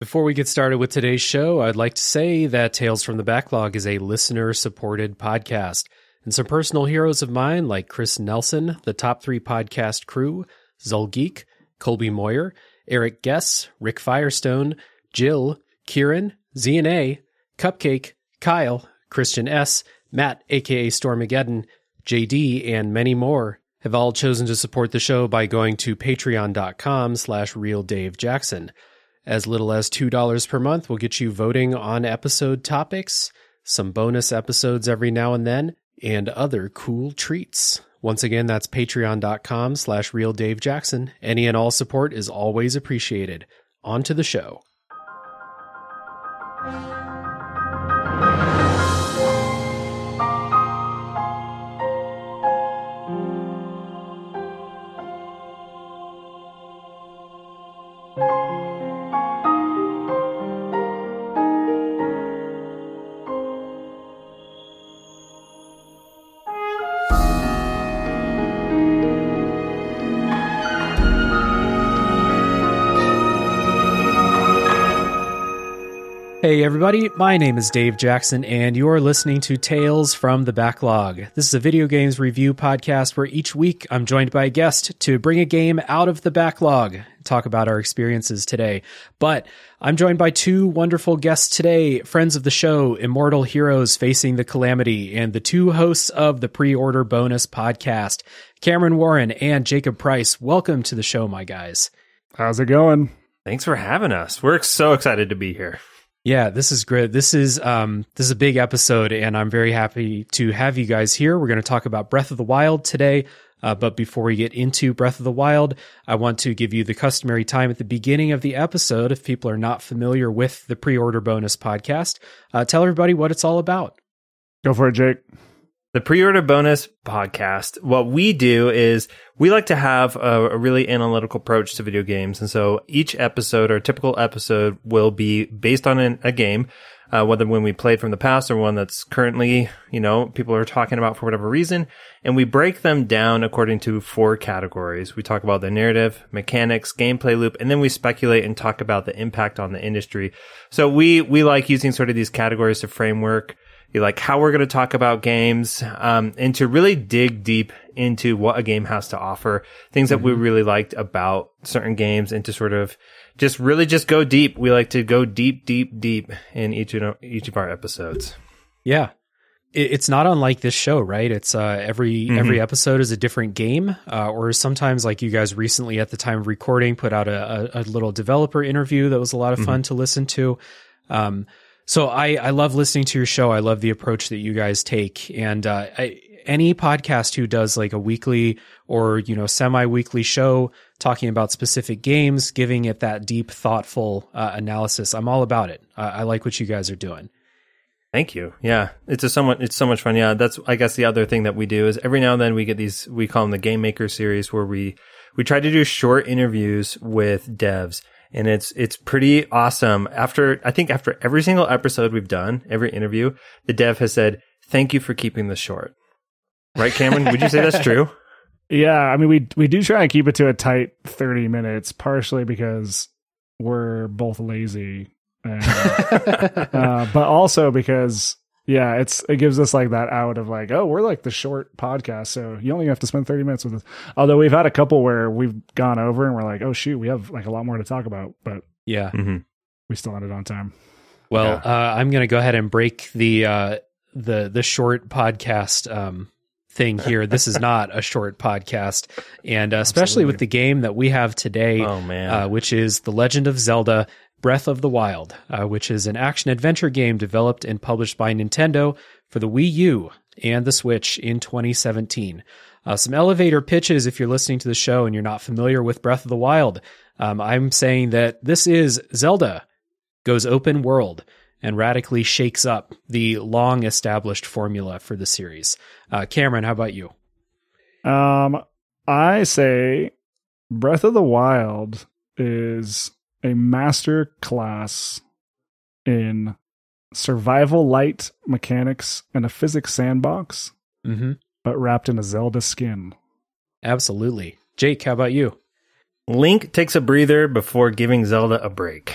Before we get started with today's show, I'd like to say that Tales from the Backlog is a listener supported podcast. And some personal heroes of mine, like Chris Nelson, the Top 3 Podcast crew, Zulgeek, Colby Moyer, Eric Guess, Rick Firestone, Jill, Kieran, ZNA, Cupcake, Kyle, Christian S., Matt, aka Stormageddon, JD, and many more have all chosen to support the show by going to patreon.com slash realdavejackson. As little as $2 per month will get you voting on episode topics, some bonus episodes every now and then, and other cool treats. Once again, that's patreon.com slash realdavejackson. Any and all support is always appreciated. On to the show. Everybody, my name is Dave Jackson and you're listening to Tales from the Backlog. This is a video games review podcast where each week I'm joined by a guest to bring a game out of the backlog, talk about our experiences today. But I'm joined by two wonderful guests today, friends of the show, Immortal Heroes Facing the Calamity, and the two hosts of the pre-order bonus podcast, Cameron Warren and Jacob Price. Welcome to the show, my guys. How's it going? Thanks for having us. We're so excited to be here. Yeah, this is great. This is um this is a big episode and I'm very happy to have you guys here. We're going to talk about Breath of the Wild today. Uh, but before we get into Breath of the Wild, I want to give you the customary time at the beginning of the episode. If people are not familiar with the pre-order bonus podcast, uh, tell everybody what it's all about. Go for it, Jake. The pre-order bonus podcast. What we do is we like to have a, a, really analytical approach to video games, and so each episode or typical episode will be based on an, a game, uh, whether when we played from the past or one that's currently, you know, people are talking about for whatever reason, and we break them down according to four categories. We talk about the narrative, mechanics, gameplay loop, and then we speculate and talk about the impact on the industry. So we we like using sort of these categories to framework like how we're going to talk about games, um, and to really dig deep into what a game has to offer, things mm-hmm. that we mm-hmm. really liked about certain games, and to sort of just really just go deep. We like to go deep, deep, deep in each of each of our episodes. Yeah, it's not unlike this show, right? It's uh, every mm-hmm. every episode is a different game, uh, or sometimes like you guys recently at the time of recording put out a, a, a little developer interview that was a lot of fun mm-hmm. to listen to. Um, so I, I love listening to your show. I love the approach that you guys take. And uh, I, any podcast who does like a weekly or you know semi-weekly show talking about specific games, giving it that deep, thoughtful uh, analysis, I'm all about it. Uh, I like what you guys are doing. Thank you. Yeah, it's a somewhat it's so much fun. Yeah, that's I guess the other thing that we do is every now and then we get these we call them the Game Maker series where we we try to do short interviews with devs and it's it's pretty awesome. After I think after every single episode we've done, every interview, the dev has said, "Thank you for keeping this short." Right, Cameron? Would you say that's true? Yeah, I mean we we do try and keep it to a tight 30 minutes, partially because we're both lazy, and, uh, but also because yeah, it's it gives us like that out of like, oh, we're like the short podcast, so you only have to spend 30 minutes with us. Although we've had a couple where we've gone over and we're like, oh shoot, we have like a lot more to talk about, but yeah, mm-hmm. we still ended on time. Well, yeah. uh, I'm going to go ahead and break the uh, the the short podcast um, thing here. This is not a short podcast, and uh, especially with the game that we have today, oh man, uh, which is the Legend of Zelda: Breath of the Wild, uh, which is an action adventure game developed and published by Nintendo for the Wii U and the Switch in 2017. Uh, some elevator pitches if you're listening to the show and you're not familiar with Breath of the Wild. Um, I'm saying that this is Zelda goes open world and radically shakes up the long established formula for the series. Uh, Cameron, how about you? Um, I say Breath of the Wild is a master class in survival light mechanics and a physics sandbox, mm-hmm. but wrapped in a Zelda skin. Absolutely. Jake, how about you? Link takes a breather before giving Zelda a break.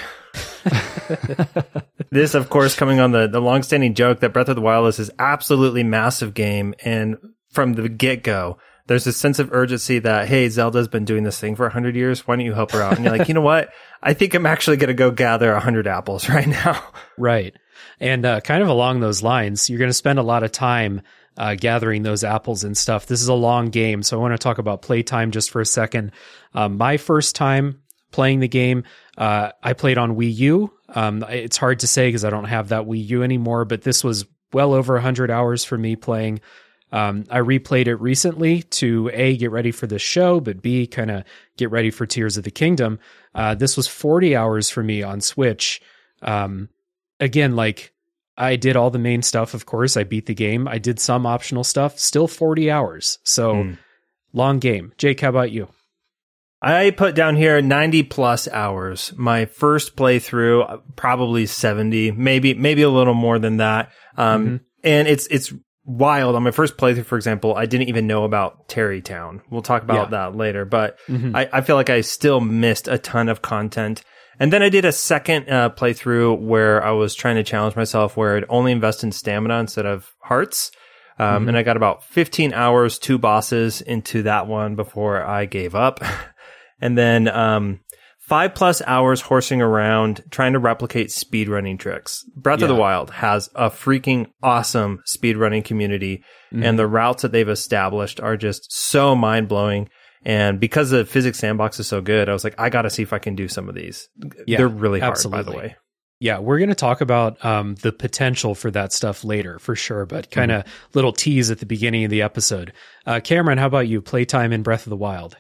this, of course, coming on the, the longstanding joke that Breath of the Wild is this absolutely massive game. And from the get go, there's this sense of urgency that, hey, Zelda's been doing this thing for 100 years. Why don't you help her out? And you're like, you know what? I think I'm actually going to go gather 100 apples right now. Right. And uh, kind of along those lines, you're going to spend a lot of time uh, gathering those apples and stuff. This is a long game, so I want to talk about playtime just for a second. Um, my first time playing the game, uh, I played on Wii U. Um, it's hard to say because I don't have that Wii U anymore, but this was well over 100 hours for me playing. Um, I replayed it recently to A, get ready for the show, but B, kind of get ready for Tears of the Kingdom. Uh, this was 40 hours for me on Switch. Um, again, like I did all the main stuff, of course. I beat the game. I did some optional stuff, still 40 hours. So mm. long game. Jake, how about you? I put down here 90 plus hours. My first playthrough, probably 70, maybe, maybe a little more than that. Um, mm-hmm. and it's, it's wild. On my first playthrough, for example, I didn't even know about Tarrey Town We'll talk about yeah. that later, but mm-hmm. I, I feel like I still missed a ton of content. And then I did a second uh, playthrough where I was trying to challenge myself where I'd only invest in stamina instead of hearts. Um, mm-hmm. And I got about 15 hours, two bosses into that one before I gave up. and then um, five plus hours horsing around trying to replicate speedrunning tricks. Breath yeah. of the Wild has a freaking awesome speedrunning community, mm-hmm. and the routes that they've established are just so mind blowing. And because the physics sandbox is so good, I was like, I got to see if I can do some of these. Yeah, They're really hard, absolutely. by the way. Yeah, we're going to talk about um, the potential for that stuff later for sure, but kind of mm-hmm. little tease at the beginning of the episode. Uh, Cameron, how about you? Playtime in Breath of the Wild.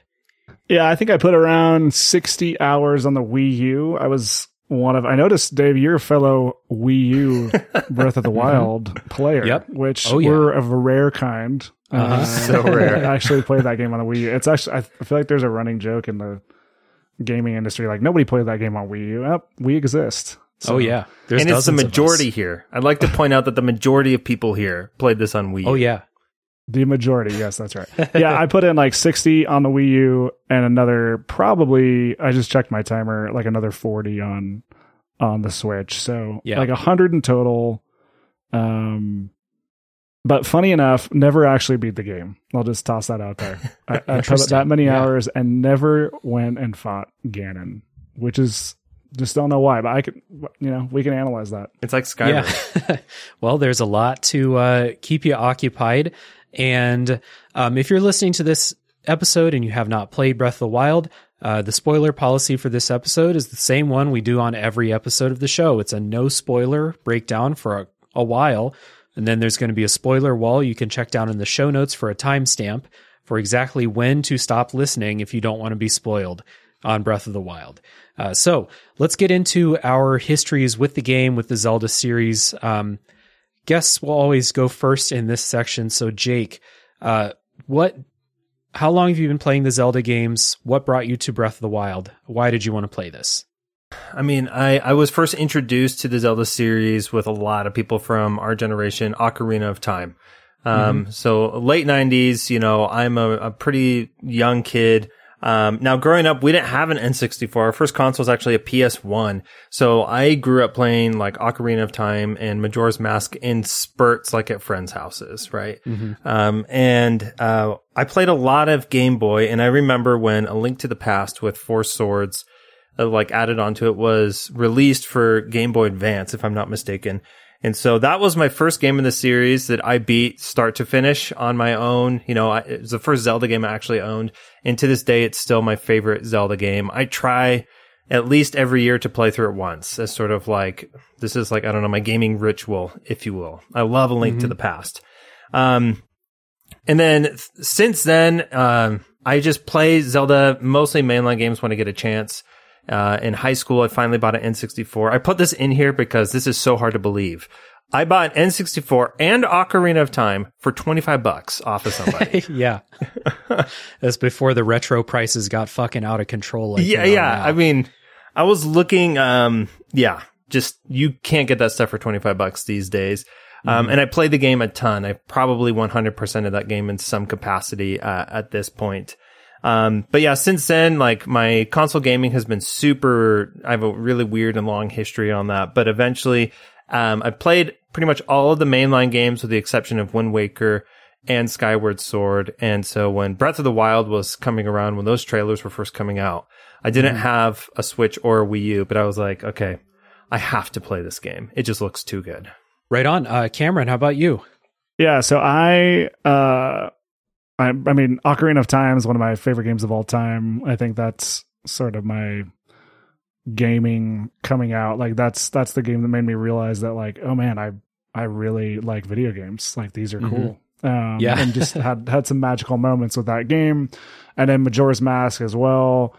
Yeah, I think I put around 60 hours on the Wii U. I was one of, I noticed, Dave, you're a fellow Wii U Breath of the mm-hmm. Wild player, yep. which oh, yeah. we're of a rare kind. Uh-huh. Uh, so rare. I actually played that game on the Wii U. It's actually, I feel like there's a running joke in the gaming industry. Like nobody played that game on Wii U. Oh, we exist. So, oh yeah, There's and it's the majority here. I'd like to point out that the majority of people here played this on Wii. U. Oh yeah, the majority. Yes, that's right. yeah, I put in like 60 on the Wii U and another probably. I just checked my timer, like another 40 on on the Switch. So yeah. like 100 in total. Um, but funny enough, never actually beat the game. I'll just toss that out there. I, I put that many yeah. hours and never went and fought Ganon, which is just don't know why. But I could, you know, we can analyze that. It's like Skyrim. Yeah. well, there's a lot to uh, keep you occupied, and um, if you're listening to this episode and you have not played Breath of the Wild, uh, the spoiler policy for this episode is the same one we do on every episode of the show. It's a no spoiler breakdown for a, a while and then there's going to be a spoiler wall you can check down in the show notes for a timestamp for exactly when to stop listening if you don't want to be spoiled on Breath of the Wild. Uh, so let's get into our histories with the game, with the Zelda series. Um, guests will always go first in this section. So Jake, uh, what, how long have you been playing the Zelda games? What brought you to Breath of the Wild? Why did you want to play this? I mean, I, I was first introduced to the Zelda series with a lot of people from our generation, Ocarina of Time. Um, mm-hmm. so late nineties, you know, I'm a, a pretty young kid. Um, now growing up, we didn't have an N64. Our first console was actually a PS1. So I grew up playing like Ocarina of Time and Majora's Mask in spurts, like at friends' houses, right? Mm-hmm. Um, and, uh, I played a lot of Game Boy and I remember when A Link to the Past with Four Swords, uh, like added onto it was released for Game Boy Advance, if I'm not mistaken. And so that was my first game in the series that I beat start to finish on my own. You know, I, it was the first Zelda game I actually owned. And to this day, it's still my favorite Zelda game. I try at least every year to play through it once as sort of like, this is like, I don't know, my gaming ritual, if you will. I love A Link mm-hmm. to the Past. Um, and then th- since then, um, I just play Zelda, mostly mainline games when I get a chance. Uh, in high school, I finally bought an N64. I put this in here because this is so hard to believe. I bought an N64 and Ocarina of Time for 25 bucks off of somebody. yeah. That's before the retro prices got fucking out of control. Like yeah, yeah. Now. I mean, I was looking, um, yeah, just you can't get that stuff for 25 bucks these days. Um, mm-hmm. and I played the game a ton. I probably 100% of that game in some capacity, uh, at this point. Um, but yeah, since then, like my console gaming has been super. I have a really weird and long history on that. But eventually, um, I played pretty much all of the mainline games with the exception of Wind Waker and Skyward Sword. And so when Breath of the Wild was coming around, when those trailers were first coming out, I didn't have a Switch or a Wii U, but I was like, okay, I have to play this game. It just looks too good. Right on. Uh, Cameron, how about you? Yeah, so I uh I I mean Ocarina of Time is one of my favorite games of all time. I think that's sort of my gaming coming out. Like that's that's the game that made me realize that like, oh man, I I really like video games. Like these are Mhm. cool. Um Yeah. and just had had some magical moments with that game. And then Majora's Mask as well.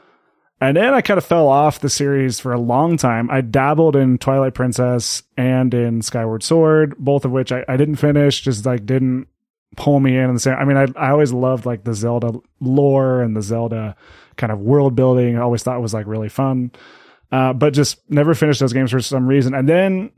And then I kind of fell off the series for a long time. I dabbled in Twilight Princess and in Skyward Sword, both of which I, I didn't finish, just like didn't pull me in. And the same. I mean, I, I always loved like the Zelda lore and the Zelda kind of world building. I always thought it was like really fun, uh, but just never finished those games for some reason. And then,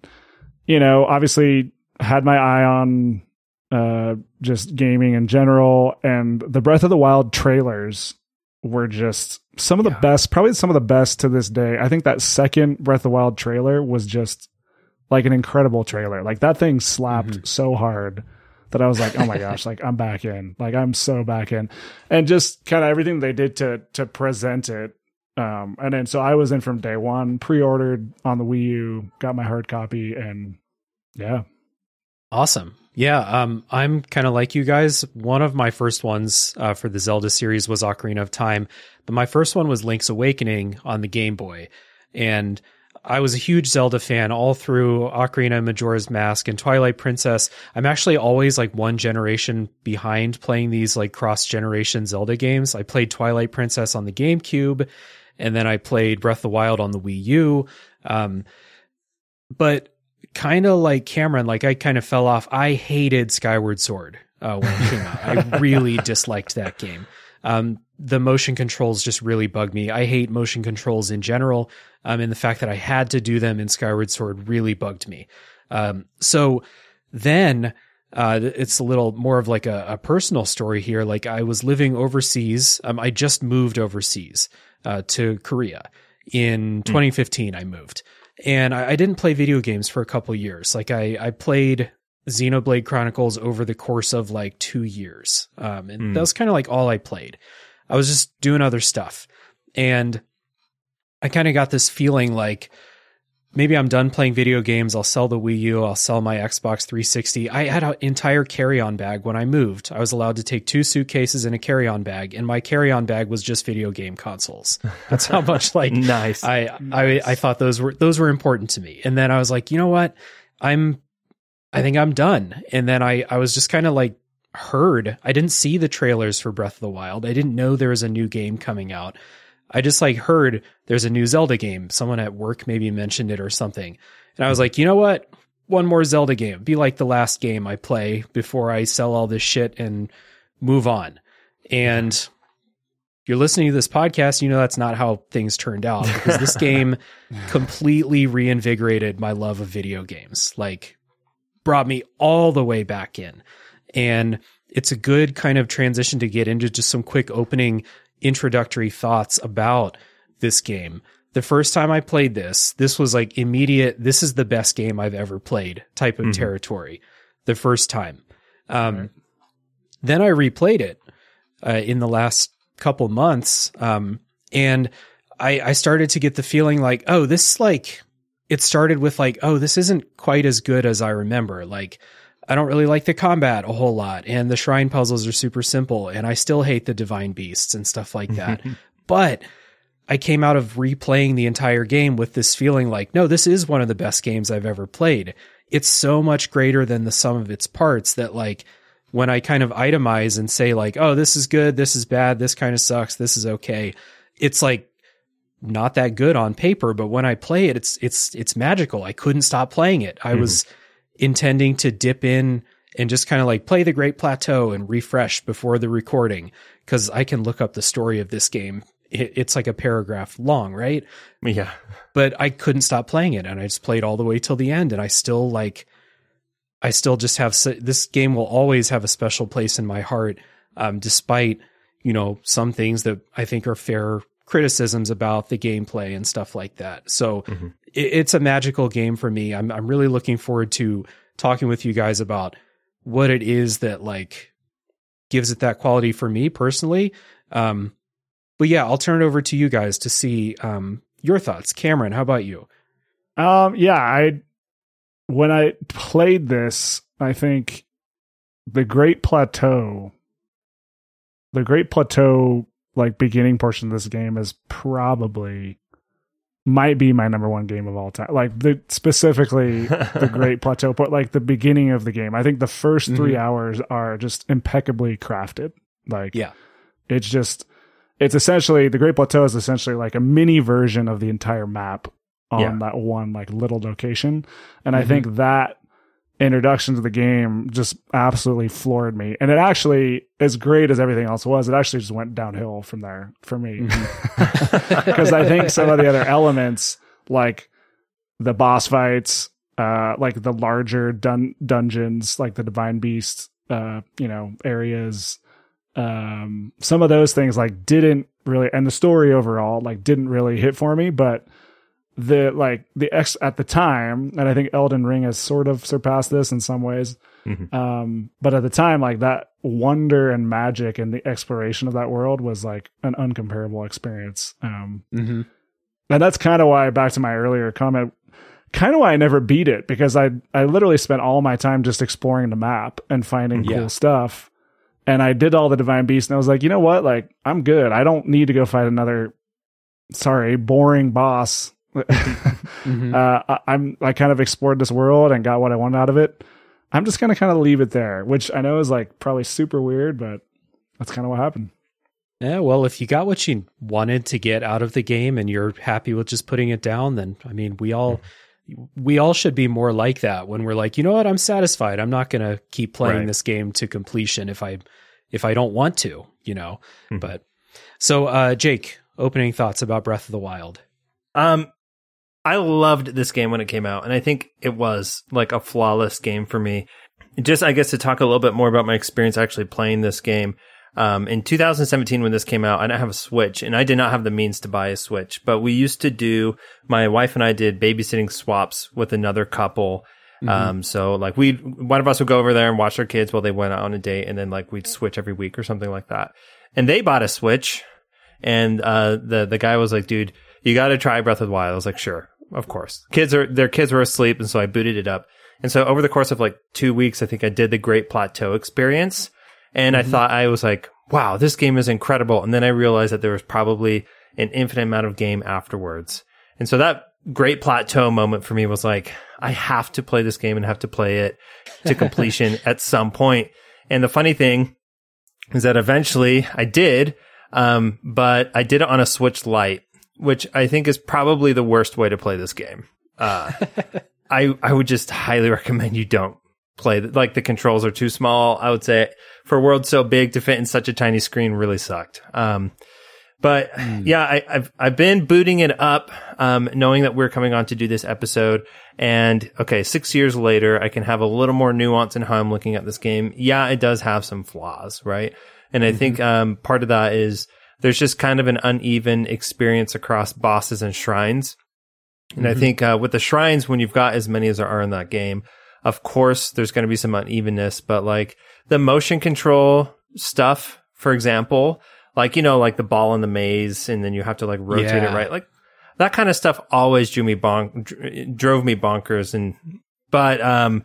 you know, obviously had my eye on uh, just gaming in general, and the Breath of the Wild trailers were just some of the Yeah. best, probably some of the best to this day. I think that second Breath of the Wild trailer was just like an incredible trailer. Like that thing slapped Mhm. so hard that I was like, oh my gosh, like I'm back in. Like I'm so back in. And just kind of everything they did to to present it. Um and then so I was in from day one, pre-ordered on the Wii U, got my hard copy and yeah. Awesome. Yeah, um, I'm kind of like you guys. One of my first ones uh, for the Zelda series was Ocarina of Time, but my first one was Link's Awakening on the Game Boy. And I was a huge Zelda fan all through Ocarina, of Majora's Mask, and Twilight Princess. I'm actually always like one generation behind playing these like cross generation Zelda games. I played Twilight Princess on the GameCube, and then I played Breath of the Wild on the Wii U. Um, but kind of like Cameron, like I kind of fell off. I hated Skyward Sword uh, when it came out. I really disliked that game. Um, the motion controls just really bugged me. I hate motion controls in general, um, and the fact that I had to do them in Skyward Sword really bugged me. Um, so then uh, it's a little more of like a, a personal story here. Like I was living overseas. Um, I just moved overseas uh, to Korea in 2015. I moved, and I, I didn't play video games for a couple years. Like I, I played Xenoblade Chronicles over the course of like two years, um, and Hmm. that was kind of like all I played. I was just doing other stuff, and I kind of got this feeling like maybe I'm done playing video games. I'll sell the Wii U. I'll sell my Xbox 360. I had an entire carry-on bag when I moved. I was allowed to take two suitcases and a carry-on bag, and my carry-on bag was just video game consoles. That's how much like Nice. I, I I thought those were those were important to me. And then I was like, you know what? I'm I think I'm done. And then I I was just kind of like heard. I didn't see the trailers for Breath of the Wild. I didn't know there was a new game coming out. I just like heard there's a new Zelda game. Someone at work maybe mentioned it or something. And I was like, you know what? One more Zelda game. Be like the last game I play before I sell all this shit and move on. And if you're listening to this podcast, you know that's not how things turned out because this game completely reinvigorated my love of video games. Like brought me all the way back in. And it's a good kind of transition to get into just some quick opening introductory thoughts about this game. The first time I played this, this was like immediate, this is the best game I've ever played type of Mhm. territory. The first time. Um, Then I replayed it uh, in the last couple months. Um, and I, I started to get the feeling like, oh, this like, it started with like, oh, this isn't quite as good as I remember. Like, I don't really like the combat a whole lot, and the shrine puzzles are super simple, and I still hate the divine beasts and stuff like that. but I came out of replaying the entire game with this feeling like, no, this is one of the best games I've ever played. It's so much greater than the sum of its parts that like when I kind of itemize and say like, oh, this is good, this is bad, this kind of sucks, this is okay, it's like not that good on paper, but when I play it, it's it's it's magical. I couldn't stop playing it. I was intending to dip in and just kind of like play the Great Plateau and refresh before the recording because I can look up the story of this game. It, it's like a paragraph long, right? yeah. But I couldn't stop playing it, and I just played all the way till the end, and I still like. I still just have this game will always have a special place in my heart, um, despite you know, some things that I think are fair criticisms about the gameplay and stuff like that. So Mhm. it, it's a magical game for me. I'm I'm really looking forward to talking with you guys about what it is that like gives it that quality for me personally. Um, but yeah, I'll turn it over to you guys to see um, your thoughts. Cameron, how about you? Um, yeah, I when I played this, I think the Great Plateau, the Great Plateau, like beginning portion of this game is probably might be my number one game of all time. Like the specifically the Great Plateau, but like the beginning of the game. I think the 1st three Mhm. hours are just impeccably crafted. Like Yeah. it's just it's essentially the Great Plateau is essentially like a mini version of the entire map on Yeah. that one like little location. And I Mhm. think that introduction to the game just absolutely floored me. And it actually, as great as everything else was, it actually just went downhill from there for me. Because I think some of the other elements, like the boss fights, uh, like the larger dun- dungeons, like the Divine Beast, uh, you know, areas, um, some of those things like didn't really, and the story overall, like didn't really hit for me, but the like the X at the time, and I think Elden Ring has sort of surpassed this in some ways. Mhm. Um, but at the time, like that wonder and magic and the exploration of that world was like an uncomparable experience. Um, Mm-hmm. and that's kind of why, back to my earlier comment, kind of why I never beat it because I I literally spent all my time just exploring the map and finding Yeah. cool stuff. And I did all the divine beasts, and I was like, you know what? Like, I'm good. I don't need to go fight another, sorry, boring boss. Mm-hmm. uh, I, I'm I kind of explored this world and got what I wanted out of it. I'm just gonna kind of leave it there, which I know is like probably super weird, but that's kind of what happened. Yeah, well, if you got what you wanted to get out of the game and you're happy with just putting it down, then I mean, we all we all should be more like that when we're like, you know what, I'm satisfied. I'm not going to keep playing Right. this game to completion if I if I don't want to, you know. Mhm. But so, uh, Jake, opening thoughts about Breath of the Wild. Um, I loved this game when it came out, and I think it was like a flawless game for me. Just, I guess, to talk a little bit more about my experience actually playing this game. Um, in 2017, when this came out, I didn't have a Switch, and I did not have the means to buy a Switch. But we used to do. My wife and I did babysitting swaps with another couple. Um, so like we, one of us would go over there and watch their kids while they went out on a date, and then like we'd switch every week or something like that. And they bought a Switch, and uh, the the guy was like, "Dude, you got to try Breath of the Wild." I was like, "Sure, of course." Kids are their kids were asleep, and so I booted it up. And so over the course of like two weeks, I think I did the Great Plateau experience, and I thought I was like, "Wow, this game is incredible." And then I realized that there was probably an infinite amount of game afterwards, and so that Great Plateau moment for me was like, I have to play this game and have to play it to completion at some point. And the funny thing is that eventually I did, um, but I did it on a Switch Lite, which I think is probably the worst way to play this game. Uh, I I would just highly recommend you don't play. th- Like the controls are too small. I would say for a world so big to fit in such a tiny screen really sucked. Um, but yeah, I, I've I've been booting it up, um, knowing that we're coming on to do this episode. And okay, six years later, I can have a little more nuance in how I'm looking at this game. Yeah, it does have some flaws, right? And I think um, part of that is there's just kind of an uneven experience across bosses and shrines. And I think uh, with the shrines, when you've got as many as there are in that game, of course there's going to be some unevenness. But like the motion control stuff, for example, like you know, like the ball in the maze, and then you have to like rotate Yeah. it right, like that kind of stuff always drew me bonk, drove me bonkers. And but um,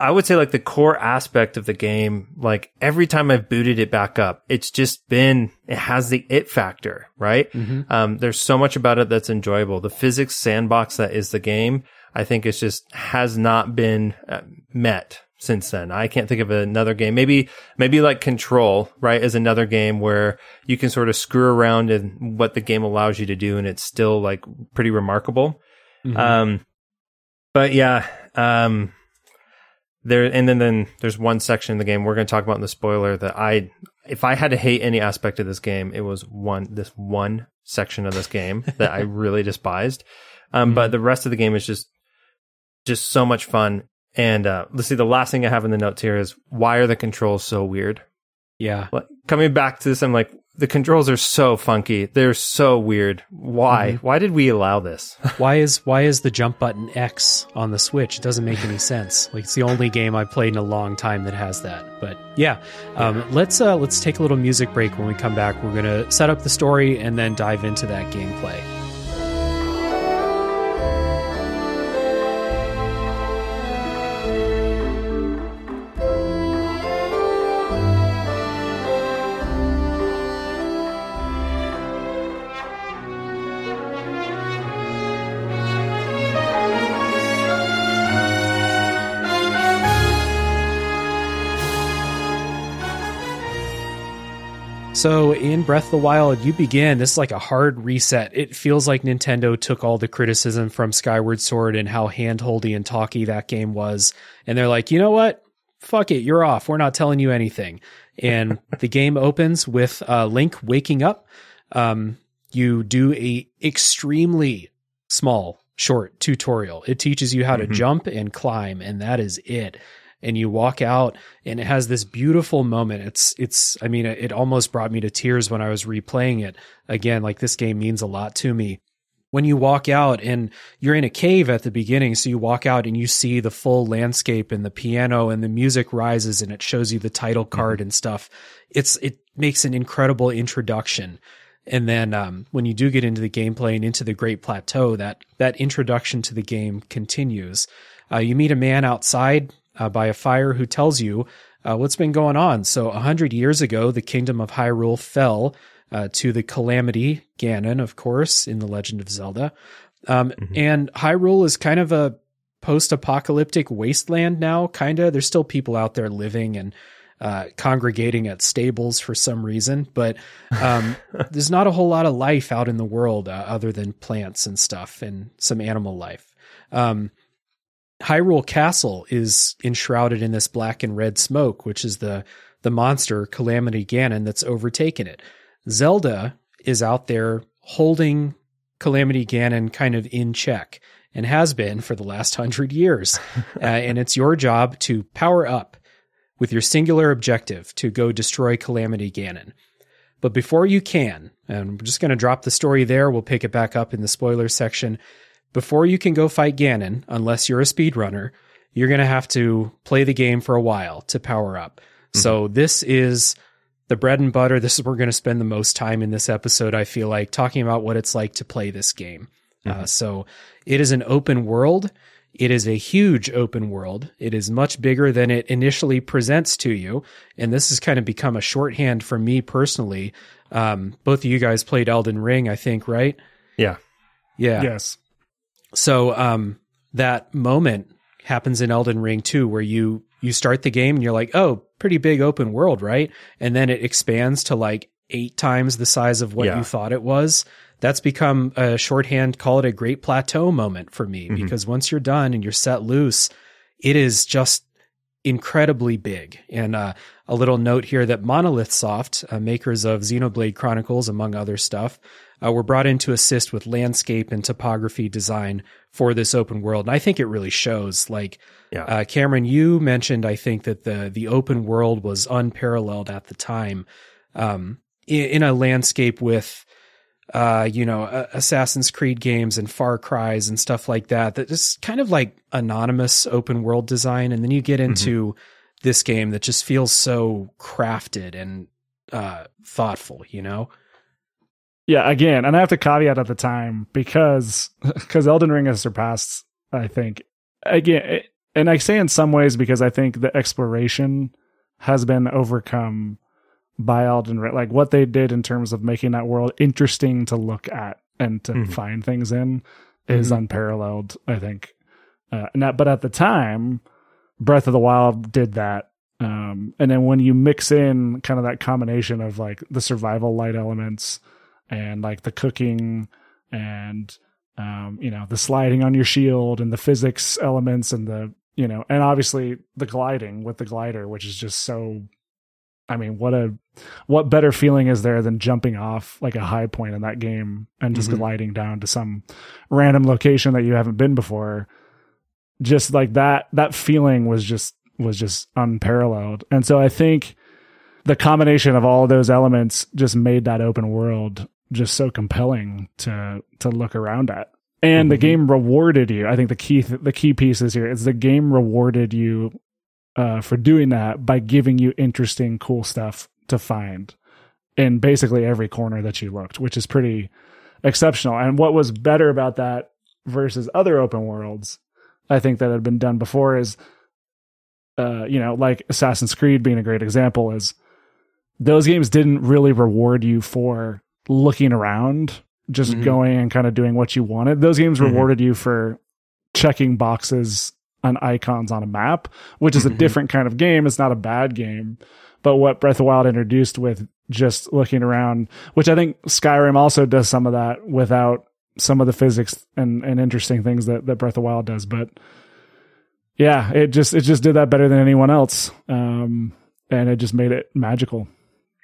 I would say like the core aspect of the game, like every time I've booted it back up, it's just been, it has the it factor, right? Mm-hmm. Um, there's so much about it that's enjoyable. The physics sandbox that is the game, I think it's just has not been uh, met since then. I can't think of another game. Maybe, maybe like Control, right, is another game where you can sort of screw around in what the game allows you to do and it's still like pretty remarkable. Mm-hmm. Um, but yeah, um, there and then then there's one section in the game we're going to talk about in the spoiler that I, if I had to hate any aspect of this game, it was one this one section of this game that I really despised. Um, but the rest of the game is just just so much fun. And uh, let's see, the last thing I have in the notes here is why are the controls so weird? Yeah. Like, coming back to this, I'm like, the controls are so funky. They're so weird. Why? Mm-hmm. Why did we allow this? why is why is the jump button X on the Switch? It doesn't make any sense. Like it's the only game I've played in a long time that has that. But yeah, um, let's uh, let's take a little music break. When we come back, we're gonna set up the story and then dive into that gameplay. So in Breath of the Wild, you begin. This is like a hard reset. It feels like Nintendo took all the criticism from Skyward Sword and how handholdy and talky that game was, and they're like, you know what? Fuck it, you're off. We're not telling you anything. And the game opens with uh, Link waking up. Um, you do a extremely small, short tutorial. It teaches you how to Mhm. jump and climb, and that is it and you walk out and it has this beautiful moment. It's it's i mean it almost brought me to tears when i was replaying it. Again like this game means a lot to me. When you walk out and you're in a cave at the beginning so you walk out and you see the full landscape and the piano and the music rises and it shows you the title card and stuff. It's it makes an incredible introduction. And then um, when you do get into the gameplay and into the great plateau that that introduction to the game continues. Uh, you meet a man outside uh, by a fire who tells you uh, what's been going on. So, a hundred years ago, the kingdom of Hyrule fell uh, to the calamity Ganon, of course, in the Legend of Zelda. Um, And Hyrule is kind of a post-apocalyptic wasteland now. Kind of, there's still people out there living and uh, congregating at stables for some reason, but um, there's not a whole lot of life out in the world uh, other than plants and stuff and some animal life. Um, Hyrule Castle is enshrouded in this black and red smoke, which is the the monster Calamity Ganon that's overtaken it. Zelda is out there holding Calamity Ganon kind of in check and has been for the last hundred years. uh, and it's your job to power up with your singular objective to go destroy Calamity Ganon. But before you can, and we're just going to drop the story there, we'll pick it back up in the spoiler section before you can go fight Ganon, unless you're a speedrunner, you're going to have to play the game for a while to power up. So this is the bread and butter. This is where we're going to spend the most time in this episode. I feel like talking about what it's like to play this game. Uh, so it is an open world. It is a huge open world. It is much bigger than it initially presents to you. And this has kind of become a shorthand for me personally. Um, both of you guys played Elden Ring, I think, right? Yeah. Yeah. Yes. So um, that moment happens in Elden Ring too, where you you start the game and you're like, oh, pretty big open world, right? And then it expands to like eight times the size of what Yeah. you thought it was. That's become a shorthand. Call it a great plateau moment for me Mhm. because once you're done and you're set loose, it is just incredibly big. And uh, a little note here that Monolith Soft, uh, makers of Xenoblade Chronicles, among other stuff, uh, were brought in to assist with landscape and topography design for this open world. And I think it really shows. Like, Yeah. uh, Cameron, you mentioned, I think that the the open world was unparalleled at the time, um, in, in a landscape with, uh, you know, uh, Assassin's Creed games and Far Cries and stuff like that. That is kind of like anonymous open world design, and then you get into this game that just feels so crafted and uh, thoughtful. You know. Yeah, again, and I have to caveat at the time because because Elden Ring has surpassed, I think, again, it, and I say in some ways because I think the exploration has been overcome by Elden Ring, like what they did in terms of making that world interesting to look at and to Mhm. find things in is unparalleled. I think, uh, and but at the time, Breath of the Wild did that. Um, and then when you mix in kind of that combination of like the survival light elements and like the cooking and um, you know the sliding on your shield and the physics elements and the you know and obviously the gliding with the glider which is just so i mean what a what better feeling is there than jumping off like a high point in that game and just Mhm. gliding down to some random location that you haven't been before just like that that feeling was just was just unparalleled and so i think the combination of all those elements just made that open world just so compelling to to look around at. And the Mhm. game rewarded you. I think the key the key piece is here is the game rewarded you uh, for doing that by giving you interesting, cool stuff to find in basically every corner that you looked, which is pretty exceptional. And what was better about that versus other open worlds, I think that had been done before is, uh, you know, like Assassin's Creed being a great example is those games didn't really reward you for looking around, just Mhm. going and kind of doing what you wanted. Those games Mhm. rewarded you for checking boxes on icons on a map, which is a Mhm. different kind of game. It's not a bad game. But what Breath of the Wild introduced with just looking around, which I think Skyrim also does some of that without some of the physics and, and interesting things that, that Breath of the Wild does. But yeah, it just it just did that better than anyone else. Um, and it just made it magical.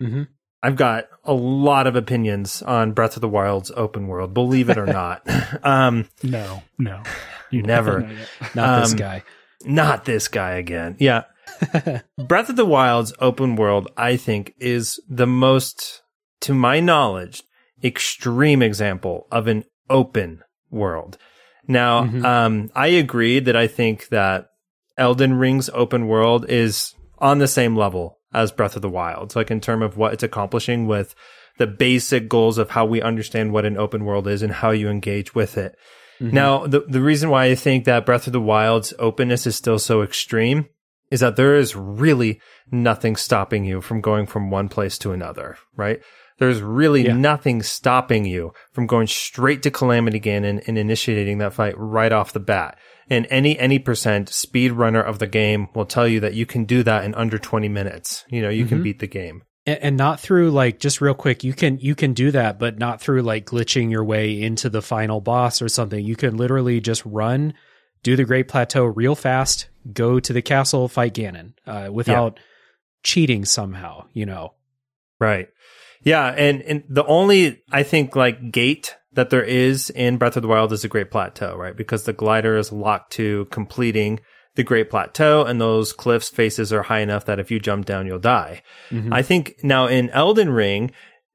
Mm-hmm. I've got a lot of opinions on Breath of the Wild's open world, believe it or not. um, No, no. You Never. don't know yet. Not this Um, guy. not this guy again. Yeah. Breath of the Wild's open world, I think, is the most, to my knowledge, extreme example of an open world. Now, Mhm. um, I agree that I think that Elden Ring's open world is on the same level as Breath of the Wild. So like in terms of what it's accomplishing with the basic goals of how we understand what an open world is and how you engage with it. Mhm. Now, the the reason why I think that Breath of the Wild's openness is still so extreme is that there is really nothing stopping you from going from one place to another, right? There's really Yeah. nothing stopping you from going straight to Calamity Ganon and initiating that fight right off the bat. And any any percent speed runner of the game will tell you that you can do that in under 20 minutes. You know, you can Mhm. beat the game. and, and not through like just real quick you can you can do that but not through like glitching your way into the final boss or something you can literally just run do the great plateau real fast go to the castle fight ganon uh, without cheating somehow you know Right. Yeah, and and the only I think like gate that there is in Breath of the Wild is the Great Plateau, right? Because the glider is locked to completing the Great Plateau, and those cliffs faces are high enough that if you jump down, you'll die. Mhm. I think now in Elden Ring,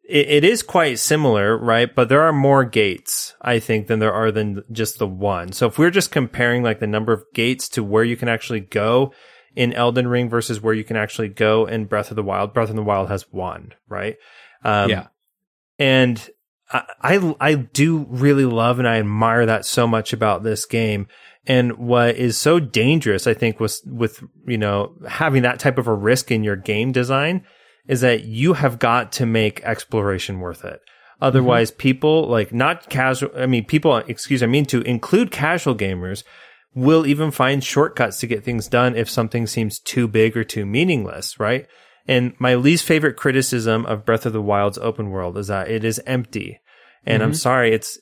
it, it is quite similar, right? But there are more gates, I think, than there are than just the one. So if we're just comparing like the number of gates to where you can actually go in Elden Ring versus where you can actually go in Breath of the Wild, Breath of the Wild has one, right? Um, yeah and I, I do really love and I admire that so much about this game. And what is so dangerous, I think, was with you know having that type of a risk in your game design, is that you have got to make exploration worth it. Otherwise, mm-hmm. people like not casual. I mean, people. Excuse, I mean to include casual gamers will even find shortcuts to get things done if something seems too big or too meaningless, right? And my least favorite criticism of Breath of the Wild's open world is that it is empty. And I'm Mhm. sorry, it's,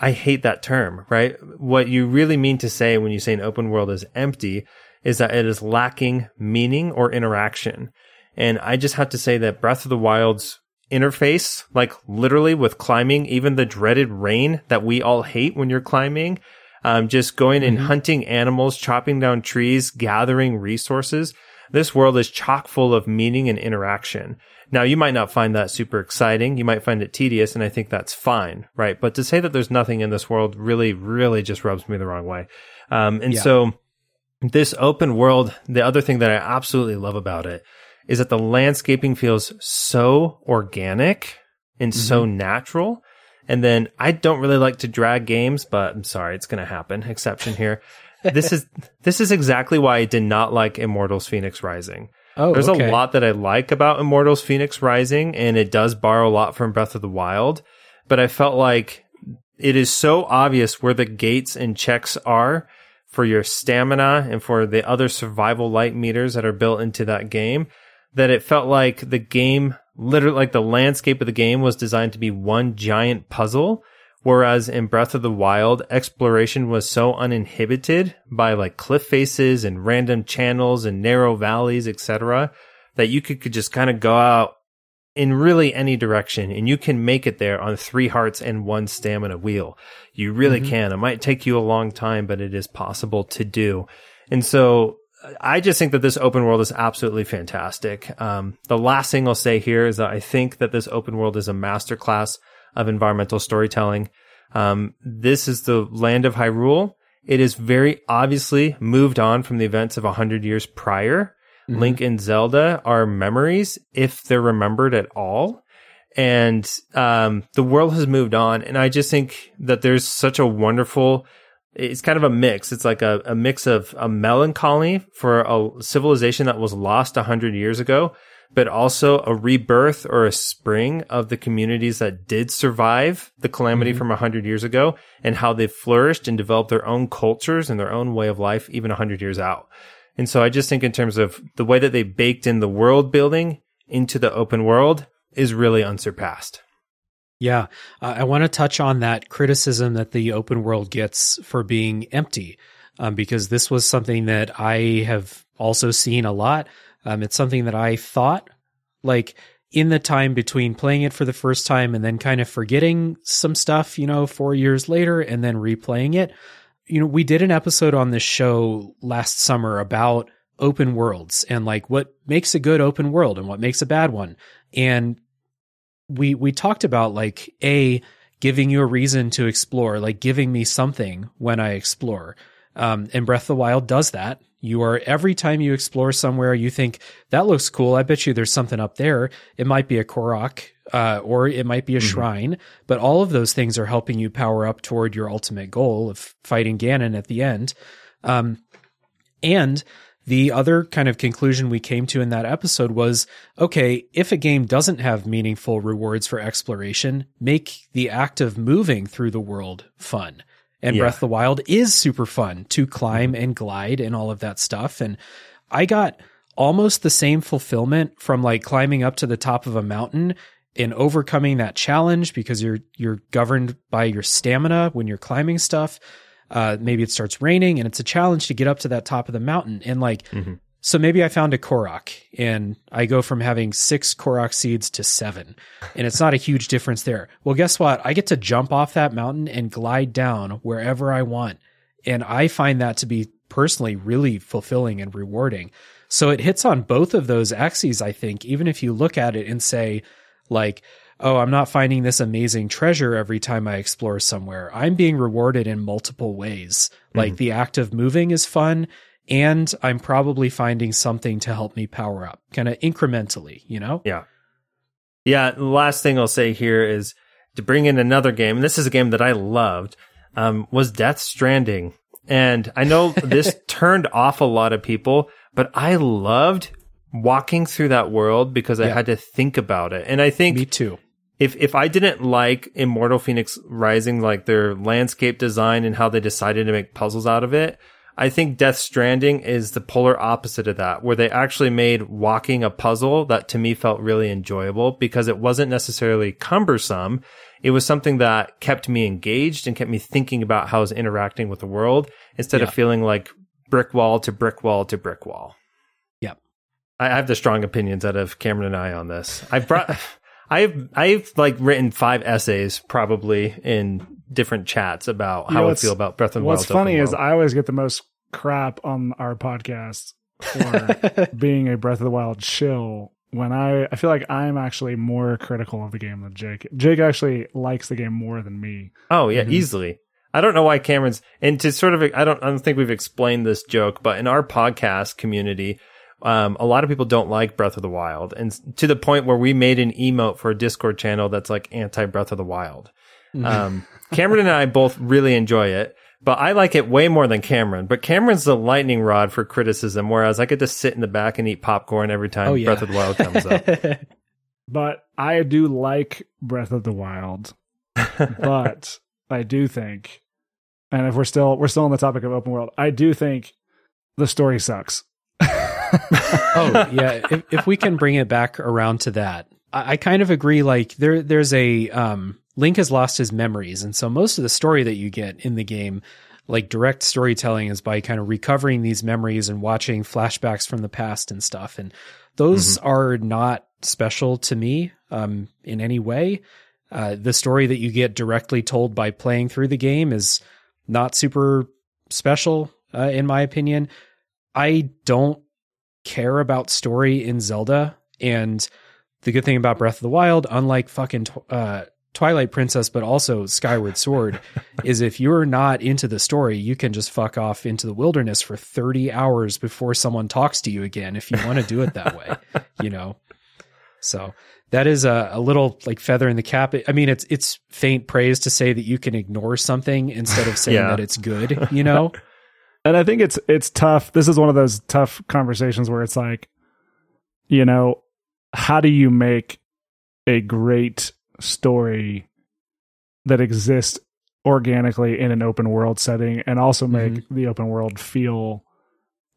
I hate that term, right? What you really mean to say when you say an open world is empty is that it is lacking meaning or interaction. And I just have to say that Breath of the Wild's interface, like literally with climbing, even the dreaded rain that we all hate when you're climbing, um, just going and Mhm. hunting animals, chopping down trees, gathering resources. This world is chock full of meaning and interaction. Now, you might not find that super exciting. You might find it tedious, and I think that's fine, right? But to say that there's nothing in this world really, really just rubs me the wrong way. Um, and Yeah. so this open world, the other thing that I absolutely love about it is that the landscaping feels so organic and so natural. And then I don't really like to drag games, but I'm sorry, it's going to happen. Exception here. This is this is exactly why I did not like Immortals Fenyx Rising. oh There's okay. a lot that I like about Immortals Fenyx Rising, and it does borrow a lot from Breath of the Wild. But I felt like it is so obvious where the gates and checks are for your stamina and for the other survival light meters that are built into that game that it felt like the game, literally, like the landscape of the game was designed to be one giant puzzle. Whereas in Breath of the Wild, exploration was so uninhibited by like cliff faces and random channels and narrow valleys, etc., that you could, could just kind of go out in really any direction and you can make it there on three hearts and one stamina wheel. You really Mhm. can. It might take you a long time, but it is possible to do. And so I just think that this open world is absolutely fantastic. Um, the last thing I'll say here is that I think that this open world is a masterclass of environmental storytelling. Um, this is the land of Hyrule. It is very obviously moved on from the events of a hundred years prior. Mm-hmm. Link and Zelda are memories, if they're remembered at all. And um, the world has moved on. And I just think that there's such a wonderful, it's kind of a mix. It's like a, a mix of a melancholy for a civilization that was lost a hundred years ago, but also a rebirth or a spring of the communities that did survive the calamity mm-hmm. from a hundred years ago and how they flourished and developed their own cultures and their own way of life even a hundred years out. And so I just think in terms of the way that they baked in the world building into the open world is really unsurpassed. Yeah, uh, I want to touch on that criticism that the open world gets for being empty, um, because this was something that I have also seen a lot. Um, it's something that I thought, like in the time between playing it for the first time and then kind of forgetting some stuff, you know, four years later and then replaying it you know, we did an episode on this show last summer about open worlds and like what makes a good open world and what makes a bad one. And we we talked about like a giving you a reason to explore, like giving me something when I explore. Um, and Breath of the Wild does that. You are every time you explore somewhere, you think that looks cool. I bet you there's something up there. It might be a Korok, uh, or it might be a mm-hmm. shrine, but all of those things are helping you power up toward your ultimate goal of fighting Ganon at the end. Um, and the other kind of conclusion we came to in that episode was okay, if a game doesn't have meaningful rewards for exploration, make the act of moving through the world fun. And yeah. Breath of the Wild is super fun to climb mm-hmm. and glide and all of that stuff. And I got almost the same fulfillment from like climbing up to the top of a mountain and overcoming that challenge because you're you're governed by your stamina when you're climbing stuff. Uh, maybe it starts raining and it's a challenge to get up to that top of the mountain. And like, mm-hmm. So maybe I found a Korok and I go from having six Korok seeds to seven, and it's not a huge difference there. Well, guess what? I get to jump off that mountain and glide down wherever I want. And I find that to be personally really fulfilling and rewarding. So it hits on both of those axes, I think, even if you look at it and say, like, oh, I'm not finding this amazing treasure every time I explore somewhere. I'm being rewarded in multiple ways. Mm-hmm. Like the act of moving is fun and I'm probably finding something to help me power up kind of incrementally, you know? Yeah. Yeah. The last thing I'll say here is to bring in another game. And this is a game that I loved, um, was Death Stranding. And I know this turned off a lot of people, but I loved walking through that world because I had to think about it. And I think me too. If if I didn't like Immortal Fenyx Rising, like their landscape design and how they decided to make puzzles out of it, I think Death Stranding is the polar opposite of that, where they actually made walking a puzzle that to me felt really enjoyable because it wasn't necessarily cumbersome. It was something that kept me engaged and kept me thinking about how I was interacting with the world instead yeah. of feeling like brick wall to brick wall to brick wall. Yep. I have the strong opinions out of Cameron and I on this. I've brought, I've, I've like written five essays probably in different chats about how I feel about Breath of the Wild. What's funny is I always get the most crap on our podcast for being a Breath of the Wild chill when I, I feel like I'm actually more critical of the game than Jake. Jake actually likes the game more than me. Oh yeah, mm-hmm. easily. I don't know why Cameron's and to sort of I don't I don't think we've explained this joke, but in our podcast community, um, a lot of people don't like Breath of the Wild, and to the point where we made an emote for a Discord channel that's like anti Breath of the Wild. Um, Cameron and I both really enjoy it, but I like it way more than Cameron. But Cameron's the lightning rod for criticism, whereas I get to sit in the back and eat popcorn every time oh, yeah. Breath of the Wild comes up. but I do like Breath of the Wild, but I do think, and if we're still we're still on the topic of open world, I do think the story sucks. oh yeah, if, if, we can bring it back around to that, I, I, kind of agree. Like there, there's a um, Link has lost his memories, and so most of the story that you get in the game, like direct storytelling, is by kind of recovering these memories and watching flashbacks from the past and stuff. And those mm-hmm. are not special to me um, in any way. Uh, the story that you get directly told by playing through the game is not super special, uh, in my opinion I don't care about story in Zelda. And the good thing about Breath of the Wild, unlike fucking uh, Twilight Princess, but also Skyward Sword, is if you're not into the story, you can just fuck off into the wilderness for 30 hours before someone talks to you again if you want to do it that way, you know? So that is a, a little like feather in the cap. I mean, it's, it's faint praise to say that you can ignore something instead of saying Yeah. that it's good, you know? and I think it's it's tough. This is one of those tough conversations where it's like, you know, how do you make a great story that exists organically in an open world setting and also make the open world feel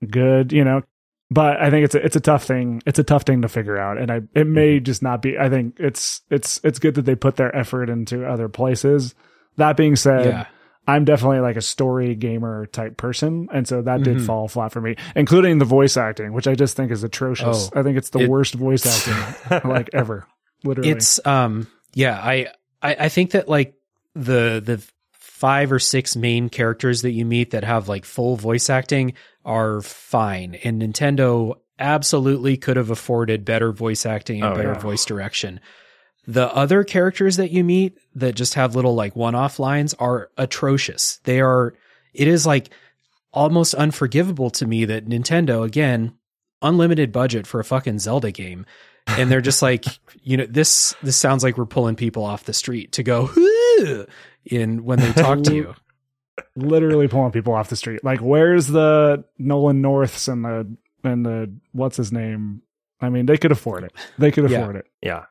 good, you know? But I think it's a, it's a tough thing. It's a tough thing to figure out, and I it may just not be. I think it's it's it's good that they put their effort into other places. That being said, Yeah. I'm definitely like a story gamer type person, and so that did Mhm. fall flat for me, including the voice acting, which I just think is atrocious. Oh, I think it's the it- worst voice acting like ever, literally. It's um yeah, I, I I think that like the the five or six main characters that you meet that have like full voice acting are fine. And Nintendo absolutely could have afforded better voice acting and Oh, better yeah. voice direction. The other characters that you meet that just have little like one-off lines are atrocious. They are it is like almost unforgivable to me that Nintendo again unlimited budget for a fucking Zelda game and they're just like you know this this sounds like we're pulling people off the street to go "Huh," in when they talk to you. literally pulling people off the street. Like, where's the Nolan Norths and the and the what's his name? I mean, they could afford it. They could Yeah. afford it. Yeah.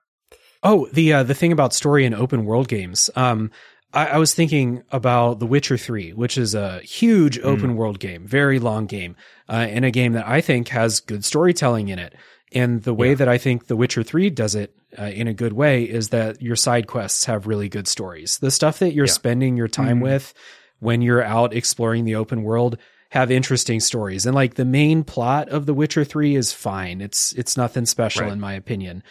Oh, the uh, the thing about story in open world games. Um, I, I was thinking about The Witcher Three, which is a huge open world game, very long game, uh, and a game that I think has good storytelling in it. And the way that I think The Witcher Three does it uh, in a good way is that your side quests have really good stories. The stuff that you're Yeah. spending your time Mhm. with when you're out exploring the open world have interesting stories. And like the main plot of The Witcher 3 is fine. It's it's nothing special Right. in my opinion.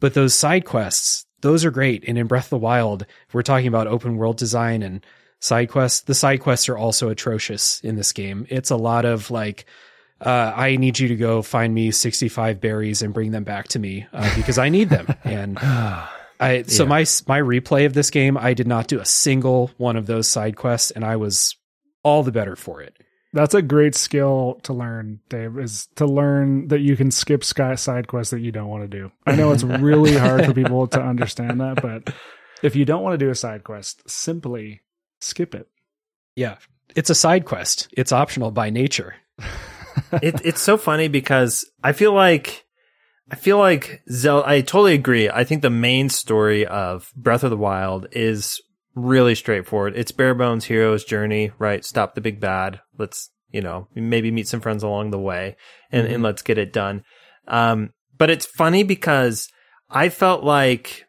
But those side quests, those are great. And in Breath of the Wild, if we're talking about open world design and side quests, the side quests are also atrocious in this game. It's a lot of like uh, I need you to go find me 65 berries and bring them back to me uh, because I need them. And I so Yeah. my my replay of this game, I did not do a single one of those side quests, and I was all the better for it. That's a great skill to learn, Dave. Is to learn that you can skip sky side quests that you don't want to do. I know it's really hard for people to understand that, but if you don't want to do a side quest, simply skip it. Yeah, it's a side quest. It's optional by nature. it, it's so funny because I feel like I feel like Zelda. I totally agree. I think the main story of Breath of the Wild is really straightforward. It's bare bones hero's journey, right? Stop the big bad. Let's you know maybe meet some friends along the way, and and let's get it done. Um, but it's funny because I felt like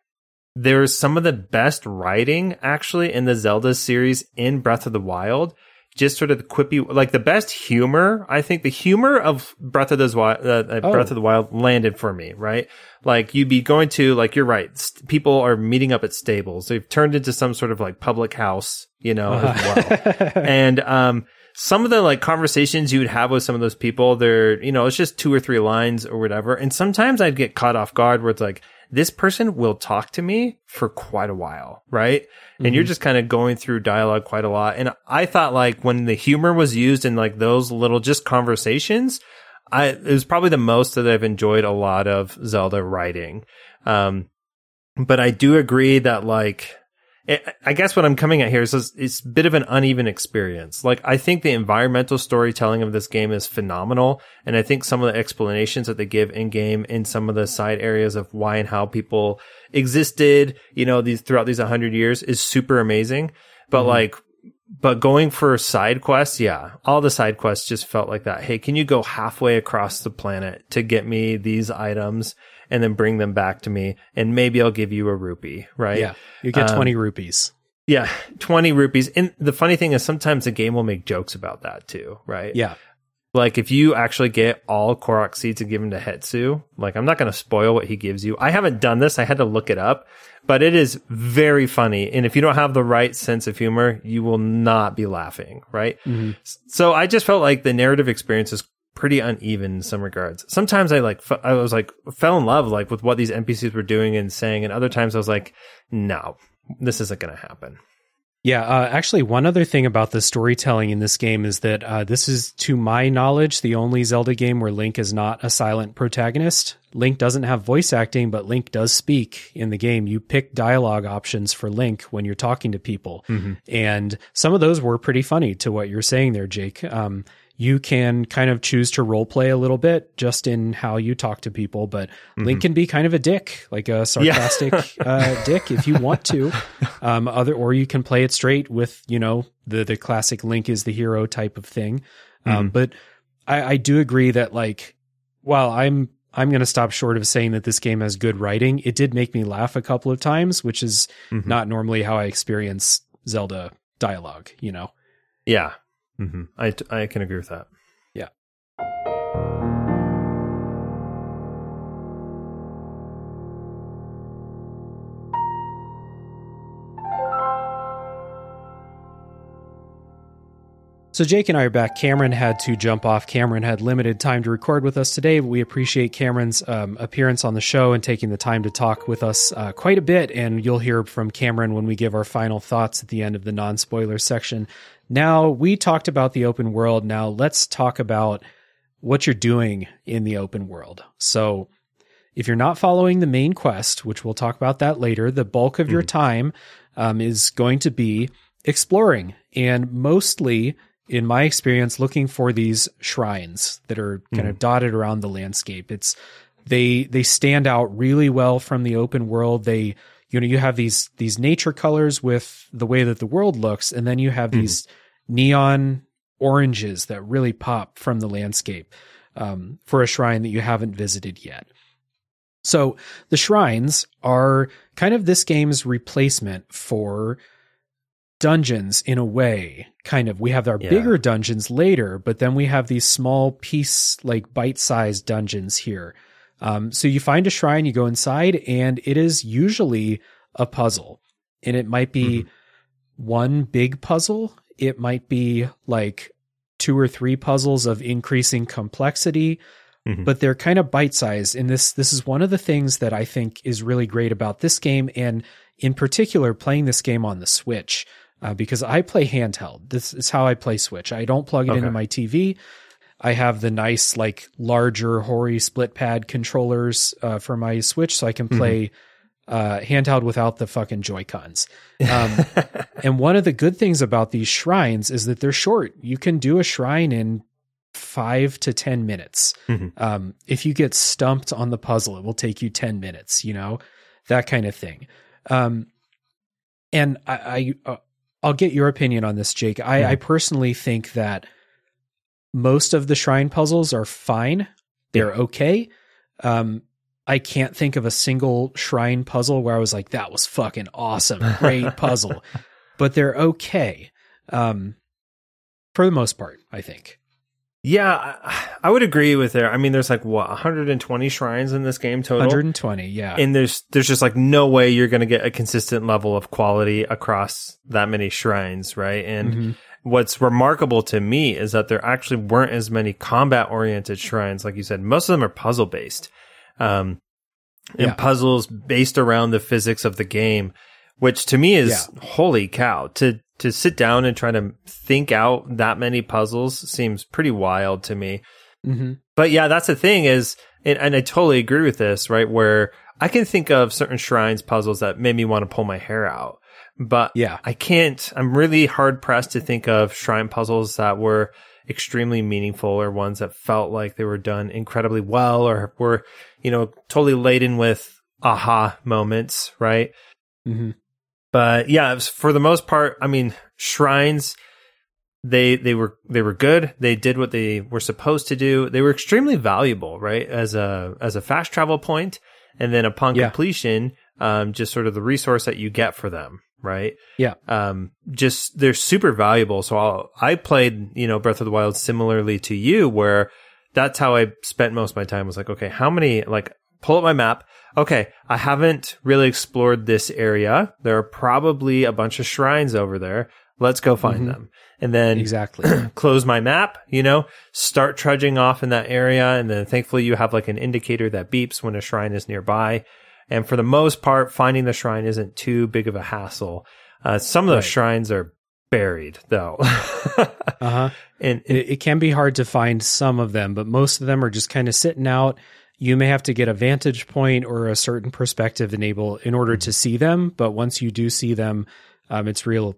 there's some of the best writing actually in the Zelda series in Breath of the Wild. Just sort of the quippy, like the best humor. I think the humor of Breath of the Wild, uh, uh, Oh. Breath of the Wild landed for me, right? Like you'd be going to, like you're right. St- people are meeting up at stables. They've turned into some sort of like public house, you know, as well and um some of the like conversations you would have with some of those people they're you know it's just two or three lines or whatever and sometimes i'd get caught off guard where it's like this person will talk to me for quite a while right? And you're just kind of going through dialogue quite a lot. And i thought like when the humor was used in like those little just conversations i it was probably the most that i've enjoyed a lot of zelda writing. Um but i do agree that like I- I guess what I'm coming at here is it's a bit of an uneven experience. Like I think the environmental storytelling of this game is phenomenal, and I think some of the explanations that they give in game in some of the side areas of why and how people existed, you know, these throughout these 100 years is super amazing. But mm-hmm. like but going for side quests, yeah, all the side quests just felt like that. Hey, can you go halfway across the planet to get me these items and then bring them back to me? And maybe I'll give you a rupee, right? yeah, you get Um, 20 rupees. Yeah, 20 rupees. And the funny thing is sometimes the game will make jokes about that too, right? Yeah. Like if you actually get all Korok seeds and give them to Hestu, like I'm not going to spoil what he gives you. I haven't done this. I had to look it up, but it is very funny. And if you don't have the right sense of humor, you will not be laughing, right? Mhm. So I just felt like the narrative experience is pretty uneven in some regards. Sometimes I like, f- I was like, fell in love like with what these NPCs were doing and saying, and other times I was like, no, this isn't going to happen. Yeah, uh, actually, one other thing about the storytelling in this game is that uh, this is, to my knowledge, the only Zelda game where Link is not a silent protagonist. Link doesn't have voice acting, but Link does speak in the game. You pick dialogue options for Link when you're talking to people. Mm-hmm. And some of those were pretty funny to what you're saying there, Jake. Um, you can kind of choose to role play a little bit just in how you talk to people, but mm-hmm. Link can be kind of a dick, like a sarcastic yeah. uh, dick if you want to. Um, other, or you can play it straight with, you know, the, the classic Link is the hero type of thing. Um, mm-hmm. but I, I do agree that like, while I'm, I'm going to stop short of saying that this game has good writing. It did make me laugh a couple of times, which is mm-hmm. not normally how I experience Zelda dialogue, you know? Yeah. Mm-hmm. I, I can agree with that. Yeah. So Jake and I are back. Cameron had to jump off. Cameron had limited time to record with us today. But we appreciate Cameron's um, appearance on the show and taking the time to talk with us uh, quite a bit. And you'll hear from Cameron when we give our final thoughts at the end of the non spoiler section. Now, we talked about the open world. Now, let's talk about what you're doing in the open world. So, if you're not following the main quest, which we'll talk about that later, the bulk of mm your hmm. time um, is going to be exploring and mostly, in my experience, looking for these shrines that are kind mm of dotted around the landscape. It's they they stand out really well from the open world. They you know you have these these nature colors with the way that the world looks and then you have mm these neon oranges that really pop from the landscape um, for a shrine that you haven't visited yet so the shrines are kind of this game's replacement for dungeons in a way kind of we have our yeah. bigger dungeons later but then we have these small piece like bite-sized dungeons here um, so you find a shrine, you go inside, and it is usually a puzzle. And it might be mm-hmm. one big puzzle. It might be like two or three puzzles of increasing complexity, mm-hmm. but they're kind of bite sized. And this this is one of the things that I think is really great about this game, and in particular, playing this game on the Switch. Uh, because I play handheld. This is how I play Switch. I don't plug it okay. into my TV. I have the nice, like larger Hori split pad controllers uh, for my Switch, so I can mm-hmm. play mm-hmm. Uh, handheld without the fucking Joy Cons. Um, and one of the good things about these shrines is that they're short. You can do a shrine in five to ten minutes. Mm-hmm. Um, if you get stumped on the puzzle, it will take you ten minutes. You know that kind of thing. Um, and I, I uh, I'll get your opinion on this, Jake. I, mm-hmm. I personally think that most of the shrine puzzles are fine. They're yeah. okay. Um, I can't think of a single shrine puzzle where I was like, that was fucking awesome. Great puzzle. But they're okay. Um, for the most part, I think. Yeah, I would agree with there. I mean, there's like what 120 shrines in this game total. 120, yeah. And there's there's just like no way you're going to get a consistent level of quality across that many shrines, right? And mm-hmm what's remarkable to me is that there actually weren't as many combat oriented shrines. Like you said, most of them are puzzle based. Um, and yeah. puzzles based around the physics of the game, which to me is yeah. holy cow. To, to sit down and try to think out that many puzzles seems pretty wild to me. Mm-hmm. But yeah, that's the thing is, and, and I totally agree with this, right? Where I can think of certain shrines puzzles that made me want to pull my hair out. But yeah, I can't, I'm really hard pressed to think of shrine puzzles that were extremely meaningful or ones that felt like they were done incredibly well or were, you know, totally laden with aha moments, right? Mm-hmm. But yeah, for the most part, I mean, shrines, they they were they were good. They did what they were supposed to do. They were extremely valuable, right? As a as a fast travel point, and then upon yeah. completion, um, just sort of the resource that you get for them, right? Yeah. Um, just they're super valuable. So I'll, I played, you know, Breath of the Wild similarly to you, where that's how I spent most of my time. Was like, okay, how many? Like, pull up my map. Okay, I haven't really explored this area. There are probably a bunch of shrines over there. Let's go find mm-hmm. them. and then Exactly. close my map, you know, start trudging off in that area. And then thankfully you have like an indicator that beeps when a shrine is nearby. And for the most part, finding the shrine isn't too big of a hassle. Uh, some of those Right. shrines are buried though. Uh huh. and, It, it can be hard to find some of them, but most of them are just kind of sitting out. You may have to get a vantage point or a certain perspective enable in order to see them. But once you do see them, um, it's real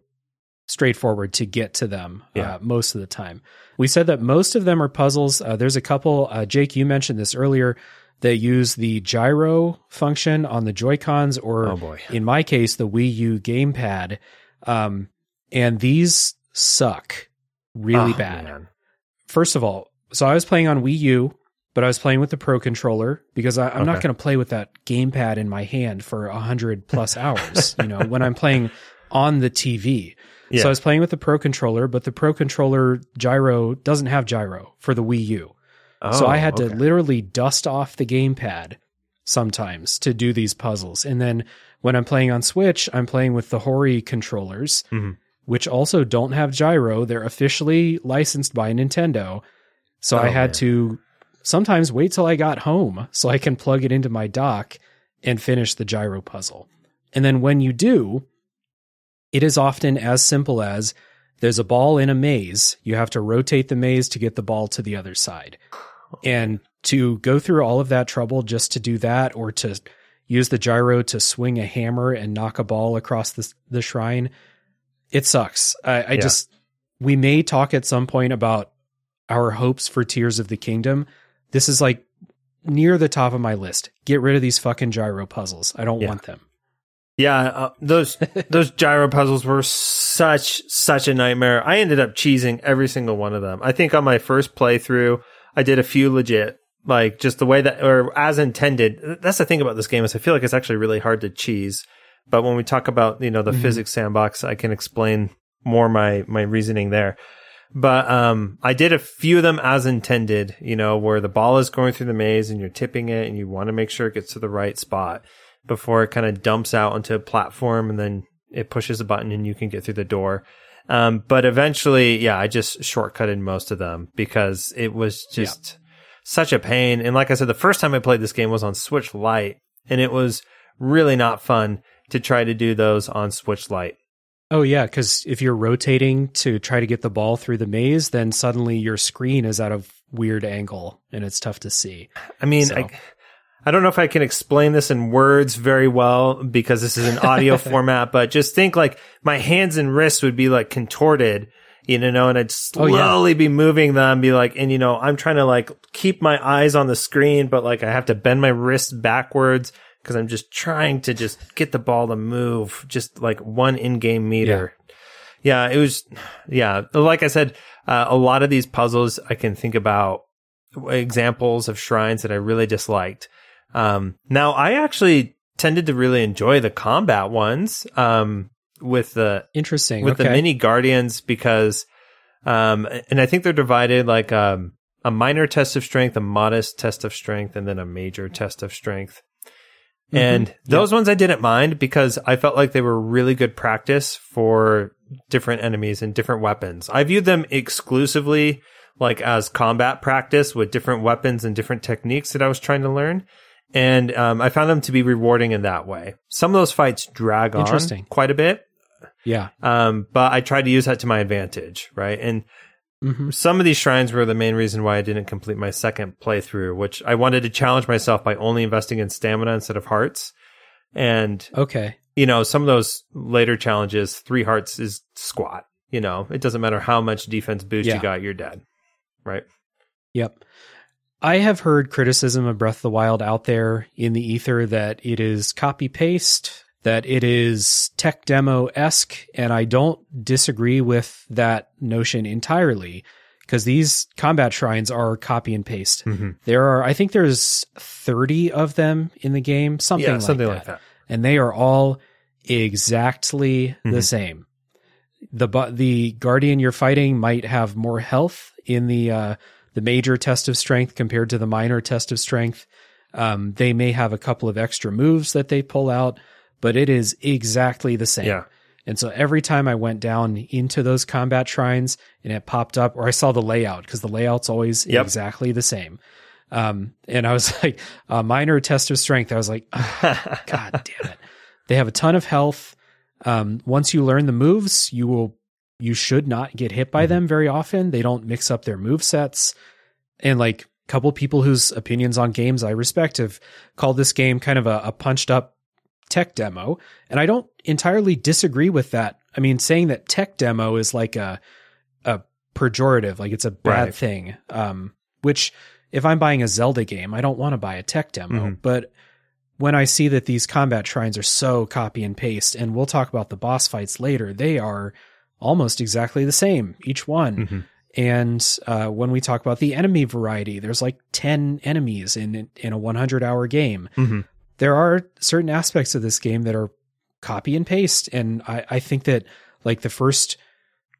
straightforward to get to them Yeah. uh, most of the time. We said that most of them are puzzles. Uh, there's a couple. Uh, Jake, you mentioned this earlier. That use the gyro function on the Joy Cons, or oh in my case, the Wii U gamepad. Um, and these suck really Oh, bad. man. First of all, so I was playing on Wii U, but I was playing with the Pro controller because I, I'm not going to play with that gamepad in my hand for a hundred plus hours. you know, when I'm playing on the TV. Yeah. So I was playing with the Pro controller, but the Pro controller gyro doesn't have gyro for the Wii U. so Oh, I had to literally dust off the gamepad sometimes to do these puzzles. And then when I'm playing on Switch, I'm playing with the Hori controllers, Mhm. which also don't have gyro. They're officially licensed by Nintendo. So I Oh, had man. to sometimes wait till I got home so I can plug it into my dock and finish the gyro puzzle. And then when you do, it is often as simple as there's a ball in a maze. You have to rotate the maze to get the ball to the other side. And to go through all of that trouble just to do that or to use the gyro to swing a hammer and knock a ball across the, the shrine, it sucks. I, I Yeah. just, we may talk at some point about our hopes for Tears of the Kingdom. This is like near the top of my list. Get rid of these fucking gyro puzzles. I don't Yeah. want them. Yeah, uh, those those gyro puzzles were such such a nightmare. I ended up cheesing every single one of them. I think on my first playthrough, I did a few legit, like just the way that or as intended. That's the thing about this game is I feel like it's actually really hard to cheese. But when we talk about you know the Mhm. physics sandbox, I can explain more my my reasoning there. But um, I did a few of them as intended, you know, where the ball is going through the maze and you're tipping it and you want to make sure it gets to the right spot before it kind of dumps out onto a platform and then it pushes a button and you can get through the door. Um, but eventually, yeah, I just shortcutted most of them because it was just such a pain. And like I said, the first time I played this game was on Switch Lite and it was really not fun to try to do those on Switch Lite. Oh yeah, because if you're rotating to try to get the ball through the maze, then suddenly your screen is at a weird angle and it's tough to see. I mean, So- I, I don't know if I can explain this in words very well because this is an audio format, but just think like my hands and wrists would be like contorted, you know, and I'd Oh, yeah. slowly be moving them, be like, and you know, I'm trying to like keep my eyes on the screen, but like I have to bend my wrists backwards because I'm just trying to just get the ball to move just like one in-game meter. Yeah, it was, yeah, like I said, uh, a lot of these puzzles I can think about examples of shrines that I really disliked. Um, now I actually tended to really enjoy the combat ones, um, with the, Interesting. with okay. the mini guardians because, um, and I think they're divided like, um, a minor test of strength, a modest test of strength, and then a major test of strength. Mhm. And those ones I didn't mind because I felt like they were really good practice for different enemies and different weapons. I viewed them exclusively like as combat practice with different weapons and different techniques that I was trying to learn. And um, I found them to be rewarding in that way. Some of those fights drag on quite a bit, yeah. um, but I tried to use that to my advantage, right? And hmm some of these shrines were the main reason why I didn't complete my second playthrough, which I wanted to challenge myself by only investing in stamina instead of hearts. And, Okay. you know, some of those later challenges, three hearts is squat. You know, it doesn't matter how much defense boost Yeah. you got, you're dead. Right. Yep. I have heard criticism of Breath of the Wild out there in the ether that it is copy paste, that it is tech demo esque, and I don't disagree with that notion entirely because these combat shrines are copy and paste. Mhm. There are, I think there's 30 of them in the game, something, yeah, like, something that. like that. and they are all exactly the Mhm. same. The the guardian you're fighting might have more health in the uh, the major test of strength compared to the minor test of strength. Um, they may have a couple of extra moves that they pull out, but it is exactly the same. Yeah. And so every time I went down into those combat shrines and it popped up, or I saw the layout because the layout's always Yep. exactly the same. Um, and I was like, a minor test of strength. I was like, "Ah, God damn it. They have a ton of health. Um, once you learn the moves, you will, you should not get hit by them very often. They don't mix up their move sets. And like a couple people whose opinions on games I respect have called this game kind of a, a punched up tech demo. And I don't entirely disagree with that. I mean, saying that tech demo is like a, a pejorative, like it's a bad Right. thing. Um, which if I'm buying a Zelda game, I don't want to buy a tech demo, Mhm. but when I see that these combat shrines are so copy and paste, and we'll talk about the boss fights later, they are almost exactly the same, each one. Mhm. And uh, when we talk about the enemy variety, there's like 10 enemies in in a 100 hour game. Mhm. There are certain aspects of this game that are copy and paste. And I, I think that like the first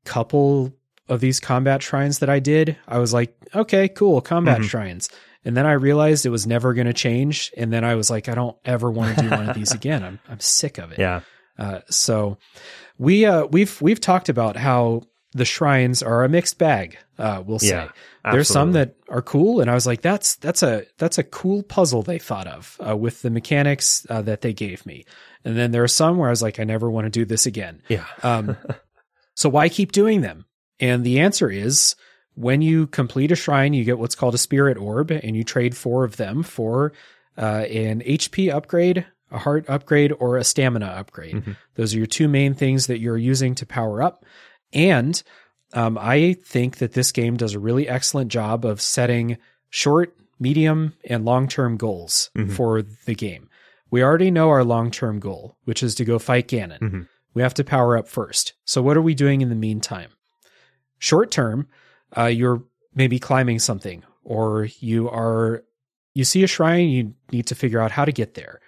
couple of these combat shrines that I did, I was like, okay, cool, combat Mhm. shrines. And then I realized it was never going to change. And then I was like, I don't ever want to do one of these again. I'm, I'm sick of it. Yeah. Uh, so we uh, we've we've talked about how the shrines are a mixed bag. Uh, we'll say Yeah, there's some that are cool, and I was like, that's that's a that's a cool puzzle they thought of uh, with the mechanics uh, that they gave me. And then there are some where I was like, I never want to do this again. Yeah. Um, so why keep doing them? And the answer is when you complete a shrine, you get what's called a spirit orb, and you trade four of them for uh, an HP upgrade, a heart upgrade, or a stamina upgrade. Mhm. Those are your two main things that you're using to power up. And um, I think that this game does a really excellent job of setting short, medium, and long term goals Mhm. for the game. We already know our long term goal, which is to go fight Ganon. Mhm. We have to power up first. So, what are we doing in the meantime? Short term, uh, you're maybe climbing something, or you are you see a shrine, you need to figure out how to get there.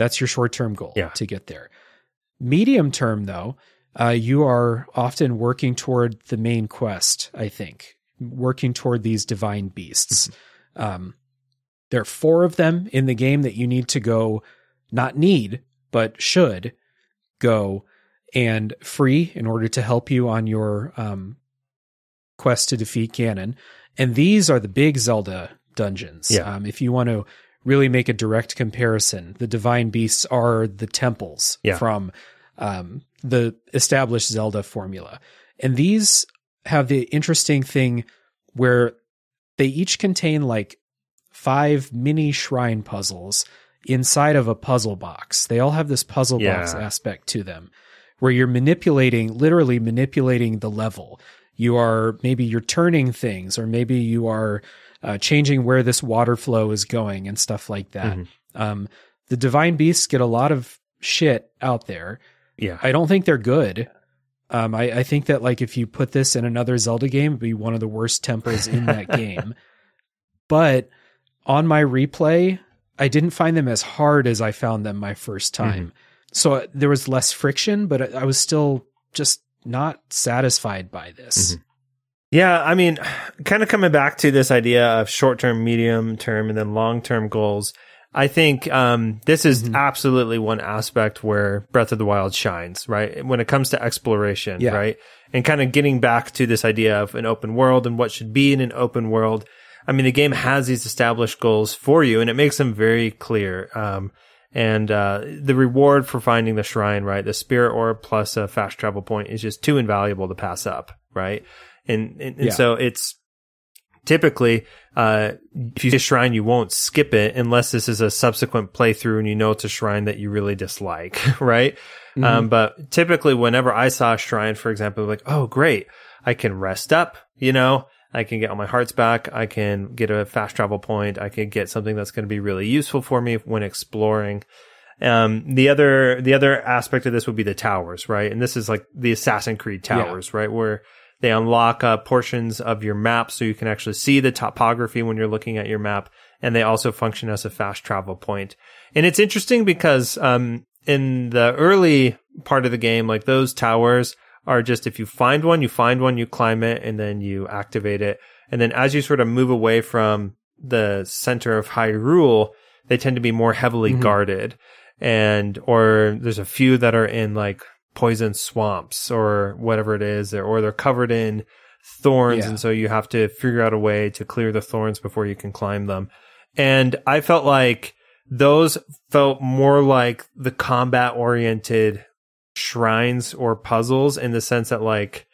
That's your short term goal Yeah. to get there. Medium term, though, uh, you are often working toward the main quest. I think working toward these divine beasts. um, there are four of them in the game that you need to go, not need, but should go and free in order to help you on your um, quest to defeat Ganon. And these are the big Zelda dungeons. Yeah. Um, if you want to really make a direct comparison, the divine beasts are the temples Yeah. from um, the established Zelda formula. And these have the interesting thing where they each contain like five mini shrine puzzles inside of a puzzle box. They all have this puzzle box aspect to them where you're manipulating, literally manipulating the level. You are maybe you're turning things, or maybe you are uh, changing where this water flow is going and stuff like that. Mhm. Um, the divine beasts get a lot of shit out there. Yeah. I don't think they're good. Um, I, I think that like if you put this in another Zelda game, it'd be one of the worst temples in that game. But on my replay, I didn't find them as hard as I found them my first time. So uh, there was less friction, but I, I was still just not satisfied by this. Mhm. Yeah, I mean, kind of coming back to this idea of short term, medium term, and then long term goals. I think um, this is Mhm. absolutely one aspect where Breath of the Wild shines, right? When it comes to exploration, Yeah. right? And kind of getting back to this idea of an open world and what should be in an open world. I mean, the game has these established goals for you and it makes them very clear. Um, and uh, the reward for finding the shrine, right? The spirit orb plus a fast travel point is just too invaluable to pass up, right? And and, and Yeah. so it's typically uh, if you see a shrine, you won't skip it unless this is a subsequent playthrough and you know it's a shrine that you really dislike, right? Mm-hmm. Um, but typically, whenever I saw a shrine, for example, like, oh, great, I can rest up, you know, I can get all my hearts back, I can get a fast travel point, I can get something that's going to be really useful for me when exploring. Um, the other, the other aspect of this would be the towers, right? And this is like the Assassin's Creed towers, right? Where they unlock uh, portions of your map so you can actually see the topography when you're looking at your map. And they also function as a fast travel point. And it's interesting because, um, in the early part of the game, like those towers are just if you find one, you find one, you climb it, and then you activate it. And then as you sort of move away from the center of Hyrule, they tend to be more heavily Mhm. guarded. And, or there's a few that are in like poison swamps or whatever it is, or they're covered in thorns. Yeah. And so you have to figure out a way to clear the thorns before you can climb them. And I felt like those felt more like the combat oriented shrines or puzzles in the sense that like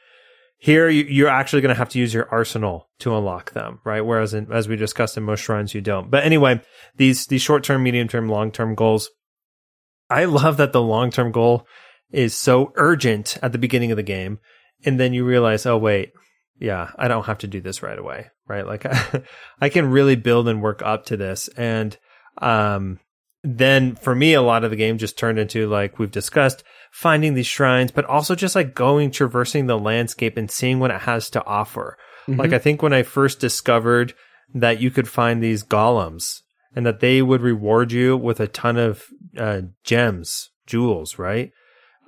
here you, you're actually going to have to use your arsenal to unlock them, right? Whereas in, as we discussed in most shrines, you don't. But anyway, these these short term, medium term, long term goals. I love that the long term goal is so urgent at the beginning of the game, and then you realize, oh wait, yeah, I don't have to do this right away, right? Like I can really build and work up to this, and um, then for me, a lot of the game just turned into like we've discussed finding these shrines, but also just like going traversing the landscape and seeing what it has to offer. Mm-hmm. Like I think when I first discovered that you could find these golems and that they would reward you with a ton of uh, gems, jewels, right?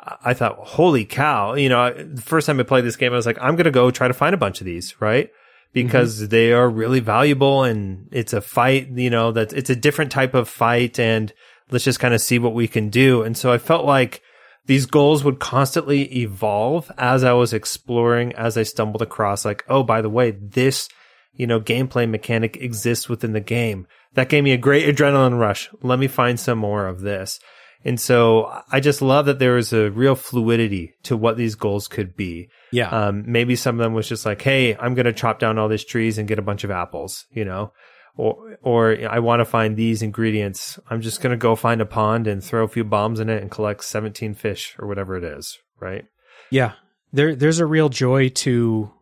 I thought, holy cow! You know, the first time I played this game, I was like, I'm gonna go try to find a bunch of these, right? Because mm-hmm. they are really valuable, and it's a fight. You know, that it's a different type of fight, and let's just kind of see what we can do. And so I felt like these goals would constantly evolve as I was exploring, as I stumbled across, like, oh, by the way, this, you know, gameplay mechanic exists within the game. That gave me a great adrenaline rush. Let me find some more of this. And so I just love that there was a real fluidity to what these goals could be. Yeah. Um, maybe some of them was just like, Hey, I'm going to chop down all these trees and get a bunch of apples, you know, or, or I want to find these ingredients. I'm just going to go find a pond and throw a few bombs in it and collect 17 fish or whatever it is. Right. Yeah. There, there's a real joy to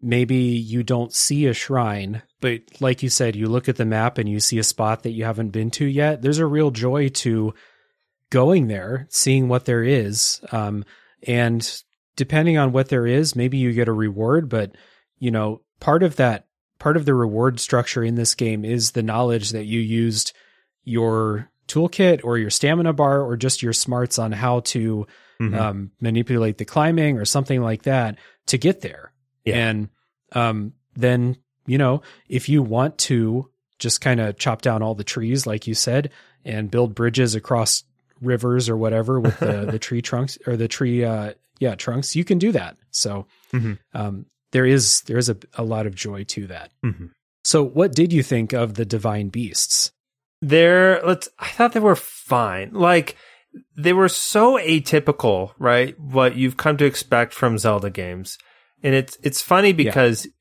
maybe you don't see a shrine, but like you said, you look at the map and you see a spot that you haven't been to yet. There's a real joy to going there, seeing what there is. Um, and depending on what there is, maybe you get a reward, but you know, part of that, part of the reward structure in this game is the knowledge that you used your toolkit or your stamina bar or just your smarts on how to mm-hmm. um, manipulate the climbing or something like that to get there. Yeah. And um, then, you know, if you want to just kind of chop down all the trees, like you said, and build bridges across rivers or whatever with the, the tree trunks or the tree, uh, yeah, trunks, you can do that. So, mm-hmm. um, there is, there is a, a lot of joy to that. Mm-hmm. So what did you think of the divine beasts? They're, let's, I thought they were fine. Like, they were so atypical, right? What you've come to expect from Zelda games. And it's, it's funny because yeah.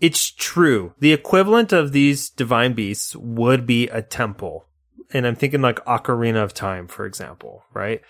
it's true. The equivalent of these divine beasts would be a temple. And I'm thinking like Ocarina of Time, for example, right?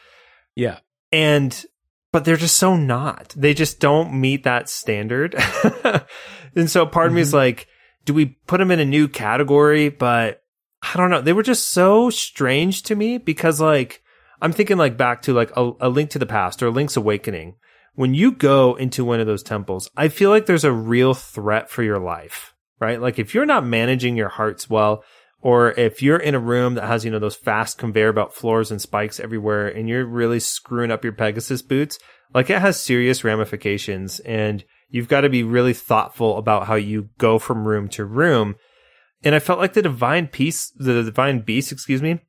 Yeah. And, but they're just so not. They just don't meet that standard. and so part mm-hmm. of me is like, do we put them in a new category? But I don't know. They were just so strange to me because like, I'm thinking like back to like a, a link to the past or Link's Awakening. When you go into one of those temples, I feel like there's a real threat for your life, right? Like if you're not managing your hearts well, or if you're in a room that has, you know, those fast conveyor belt floors and spikes everywhere and you're really screwing up your Pegasus boots, like it has serious ramifications and you've got to be really thoughtful about how you go from room to room. And I felt like the divine piece, the divine beast, excuse me,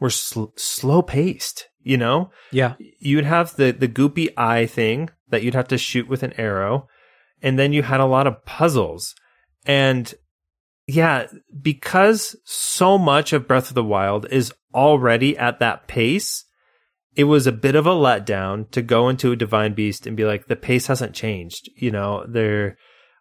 were sl- slow paced, you know? Yeah. You'd have the, the goopy eye thing that you'd have to shoot with an arrow. And then you had a lot of puzzles. And yeah, because so much of Breath of the Wild is already at that pace, it was a bit of a letdown to go into a Divine Beast and be like, the pace hasn't changed. You know, they're,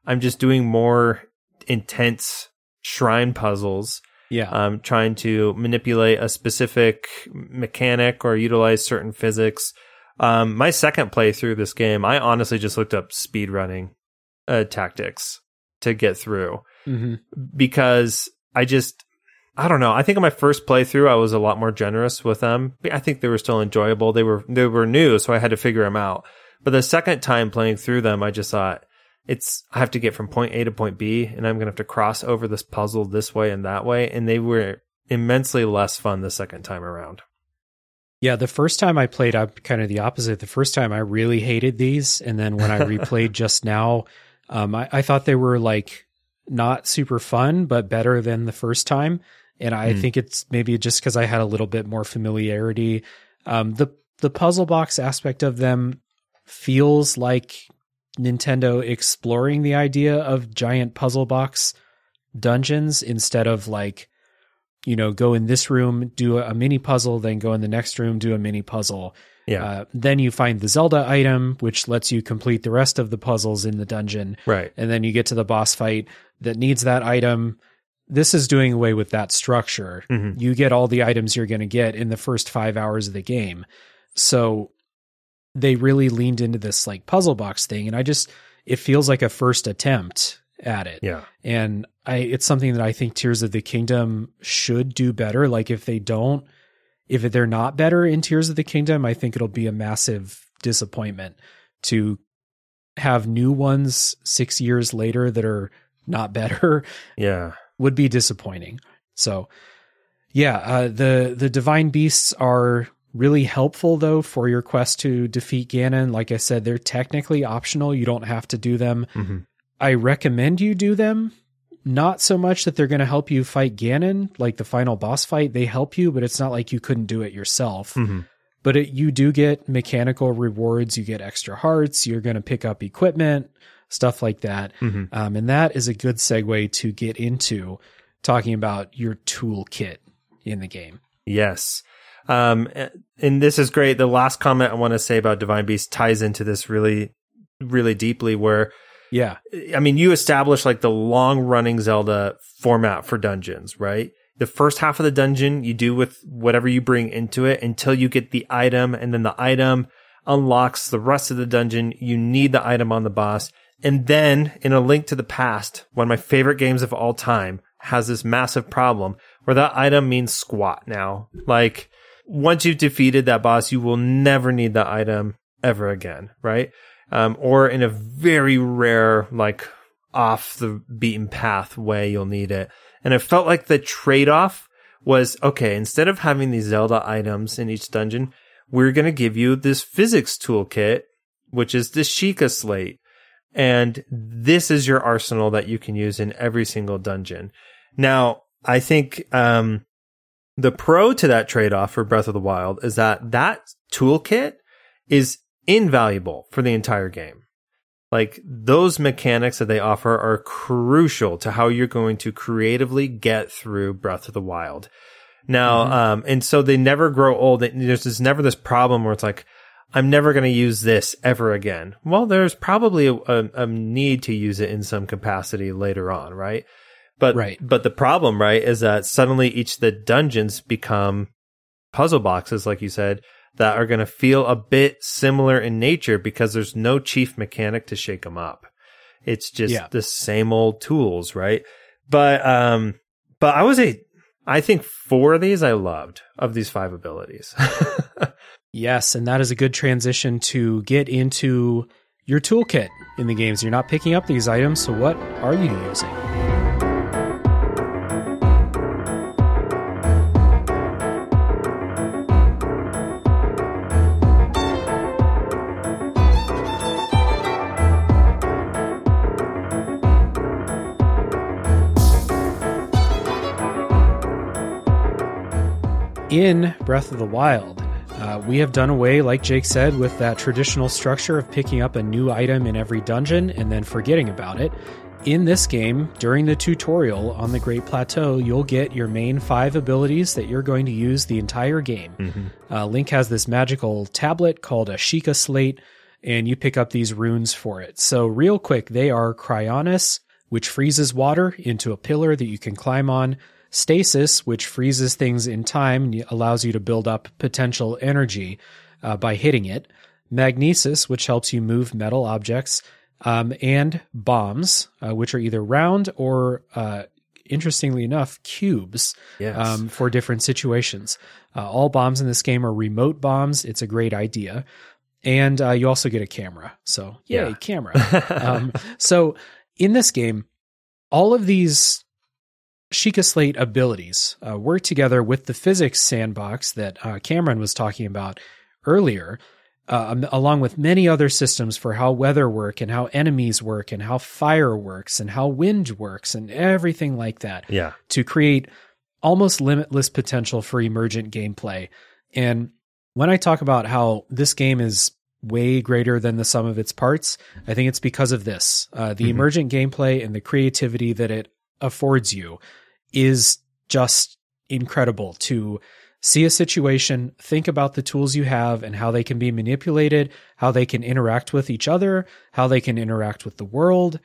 I'm just doing more intense shrine puzzles. Yeah. Um, trying to manipulate a specific mechanic or utilize certain physics. Um, my second playthrough this game, I honestly just looked up speed running uh, tactics to get through mm-hmm. because I just, I don't know. I think in my first playthrough, I was a lot more generous with them. I think they were still enjoyable. They were, they were new, so I had to figure them out. But the second time playing through them, I just thought, it's I have to get from point A to point B, and I'm gonna have to cross over this puzzle this way and that way, and they were immensely less fun the second time around. Yeah, the first time I played, I'm kind of the opposite. The first time I really hated these, and then when I replayed just now, um, I, I, thought they were like not super fun, but better than the first time. And I mm. think it's maybe just because I had a little bit more familiarity. Um, the the puzzle box aspect of them feels like Nintendo exploring the idea of giant puzzle box dungeons instead of like you know go in this room do a, mini puzzle then go in the next room do a mini puzzle Yeah. uh, then you find the zelda item which lets you complete the rest of the puzzles in the dungeon right. and then you get to the boss fight that needs that item this is doing away with that structure Mhm. you get all the items you're going to get in the first five hours of the game so they really leaned into this like puzzle box thing and i just it feels like a first attempt at it Yeah. and I it's something that I think Tears of the Kingdom should do better. Like if they don't, if they're not better in Tears of the Kingdom, I think it'll be a massive disappointment to have new ones six years later that are not better Yeah. would be disappointing. So yeah, uh, the the divine beasts are really helpful though for your quest to defeat Ganon. Like I said, they're technically optional. You don't have to do them. hmm I recommend you do them. Not so much that they're going to help you fight Ganon, like the final boss fight. They help you, but it's not like you couldn't do it yourself. hmm But it, you do get mechanical rewards. You get extra hearts. You're going to pick up equipment, stuff like that. hmm Um, and that is a good segue to get into talking about your toolkit in the game. Yes. Um, and this is great. The last comment I want to say about Divine Beast ties into this really, really deeply where Yeah. I mean, you establish like the long running Zelda format for dungeons, right? The first half of the dungeon you do with whatever you bring into it until you get the item, and then the item unlocks the rest of the dungeon. You need the item on the boss. And then in a link to the past, one of my favorite games of all time has this massive problem where that item means squat now. Like once you've defeated that boss, you will never need the item ever again, right? Um, or in a very rare, like off the beaten path way, you'll need it. And it felt like the trade off was okay, instead of having these Zelda items in each dungeon, we're going to give you this physics toolkit, which is the Sheikah slate. And this is your arsenal that you can use in every single dungeon. Now, I think, um, the pro to that trade off for Breath of the Wild is that that toolkit is invaluable for the entire game. Like those mechanics that they offer are crucial to how you're going to creatively get through Breath of the Wild. Now, um, and so they never grow old. There's just never this problem where it's like, I'm never going to use this ever again. Well, there's probably a, a, a need to use it in some capacity later on, right? But Right. but the problem, right, is that suddenly each of the dungeons become puzzle boxes, like you said, that are going to feel a bit similar in nature because there's no chief mechanic to shake them up. It's just Yeah. the same old tools, right? But um, but I was a, I think four of these I loved of these five abilities. Yes, and that is a good transition to get into your toolkit in the games. You're not picking up these items, so what are you using? In Breath of the Wild, uh, we have done away, like Jake said, with that traditional structure of picking up a new item in every dungeon and then forgetting about it. In this game, during the tutorial on the Great Plateau, you'll get your main five abilities that you're going to use the entire game. Uh, Link has this magical tablet called a Sheikah Slate, and you pick up these runes for it. So, real quick, they are Cryonis, which freezes water into a pillar that you can climb on, Stasis, which freezes things in time and allows you to build up potential energy uh, by hitting it, Magnesis, which helps you move metal objects, um, and bombs, uh, which are either round or, uh, interestingly enough, cubes yes. um, for different situations. Uh, all bombs in this game are remote bombs. It's a great idea. And uh, you also get a camera. So, yay, Yeah. camera. um, so, in this game, all of these Sheikah Slate abilities uh, work together with the physics sandbox that uh, Cameron was talking about earlier, uh, along with many other systems for how weather work and how enemies work and how fire works and how wind works and everything like that yeah. to create almost limitless potential for emergent gameplay. And when I talk about how this game is way greater than the sum of its parts, I think it's because of this. Uh, the Mhm. emergent gameplay and the creativity that it affords you is just incredible to see a situation, think about the tools you have and how they can be manipulated, how they can interact with each other, how they can interact with the world,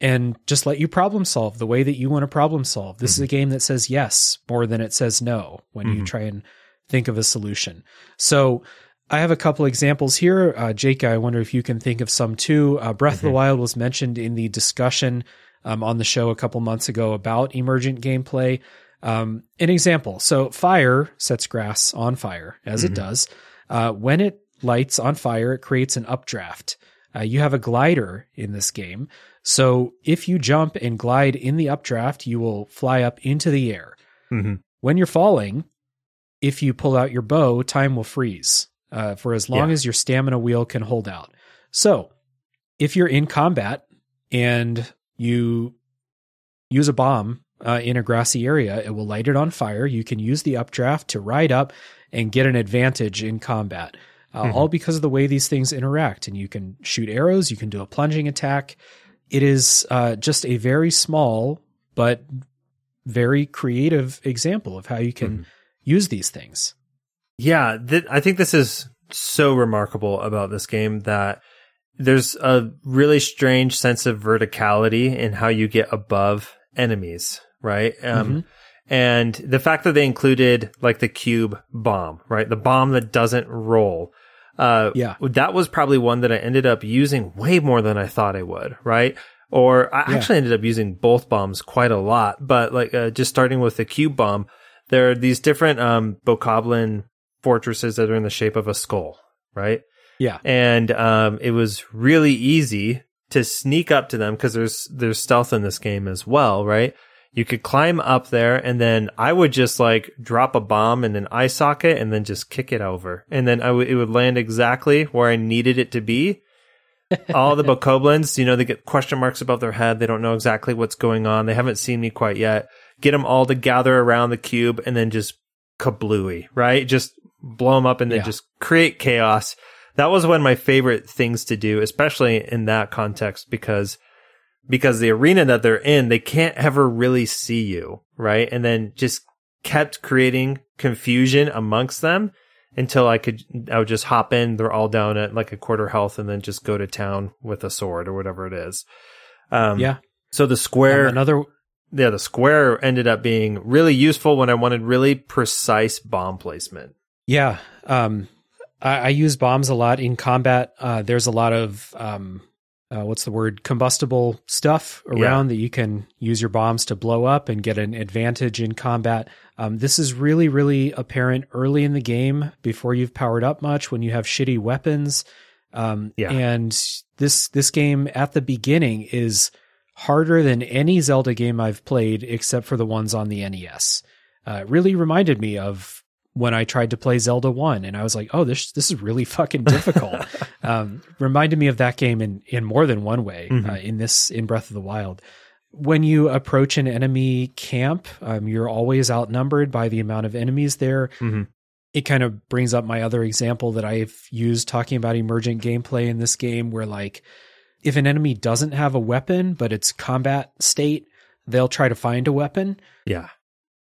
and just let you problem solve the way that you want to problem solve. This is a game that says yes more than it says no when you Mhm. try and think of a solution. So I have a couple examples here. Uh, Jake, I wonder if you can think of some too. Uh, Breath of the Mhm. Wild was mentioned in the discussion um, on the show a couple months ago about emergent gameplay. Um, an example. So fire sets grass on fire, as it Mhm. does. Uh, when it lights on fire, it creates an updraft. Uh, you have a glider in this game. So if you jump and glide in the updraft, you will fly up into the air. hmm When you're falling, if you pull out your bow, time will freeze uh, for as long Yeah. as your stamina wheel can hold out. So if you're in combat and you use a bomb uh, in a grassy area, it will light it on fire. You can use the updraft to ride up and get an advantage in combat. Uh, Mhm. All because of the way these things interact. And you can shoot arrows, you can do a plunging attack. It is uh, just a very small but very creative example of how you can Mhm. use these things. Yeah, th- I think this is so remarkable about this game that there's a really strange sense of verticality in how you get above enemies, right? Um, Mhm. And the fact that they included like the cube bomb, right? The bomb that doesn't roll. Uh, Yeah. that was probably one that I ended up using way more than I thought I would, right? Or I Yeah. actually ended up using both bombs quite a lot, but like uh, just starting with the cube bomb, there are these different um, Bokoblin fortresses that are in the shape of a skull, right? Yeah. And um, it was really easy to sneak up to them because there's there's stealth in this game as well, right? You could climb up there, and then I would just like drop a bomb in an eye socket, and then just kick it over, and then I w- it would land exactly where I needed it to be. All the Bokoblins, you know, they get question marks above their head. They don't know exactly what's going on. They haven't seen me quite yet. Get them all to gather around the cube, and then just kablooey, right? Just blow them up, and then Yeah. just create chaos that was one of my favorite things to do, especially in that context, because because the arena that they're in, they can't ever really see you, right? And then just kept creating confusion amongst them until I could I would just hop in, they're all down at like a quarter health, and then just go to town with a sword or whatever it is. Um, Yeah. So the Um, square, another yeah, the square ended up being really useful when I wanted really precise bomb placement. Yeah. Um, I, I use bombs a lot in combat. Uh, there's a lot of, um, uh, what's the word? Combustible stuff around that you can use your bombs to blow up and get an advantage in combat. Um, this is really, really apparent early in the game before you've powered up much when you have shitty weapons. Um, Yeah. and this, this game at the beginning is harder than any Zelda game I've played except for the ones on the NES. Uh, it really reminded me of when I tried to play Zelda 1 and I was like, "Oh, this this is really fucking difficult." um, reminded me of that game in in more than one way Mhm. uh, in this in Breath of the Wild. When you approach an enemy camp, um, you're always outnumbered by the amount of enemies there. Mhm. It kind of brings up my other example that I've used talking about emergent gameplay in this game where like if an enemy doesn't have a weapon but it's combat state, they'll try to find a weapon Yeah.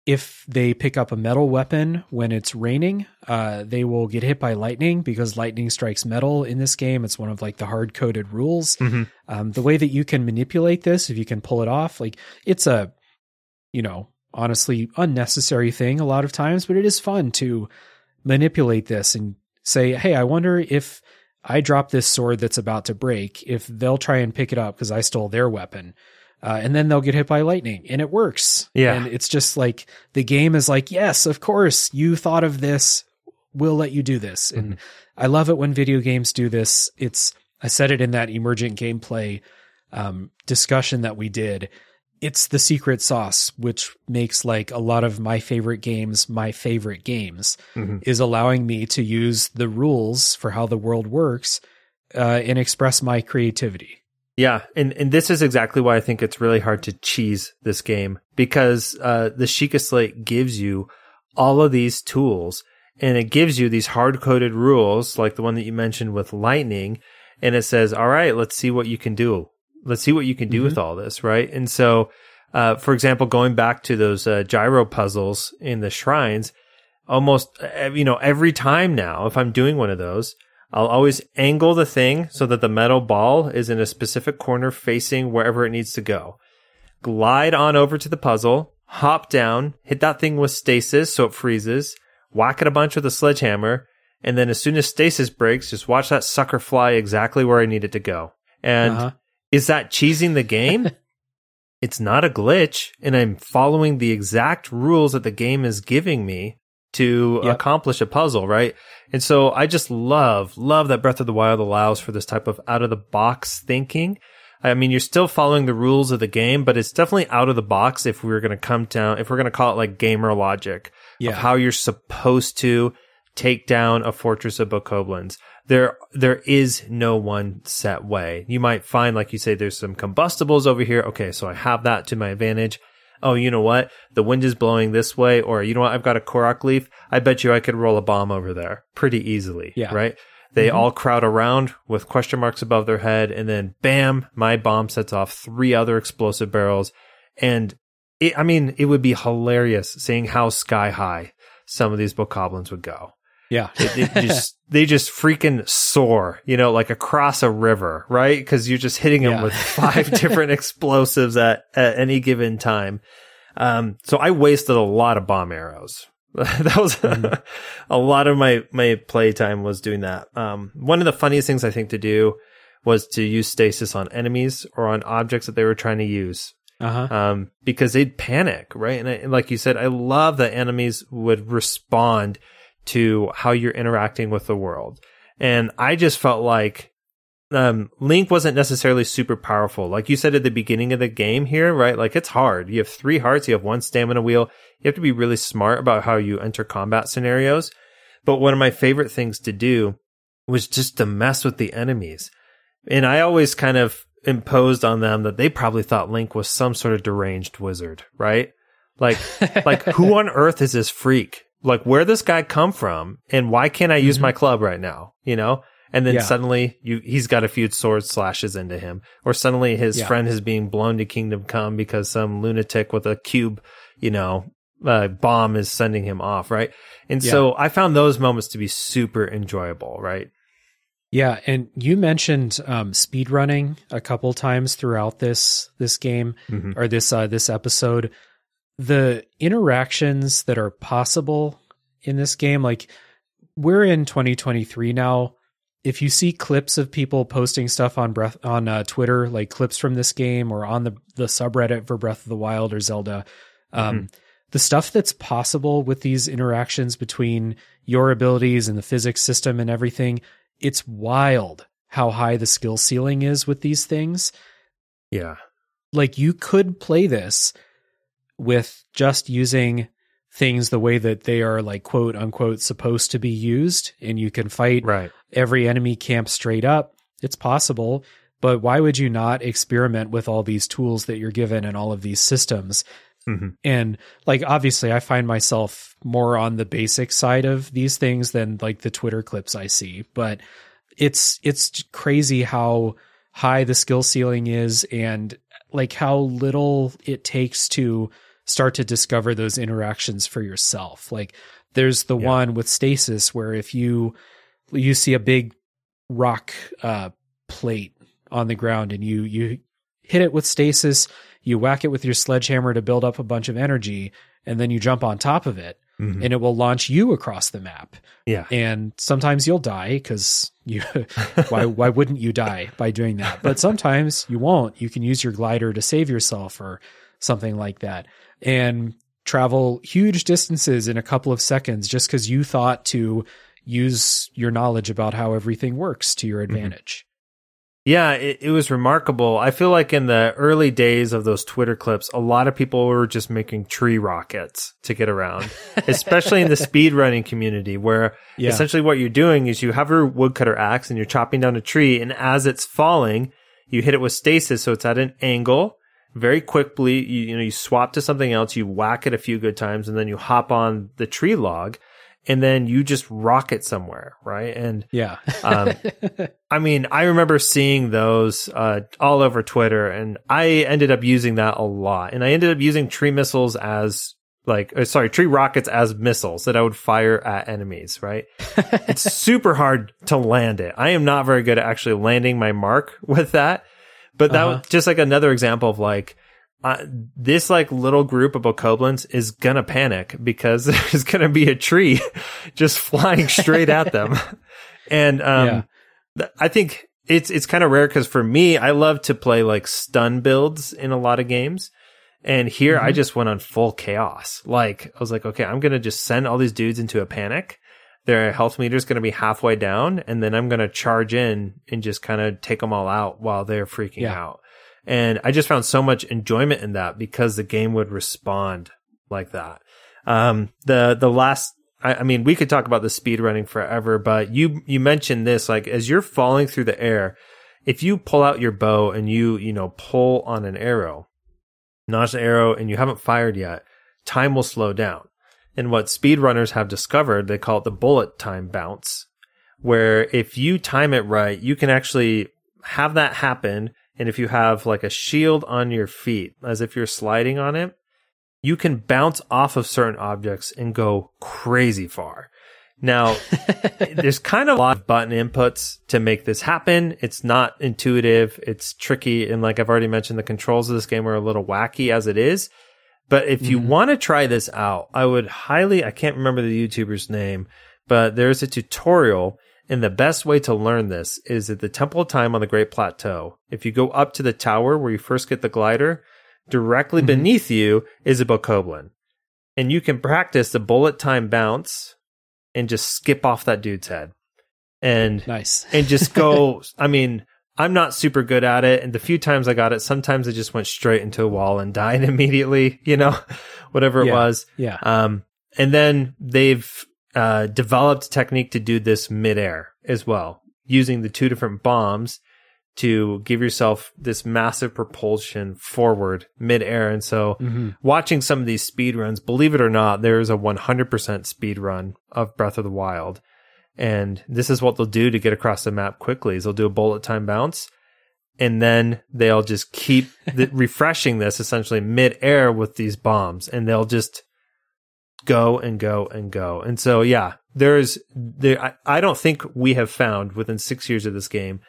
If they pick up a metal weapon when it's raining, uh, they will get hit by lightning because lightning strikes metal in this game. It's one of like the hard coded rules. Mhm. Um, the way that you can manipulate this, if you can pull it off, like it's a, you know, honestly unnecessary thing a lot of times, but it is fun to manipulate this and say, hey, I wonder if I drop this sword that's about to break, if they'll try and pick it up because I stole their weapon. Uh, and then they'll get hit by lightning and it works. Yeah. And it's just like the game is like, yes, of course, you thought of this. We'll let you do this. And I love it when video games do this. It's, I said it in that emergent gameplay um, discussion that we did. It's the secret sauce, which makes like a lot of my favorite games my favorite games, Mhm. is allowing me to use the rules for how the world works uh, and express my creativity. Yeah, and and this is exactly why I think it's really hard to cheese this game because uh, the Sheikah Slate gives you all of these tools, and it gives you these hard coded rules, like the one that you mentioned with lightning. And it says, all right, let's see what you can do. Let's see what you can do with all this. Right. And so, uh, for example, going back to those uh, gyro puzzles in the shrines, almost, uh, you know, every time now, if I'm doing one of those, I'll always angle the thing so that the metal ball is in a specific corner facing wherever it needs to go. Glide on over to the puzzle, hop down, hit that thing with stasis so it freezes, whack it a bunch with a sledgehammer, and then as soon as stasis breaks, just watch that sucker fly exactly where I need it to go. And Uh-huh. is that cheesing the game? it's not a glitch, and I'm following the exact rules that the game is giving me to Yep. accomplish a puzzle, right? And so I just love, love that Breath of the Wild allows for this type of out of the box thinking. I mean, you're still following the rules of the game, but it's definitely out of the box if we are going to come down, if we're going to call it like gamer logic Yeah. of how you're supposed to take down a fortress of bokoblins. There, there is no one set way. You might find, like you say, there's some combustibles over here. Okay, so I have that to my advantage. Oh, you know what? The wind is blowing this way, or you know what? I've got a Korok leaf. I bet you I could roll a bomb over there pretty easily. Yeah. Right? They mm-hmm. all crowd around with question marks above their head, and then bam, my bomb sets off three other explosive barrels. And it, I mean, it would be hilarious seeing how sky high some of these bokoblins would go. Yeah. They just they just freaking soar, you know, like across a river, right? Because you're just hitting them Yeah. with five different explosives at at any given time. Um, so I wasted a lot of bomb arrows. that was a lot of my my playtime was doing that. Um, one of the funniest things I think to do was to use stasis on enemies or on objects that they were trying to use Uh huh. um, because they'd panic, right? And, I, and like you said, I love that enemies would respond to how you're interacting with the world. And I just felt like um, Link wasn't necessarily super powerful. Like you said at the beginning of the game here, right? Like it's hard. You have three hearts, you have one stamina wheel. You have to be really smart about how you enter combat scenarios. But one of my favorite things to do was just to mess with the enemies. And I always kind of imposed on them that they probably thought Link was some sort of deranged wizard, right? Like, like who on earth is this freak? Like, where this guy come from, and why can't I use my club right now? You know. And then Yeah. suddenly, you he's got a few sword slashes into him, or suddenly his Yeah. friend is being blown to Kingdom Come because some lunatic with a cube, you know, uh, bomb is sending him off, right? And so I found those moments to be super enjoyable, right? Yeah, and you mentioned um, speed running a couple times throughout this this game Mhm. or this uh, this episode. The interactions that are possible in this game, like we're in 2023 now. If you see clips of people posting stuff on breath on uh, Twitter, like clips from this game, or on the the subreddit for Breath of the Wild or Zelda, um, the stuff that's possible with these interactions between your abilities and the physics system and everything, it's wild how high the skill ceiling is with these things. Yeah. Like you could play this with just using things the way that they are like quote unquote supposed to be used and you can fight Right. every enemy camp straight up. It's possible, but why would you not experiment with all these tools that you're given and all of these systems? Mhm. And like obviously I find myself more on the basic side of these things than like the Twitter clips I see, but it's it's crazy how high the skill ceiling is and like how little it takes to start to discover those interactions for yourself. Like there's the Yeah. one with stasis where if you you see a big rock uh plate on the ground and you you hit it with stasis, you whack it with your sledgehammer to build up a bunch of energy and then you jump on top of it Mhm. and it will launch you across the map. Yeah. And sometimes you'll die cuz you why why wouldn't you die by doing that? But sometimes you won't. You can use your glider to save yourself or something like that and travel huge distances in a couple of seconds just cuz you thought to use your knowledge about how everything works to your mm-hmm. advantage. Yeah, it, it was remarkable. I feel like in the early days of those Twitter clips, a lot of people were just making tree rockets to get around, especially in the speedrunning community where Yeah. essentially what you're doing is you have your woodcutter axe and you're chopping down a tree and as it's falling, you hit it with stasis so it's at an angle. Very quickly, you, you know, you swap to something else, you whack it a few good times and then you hop on the tree log and then you just rock it somewhere, right? And Yeah. um, I mean, I remember seeing those uh, all over Twitter, and I ended up using that a lot. And I ended up using tree missiles as like, uh, sorry, tree rockets as missiles that I would fire at enemies. Right? it's super hard to land it. I am not very good at actually landing my mark with that. But that Uh-huh. was just like another example of like. Uh, this like little group of bokoblins is gonna panic because there's gonna be a tree just flying straight at them, and um, Yeah. th- I think it's it's kind of rare because for me, I love to play like stun builds in a lot of games. And here I just went on full chaos. Like I was like, okay, I'm gonna just send all these dudes into a panic. Their health meter is gonna be halfway down, and then I'm gonna charge in and just kind of take them all out while they're freaking Yeah. out. And I just found so much enjoyment in that because the game would respond like that. Um, the the last I, I mean, we could talk about the speed running forever, but you you mentioned this like as you're falling through the air, if you pull out your bow and you you know pull on an arrow, notch the arrow, and you haven't fired yet, time will slow down. And what speedrunners have discovered, they call it the bullet time bounce, where if you time it right, you can actually have that happen. And if you have like a shield on your feet, as if you're sliding on it, you can bounce off of certain objects and go crazy far. Now, there's kind of a lot of button inputs to make this happen. It's not intuitive. It's tricky. And like I've already mentioned, the controls of this game are a little wacky as it is. But if you mm-hmm. want to try this out, I would highly, I can't remember the YouTuber's name, but there's a tutorial. And the best way to learn this is at the Temple of Time on the Great Plateau. If you go up to the tower where you first get the glider, directly mm-hmm. beneath you is a bokoblin. And you can practice the bullet time bounce and just skip off that dude's head. And Nice. and just go. I mean, I'm not super good at it, and the few times I got it, sometimes I just went straight into a wall and died immediately. You know, whatever it Yeah. was. Yeah. Um, and then they've uh, developed a technique to do this midair as well, using the two different bombs to give yourself this massive propulsion forward midair. And so, hmm watching some of these speed runs, believe it or not, there is a 100% speed run of Breath of the Wild. And this is what they'll do to get across the map quickly is they'll do a bullet time bounce and then they'll just keep the, refreshing this essentially mid-air with these bombs and they'll just go and go and go. And so yeah, there's there I, I don't think we have found within 6 years of this game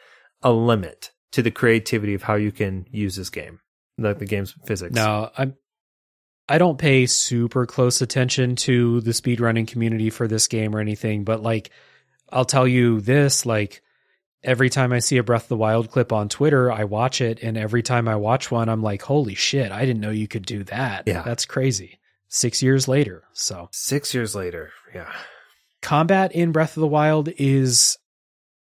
a limit to the creativity of how you can use this game. Like the game's physics. No, I'm. I don't pay super close attention to the speedrunning community for this game or anything, but like, I'll tell you this: like, every time I see a Breath of the Wild clip on Twitter, I watch it, and every time I watch one, I'm like, "Holy shit! I didn't know you could do that. Yeah. that's crazy." Six years later, so Six years later, yeah. combat in Breath of the Wild is,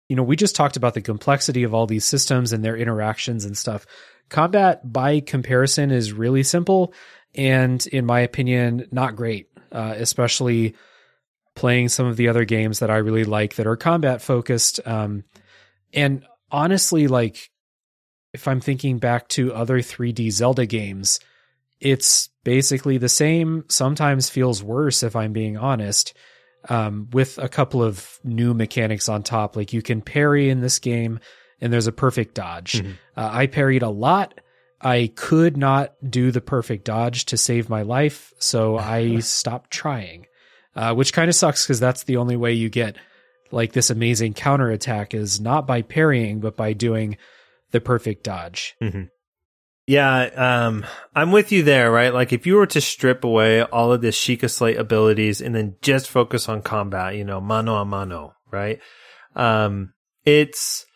you know, we just talked about the complexity of all these systems and their interactions and stuff. Combat, by comparison, is really simple and, in my opinion, not great, uh, especially playing some of the other games that I really like that are combat focused. Um, and honestly, like, if I'm thinking back to other 3D Zelda games, it's basically the same, sometimes feels worse if I'm being honest um, with a couple of new mechanics on top. Like you can parry in this game, and there's a perfect dodge. Mhm. Uh, I parried a lot. I could not do the perfect dodge to save my life, so I stopped trying, uh, which kind of sucks because that's the only way you get like this amazing counter attack is not by parrying, but by doing the perfect dodge. Yeah, um, I'm with you there, right? Like if you were to strip away all of the Sheikah Slate abilities and then just focus on combat, you know, mano a mano, right? Um, it's,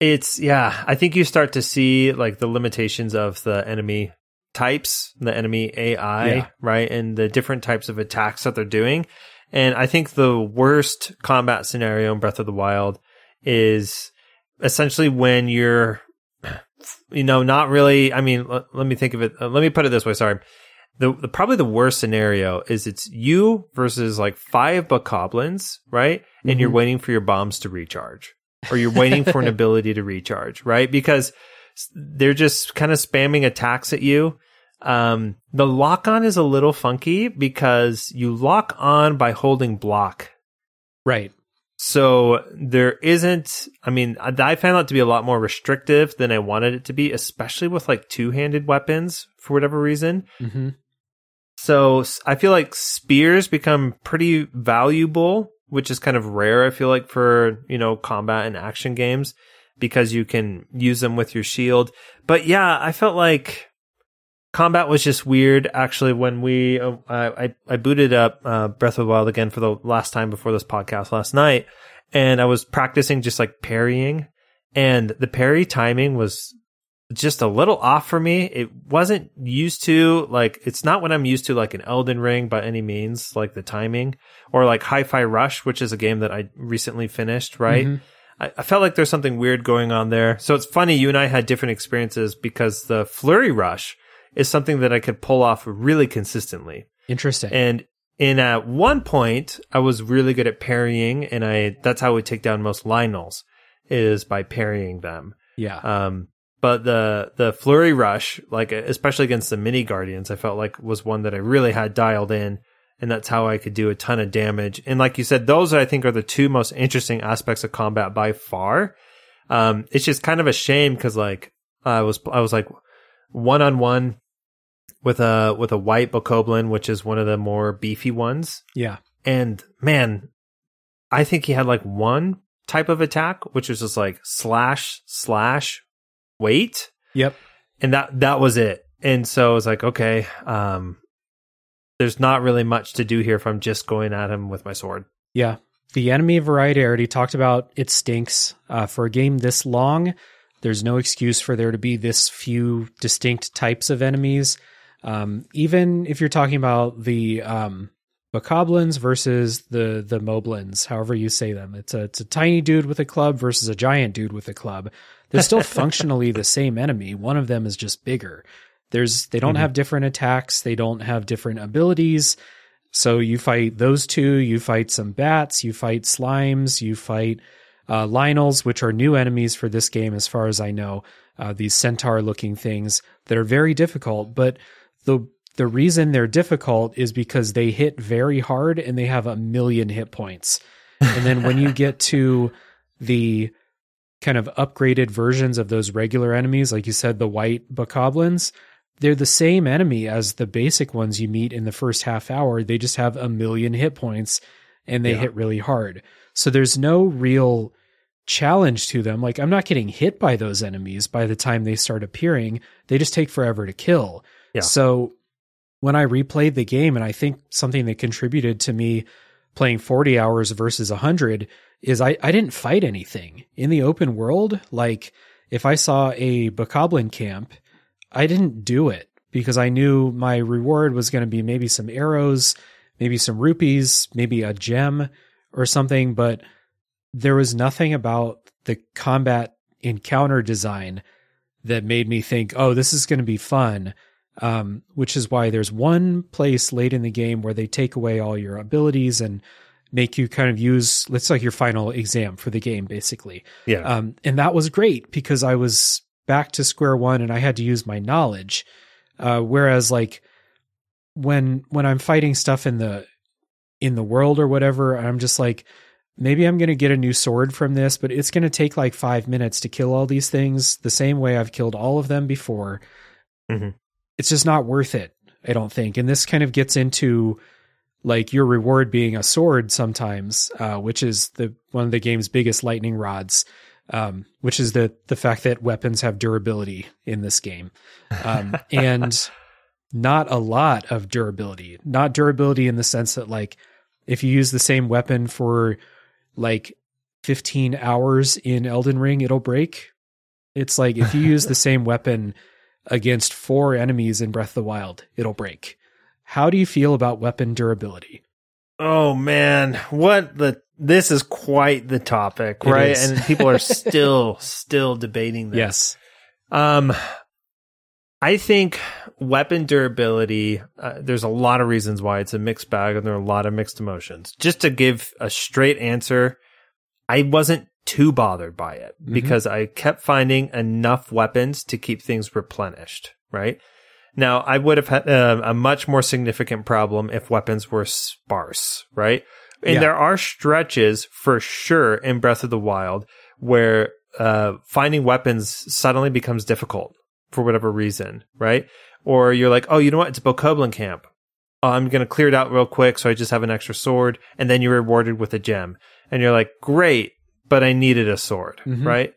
it's, yeah, I think you start to see like the limitations of the enemy types, the enemy AI, Yeah. right? And the different types of attacks that they're doing. And I think the worst combat scenario in Breath of the Wild is essentially when you're you know, not really. I mean, let, let me think of it. Uh, let me put it this way. Sorry. The, the probably the worst scenario is it's you versus like five bokoblins, right? And you're Mhm. waiting for your bombs to recharge, or you're waiting for an ability to recharge, right? Because they're just kind of spamming attacks at you. Um, the lock on is a little funky because you lock on by holding block. Right. So there isn't, I mean, I found that to be a lot more restrictive than I wanted it to be, especially with like two handed weapons for whatever reason. hmm So I feel like spears become pretty valuable, which is kind of rare. I feel like for, you know, combat and action games because you can use them with your shield. But yeah, I felt like combat was just weird. Actually, when we, uh, I, I- I booted up, uh, Breath of the Wild again for the last time before this podcast last night and I was practicing just like parrying and the parry timing was just a little off for me. It wasn't used to like it's not what I'm used to like an Elden Ring by any means, like the timing or like Hi-Fi Rush, which is a game that I recently finished. Right, Mhm. I, I felt like there's something weird going on there. So it's funny you and I had different experiences because the Flurry Rush is something that I could pull off really consistently. Interesting. And in at one point, I was really good at parrying, and I that's how I would take down most Lynels is by parrying them. yeah. Um, but the the flurry rush, like especially against the mini guardians, I felt like was one that I really had dialed in, and that's how I could do a ton of damage. And like you said, those I think are the two most interesting aspects of combat by far. Um, it's just kind of a shame because like I was I was like one on one with a with a white bokoblin, which is one of the more beefy ones, yeah. and man, I think he had like one type of attack, which was just like slash slash wait, Yep. and that that was it. And so I was like, okay, um, there's not really much to do here if I'm just going at him with my sword. Yeah. The enemy variety, I already talked about, it stinks. Uh, for a game this long, there's no excuse for there to be this few distinct types of enemies. Um, even if you're talking about the um, bokoblins versus the the moblins, however you say them, it's a it's a tiny dude with a club versus a giant dude with a club. They're still functionally the same enemy. One of them is just bigger. There's they don't Mhm. have different attacks. They don't have different abilities. So you fight those two, you fight some bats, you fight slimes, you fight uh, Lynels, which are new enemies for this game, as far as I know. Uh, these centaur looking things that are very difficult, but the the reason they're difficult is because they hit very hard and they have a million hit points. And then when you get to the kind of upgraded versions of those regular enemies, like you said, the white bokoblins, they're the same enemy as the basic ones you meet in the first half hour. They just have a million hit points and they Yeah. hit really hard. So there's no real challenge to them. Like I'm not getting hit by those enemies by the time they start appearing. They just take forever to kill. Yeah. So when I replayed the game, and I think something that contributed to me playing 40 hours versus 100 is I, I didn't fight anything in the open world. Like if I saw a bokoblin camp, I didn't do it because I knew my reward was going to be maybe some arrows, maybe some rupees, maybe a gem or something. But there was nothing about the combat encounter design that made me think, oh, this is going to be fun. Um, which is why there's one place late in the game where they take away all your abilities and make you kind of use, let's like your final exam for the game, basically. Yeah, Um, and that was great because I was back to square one and I had to use my knowledge. Uh, whereas like when when I'm fighting stuff in the in the world or whatever, I'm just like, maybe I'm gonna get a new sword from this, but it's gonna take like five minutes to kill all these things the same way I've killed all of them before. Mhm. It's just not worth it, I don't think. And this kind of gets into like your reward being a sword sometimes, uh, which is the one of the game's biggest lightning rods, um, which is the the fact that weapons have durability in this game, um, and not a lot of durability. Not durability in the sense that like if you use the same weapon for like 15 hours in Elden Ring, it'll break. It's like if you use the same weapon against four enemies in Breath of the Wild, it'll break. How do you feel about weapon durability? Oh man, what the this is quite the topic, right? And people are still still debating this. Yes. Um I think weapon durability uh, there's a lot of reasons why it's a mixed bag and there are a lot of mixed emotions. Just to give a straight answer, I wasn't too bothered by it Mhm. because I kept finding enough weapons to keep things replenished, right? Now, I would have had uh, a much more significant problem if weapons were sparse, right? And Yeah. there are stretches for sure in Breath of the Wild where uh, finding weapons suddenly becomes difficult for whatever reason, right? Or you're like, oh, you know what? It's Bokoblin camp. Oh, I'm going to clear it out real quick so I just have an extra sword. And then you're rewarded with a gem. And you're like, great, but I needed a sword, Mhm. right?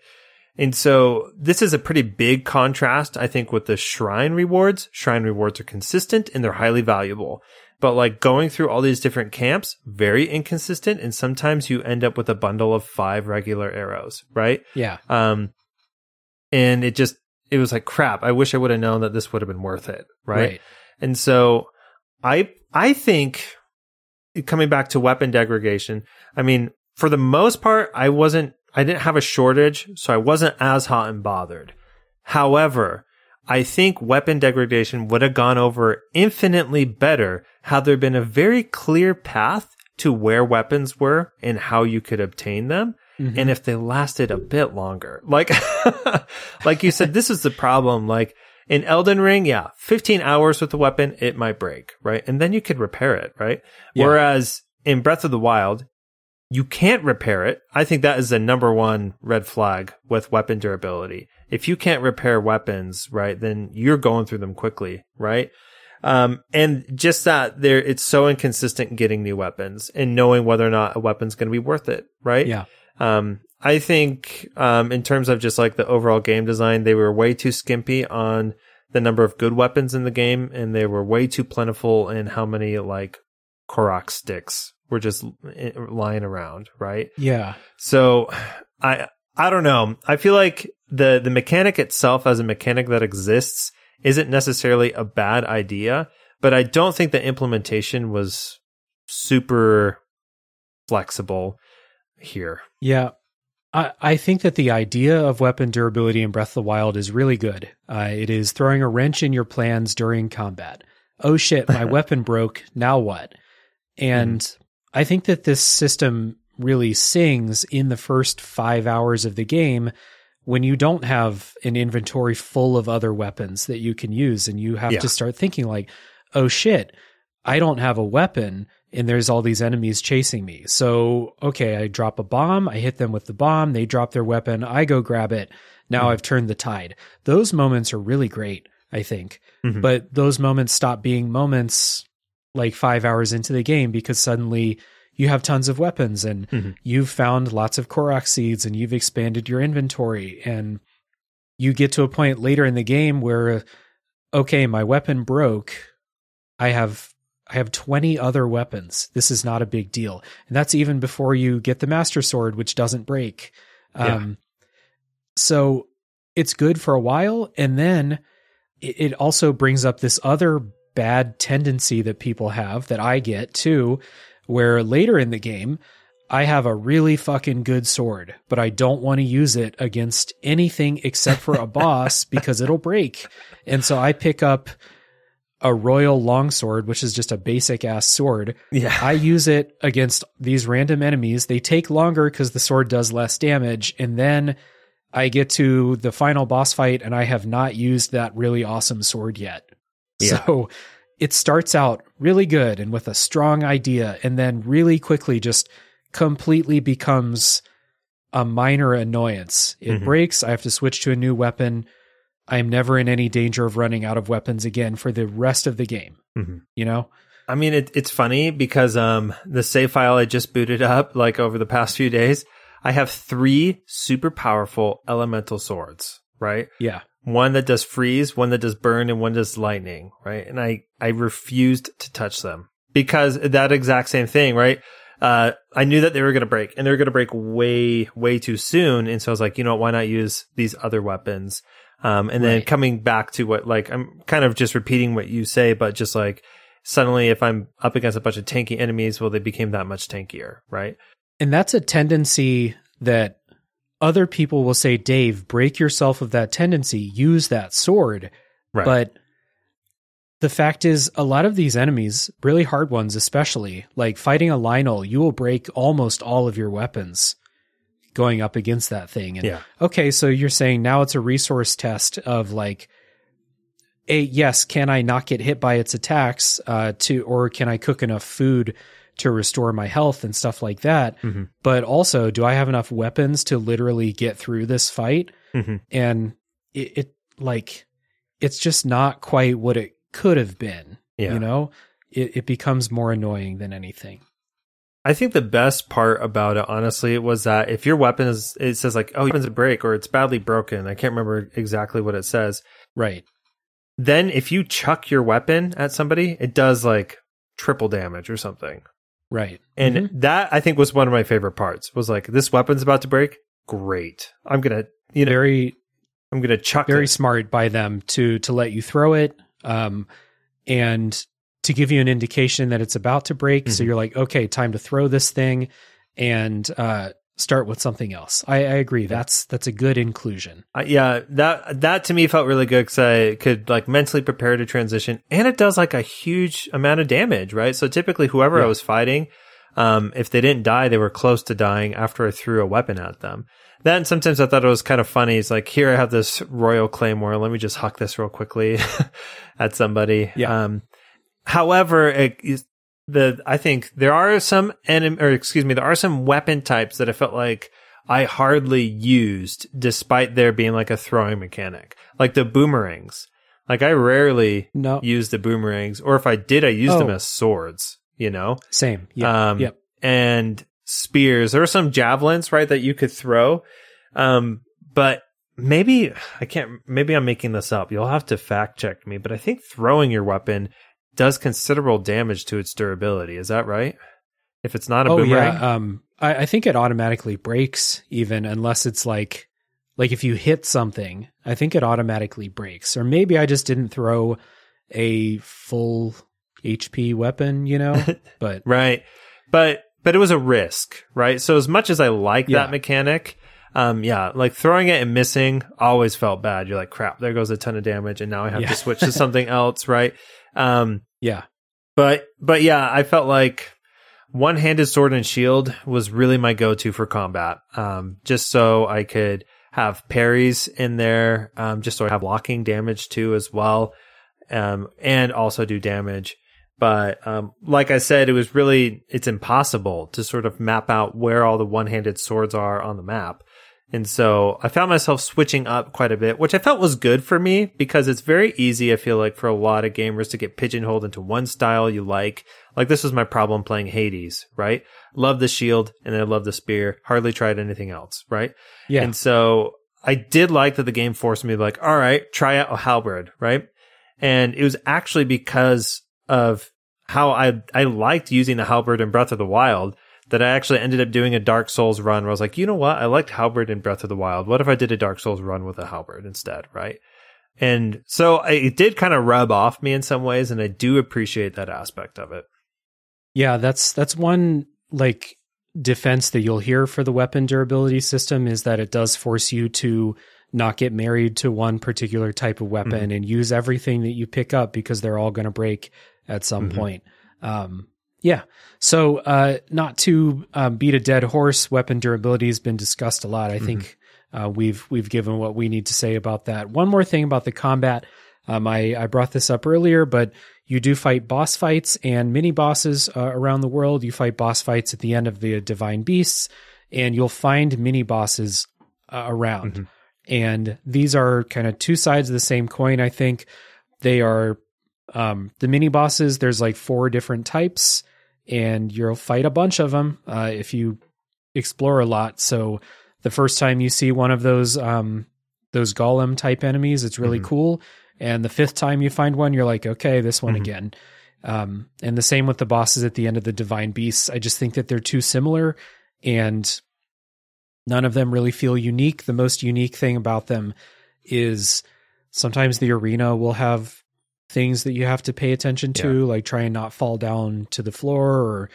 And so this is a pretty big contrast, I think, with the shrine rewards. Shrine rewards are consistent and they're highly valuable. But like going through all these different camps, very inconsistent. And sometimes you end up with a bundle of five regular arrows, right? Yeah. Um, and it just, it was like, crap. I wish I would have known that this would have been worth it. Right. And so I, I think coming back to weapon degradation, I mean, for the most part, I wasn't, I didn't have a shortage, so I wasn't as hot and bothered. However, I think weapon degradation would have gone over infinitely better had there been a very clear path to where weapons were and how you could obtain them. Mhm. And if they lasted a bit longer, like, like you said, this is the problem. Like in Elden Ring, yeah, 15 hours with the weapon, it might break, right? And then you could repair it, right? Yeah. Whereas in Breath of the Wild, you can't repair it. I think that is the number one red flag with weapon durability. If you can't repair weapons, right, then you're going through them quickly, right? Um, and just that there, it's so inconsistent getting new weapons and knowing whether or not a weapon's going to be worth it, right? Yeah. Um, I think, um, in terms of just like the overall game design, they were way too skimpy on the number of good weapons in the game, and they were way too plentiful in how many like Korok sticks were just eh, lying around, right? Yeah. So I I don't know. I feel like the the mechanic itself as a mechanic that exists isn't necessarily a bad idea, but I don't think the implementation was super flexible here. Yeah. I, I think that the idea of weapon durability in Breath of the Wild is really good. Uh, it is throwing a wrench in your plans during combat. Oh shit, my weapon broke. Now what? And I think that this system really sings in the first five hours of the game when you don't have an inventory full of other weapons that you can use and you have Yeah. to start thinking like, oh shit, I don't have a weapon and there's all these enemies chasing me. So, okay, I drop a bomb, I hit them with the bomb, they drop their weapon, I go grab it. Now I've turned the tide. Those moments are really great, I think. Mhm. But those moments stop being moments like 5 hours into the game because suddenly you have tons of weapons and Mhm. you've found lots of Korok seeds and you've expanded your inventory and you get to a point later in the game where okay, my weapon broke. I have I have 20 other weapons. This is not a big deal. And that's even before you get the master sword which doesn't break. Yeah. Um so it's good for a while and then it, it also brings up this other bad tendency that people have that I get too where later in the game I have a really fucking good sword, but I don't want to use it against anything except for a boss because it'll break. And so I pick up a royal longsword, which is just a basic ass sword. Yeah. I use it against these random enemies. They take longer because the sword does less damage. And then I get to the final boss fight and I have not used that really awesome sword yet. Yeah. So it starts out really good and with a strong idea and then really quickly just completely becomes a minor annoyance. It Mhm. breaks. I have to switch to a new weapon. I'm never in any danger of running out of weapons again for the rest of the game. Mhm. You know? I mean, it, it's funny because um, the save file I just booted up, like over the past few days, I have three super powerful elemental swords, right? Yeah. One that does freeze, one that does burn, and one does lightning, right? And I, I refused to touch them because that exact same thing, right? Uh, I knew that they were going to break and they were going to break way, way too soon. And so I was like, you know what? Why not use these other weapons? Um, and then Right. coming back to what, like, I'm kind of just repeating what you say, but just like, suddenly if I'm up against a bunch of tanky enemies, well, they became that much tankier, right? And that's a tendency that other people will say, Dave, break yourself of that tendency, use that sword. Right. But the fact is, a lot of these enemies, really hard ones especially, like fighting a Lynel, you will break almost all of your weapons going up against that thing. And Yeah. okay, so you're saying now it's a resource test of like a yes, can I not get hit by its attacks? Uh, to or can I cook enough food to restore my health and stuff like that? Mm-hmm. But also, do I have enough weapons to literally get through this fight? Mm-hmm. And it, it like it's just not quite what it could have been. Yeah. You know, it, it becomes more annoying than anything. I think the best part about it, honestly, was that if your weapon is, it says like, oh, your weapon's a break or it's badly broken. I can't remember exactly what it says. Right. Then if you chuck your weapon at somebody, it does like triple damage or something. Right. And Mhm. that I think was one of my favorite parts was like, this weapon's about to break. Great. I'm going to, you know, very I'm going to chuck very it. smart by them to to let you throw it um and to give you an indication that it's about to break so Mhm. you're like okay time to throw this thing and uh start with something else i, I agree that's that's a good inclusion Uh, yeah, that that to me felt really good because I could like mentally prepare to transition, and it does like a huge amount of damage, right? So typically, whoever I was fighting, um, if they didn't die, they were close to dying after I threw a weapon at them. Then sometimes I thought it was kind of funny. It's like here I have this royal claymore. Let me just huck this real quickly at somebody. Yeah. Um, however, it the I think there are some enemy, or excuse me, there are some weapon types that I felt like I hardly used, despite there being like a throwing mechanic, like the boomerangs. Like I rarely no used the boomerangs, or if I did, I used them Oh. as swords. You know, same yeah um, yep and spears. There were some javelins, right, that you could throw. Um, but maybe I can't. Maybe I'm making this up. You'll have to fact check me. But I think throwing your weapon does considerable damage to its durability. Is that right? If it's not a oh boomerang, yeah um I, I think it automatically breaks even unless it's like like if you hit something i think it automatically breaks or maybe i just didn't throw a full hp weapon you know but Right. But but it was a risk, right? So as much as I like Yeah. that mechanic, um yeah, like throwing it and missing always felt bad. You're like, crap, there goes a ton of damage and now I have Yeah. to switch to something else, right? Um yeah but but yeah, I felt like one-handed sword and shield was really my go-to for combat. Um just so I could have parries in there, um just so I have blocking damage too as well. Um and also do damage but um, like I said, it was really it's impossible to sort of map out where all the one-handed swords are on the map. And so I found myself switching up quite a bit, which I felt was good for me because it's very easy, I feel like, for a lot of gamers to get pigeonholed into one style you like. Like this was my problem playing Hades, right? Love the shield and I love the spear. Hardly tried anything else, right? yeah And so I did like that the game forced me to like, all right, try out a halberd, right? And it was actually because of how I I liked using the halberd in Breath of the Wild that I actually ended up doing a Dark Souls run where I was like, you know what? I liked halberd in Breath of the Wild. What if I did a Dark Souls run with a halberd instead, right? And so I, it did kind of rub off me in some ways, and I do appreciate that aspect of it. Yeah, that's that's one like defense that you'll hear for the weapon durability system is that it does force you to not get married to one particular type of weapon and use everything that you pick up because they're all going to break at some Mhm. point. Um, yeah. So, uh, not to um, beat a dead horse, weapon durability has been discussed a lot. I think uh, we've we've given what we need to say about that. One more thing about the combat. Um, I, I brought this up earlier, but you do fight boss fights and mini bosses uh, around the world. You fight boss fights at the end of the Divine Beasts, and you'll find mini bosses uh, around. Mhm. And these are kind of two sides of the same coin. I think they are um, the mini bosses. There's like four different types, and you'll fight a bunch of them uh, if you explore a lot. So the first time you see one of those um, those golem type enemies, it's really Mhm. cool. And the fifth time you find one, you're like, okay, this one Mhm. again. Um, and the same with the bosses at the end of the Divine Beasts. I just think that they're too similar, and none of them really feel unique. The most unique thing about them is sometimes the arena will have things that you have to pay attention to, like try and not fall down to the floor, or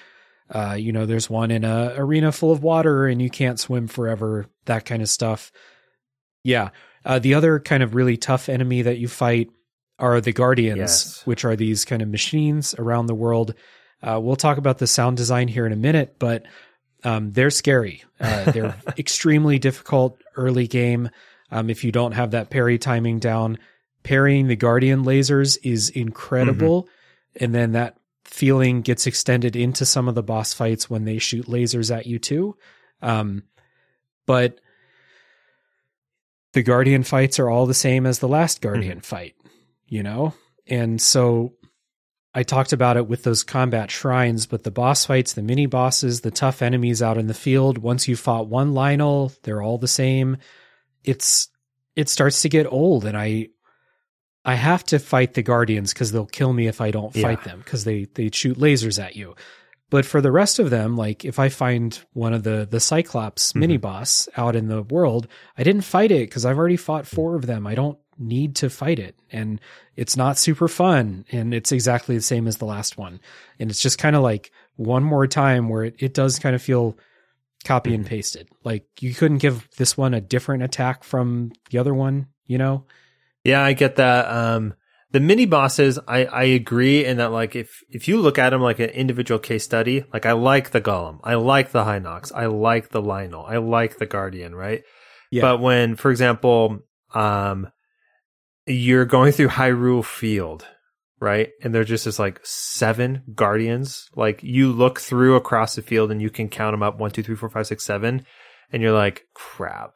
uh, you know, there's one in a arena full of water and you can't swim forever. That kind of stuff. Yeah. Uh, the other kind of really tough enemy that you fight are the guardians, Yes. which are these kind of machines around the world. Uh, we'll talk about the sound design here in a minute, but um, they're scary. Uh, they're extremely difficult early game. Um, if you don't have that parry timing down, parrying the guardian lasers is incredible. And then that feeling gets extended into some of the boss fights when they shoot lasers at you too. Um, but the guardian fights are all the same as the last guardian fight you know? And so I talked about it with those combat shrines, but the boss fights, the mini bosses, the tough enemies out in the field, once you fought one Lynel, they're all the same. It's it starts to get old and I I have to fight the guardians cuz they'll kill me if I don't Yeah. fight them cuz they they shoot lasers at you. But for the rest of them, like if I find one of the the Cyclops Mhm. mini boss out in the world, I didn't fight it cuz I've already fought four of them. I don't need to fight it and it's not super fun and it's exactly the same as the last one and it's just kind of like one more time where it, it does kind of feel copy and pasted like you couldn't give this one a different attack from the other one you know Yeah, I get that. Um, the mini bosses, I, I agree in that, like, if, if you look at them like an individual case study, like, I like the Golem, I like the Hinox, I like the Lynel, I like the Guardian, right? Yeah. But when, for example, um, you're going through Hyrule Field, right? And there's just this like seven guardians. Like you look through across the field and you can count them up one, two, three, four, five, six, seven. And you're like, crap.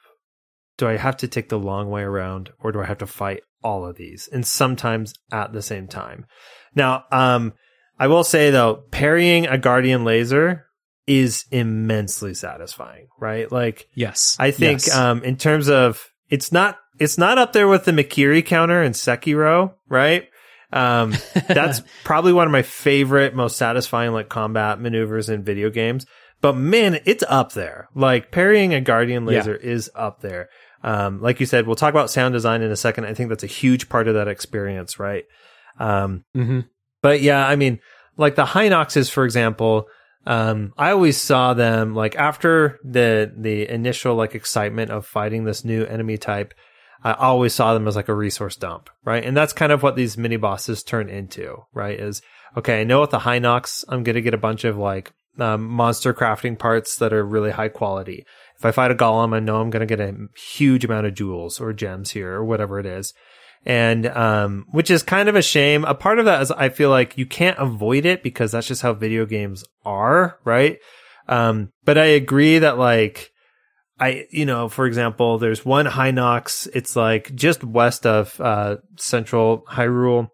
Do I have to take the long way around or do I have to fight all of these? And sometimes at the same time. Now, um, I will say though, parrying a guardian laser is immensely satisfying, right? Like, yes I think Yes. um in terms of it's not it's not up there with the Mikiri counter and Sekiro, right? Um that's probably one of my favorite most satisfying like combat maneuvers in video games. But man, it's up there. Like parrying a guardian Yeah. laser is up there. Um like you said, we'll talk about sound design in a second. I think that's a huge part of that experience, right? Um Mhm. but yeah, I mean, like the Hinoxes, for example, um, I always saw them like after the the initial like excitement of fighting this new enemy type. I always saw them as like a resource dump, right? And that's kind of what these mini bosses turn into, right? Is okay, I know with the Hinox, I'm gonna get a bunch of like um, monster crafting parts that are really high quality. If I fight a golem, I know I'm gonna get a huge amount of jewels or gems here or whatever it is and um, which is kind of a shame. A part of that is I feel like you can't avoid it because that's just how video games are, right? Um, but I agree that like I, you know, for example, there's one Hinox. It's like just west of uh, central Hyrule.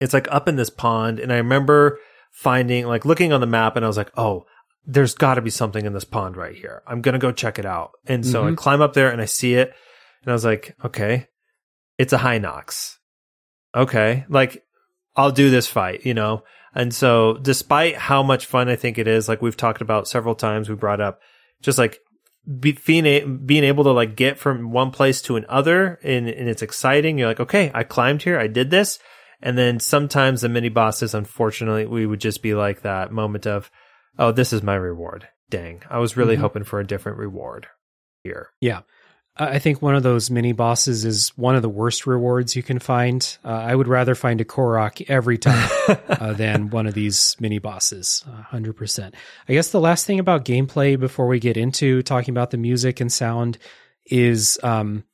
It's like up in this pond, and I remember finding like looking on the map, and I was like, oh. There's got to be something in this pond right here. I'm gonna go check it out. And so I Mhm. climb up there and I see it, and I was like, okay, it's a Hinox. Okay. Like, I'll do this fight, you know? And so, despite how much fun I think it is, like we've talked about several times, we brought up just like be, being, a, being able to like get from one place to another and, and it's exciting. You're like, okay, I climbed here, I did this. And then sometimes the mini bosses, unfortunately, we would just be like that moment of, oh, this is my reward. Dang. I was really Mhm. hoping for a different reward here. Yeah. I think one of those mini bosses is one of the worst rewards you can find. Uh, I would rather find a Korok every time uh, than one of these mini bosses. uh, Hundred percent. I guess the last thing about gameplay before we get into talking about the music and sound is um,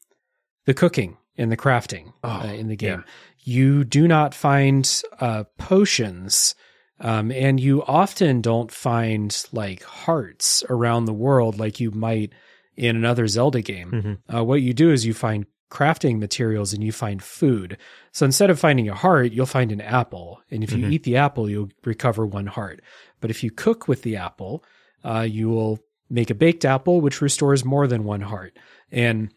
the cooking and the crafting uh, Oh, in the game. You do not find uh, potions. Um, and you often don't find like hearts around the world like you might in another Zelda game. Mhm. Uh, what you do is you find crafting materials and you find food. So instead of finding a heart, you'll find an apple. And if you Mhm. eat the apple, you'll recover one heart. But if you cook with the apple, uh, you will make a baked apple, which restores more than one heart. And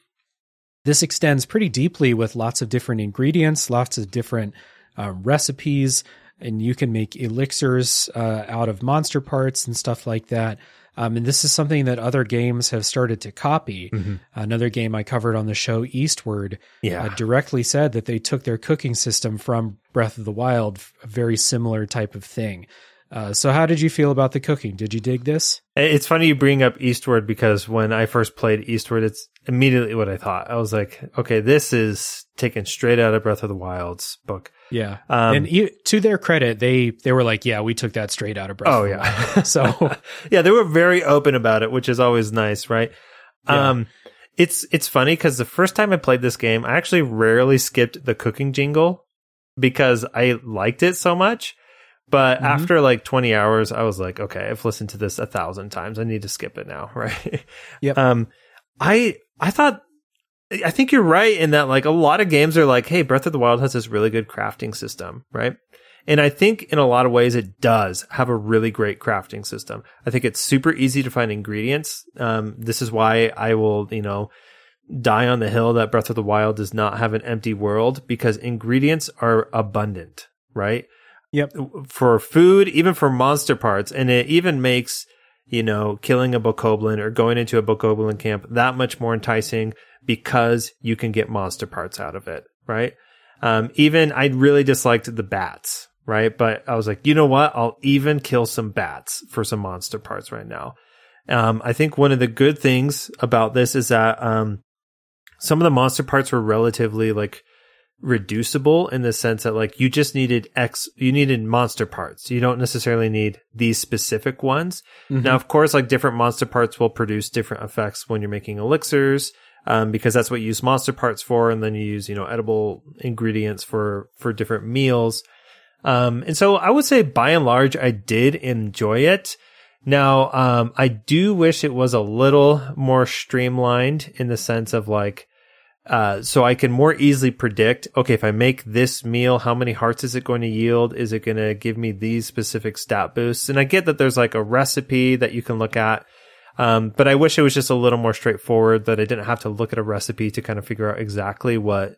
this extends pretty deeply with lots of different ingredients, lots of different uh, recipes, and you can make elixirs uh, out of monster parts and stuff like that. Um, and this is something that other games have started to copy. Mhm. Another game I covered on the show, Eastward, Yeah. uh, directly said that they took their cooking system from Breath of the Wild, a very similar type of thing. Uh, so, how did you feel about the cooking? Did you dig this? It's funny you bring up Eastward because when I first played Eastward, it's immediately what I thought. I was like, okay, this is taken straight out of Breath of the Wild's book. Yeah, Um, and e- to their credit, they they were like, "Yeah, we took that straight out of Breath." Oh yeah. So yeah, they were very open about it, which is always nice, right? Yeah. Um, it's it's funny because the first time I played this game, I actually rarely skipped the cooking jingle because I liked it so much. But mm-hmm. after like 20 hours, I was like, okay, I've listened to this a thousand times. I need to skip it now, right? Yep. Um, I I thought I think you're right in that like a lot of games are like, hey, Breath of the Wild has this really good crafting system, right? And I think in a lot of ways it does have a really great crafting system. I think it's super easy to find ingredients. Um, this is why I will, you know, die on the hill that Breath of the Wild does not have an empty world because ingredients are abundant, right? Yep. For food, even for monster parts. And it even makes, you know, killing a bokoblin or going into a bokoblin camp that much more enticing because you can get monster parts out of it, right? Um, even I really disliked the bats, right? But I was like, you know what? I'll even kill some bats for some monster parts right now. Um, I think one of the good things about this is that, um, some of the monster parts were relatively like reducible in the sense that like you just needed X, you needed monster parts. You don't necessarily need these specific ones. Mm-hmm. Now, of course, like different monster parts will produce different effects when you're making elixirs um, because that's what you use monster parts for, and then you use you know edible ingredients for for different meals. Um, and so I would say by and large, I did enjoy it. Now, um, I do wish it was a little more streamlined in the sense of like, uh, so I can more easily predict, okay, if I make this meal, how many hearts is it going to yield? Is it going to give me these specific stat boosts? And I get that there's like a recipe that you can look at um, but I wish it was just a little more straightforward that I didn't have to look at a recipe to kind of figure out exactly what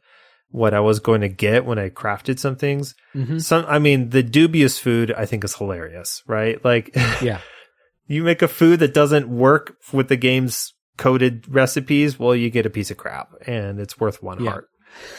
what I was going to get when I crafted some things. Mm-hmm. Some, I mean, the dubious food I think is hilarious, right? Like, yeah, you make a food that doesn't work with the game's coded recipes. Well, you get a piece of crap, and it's worth one yeah. heart.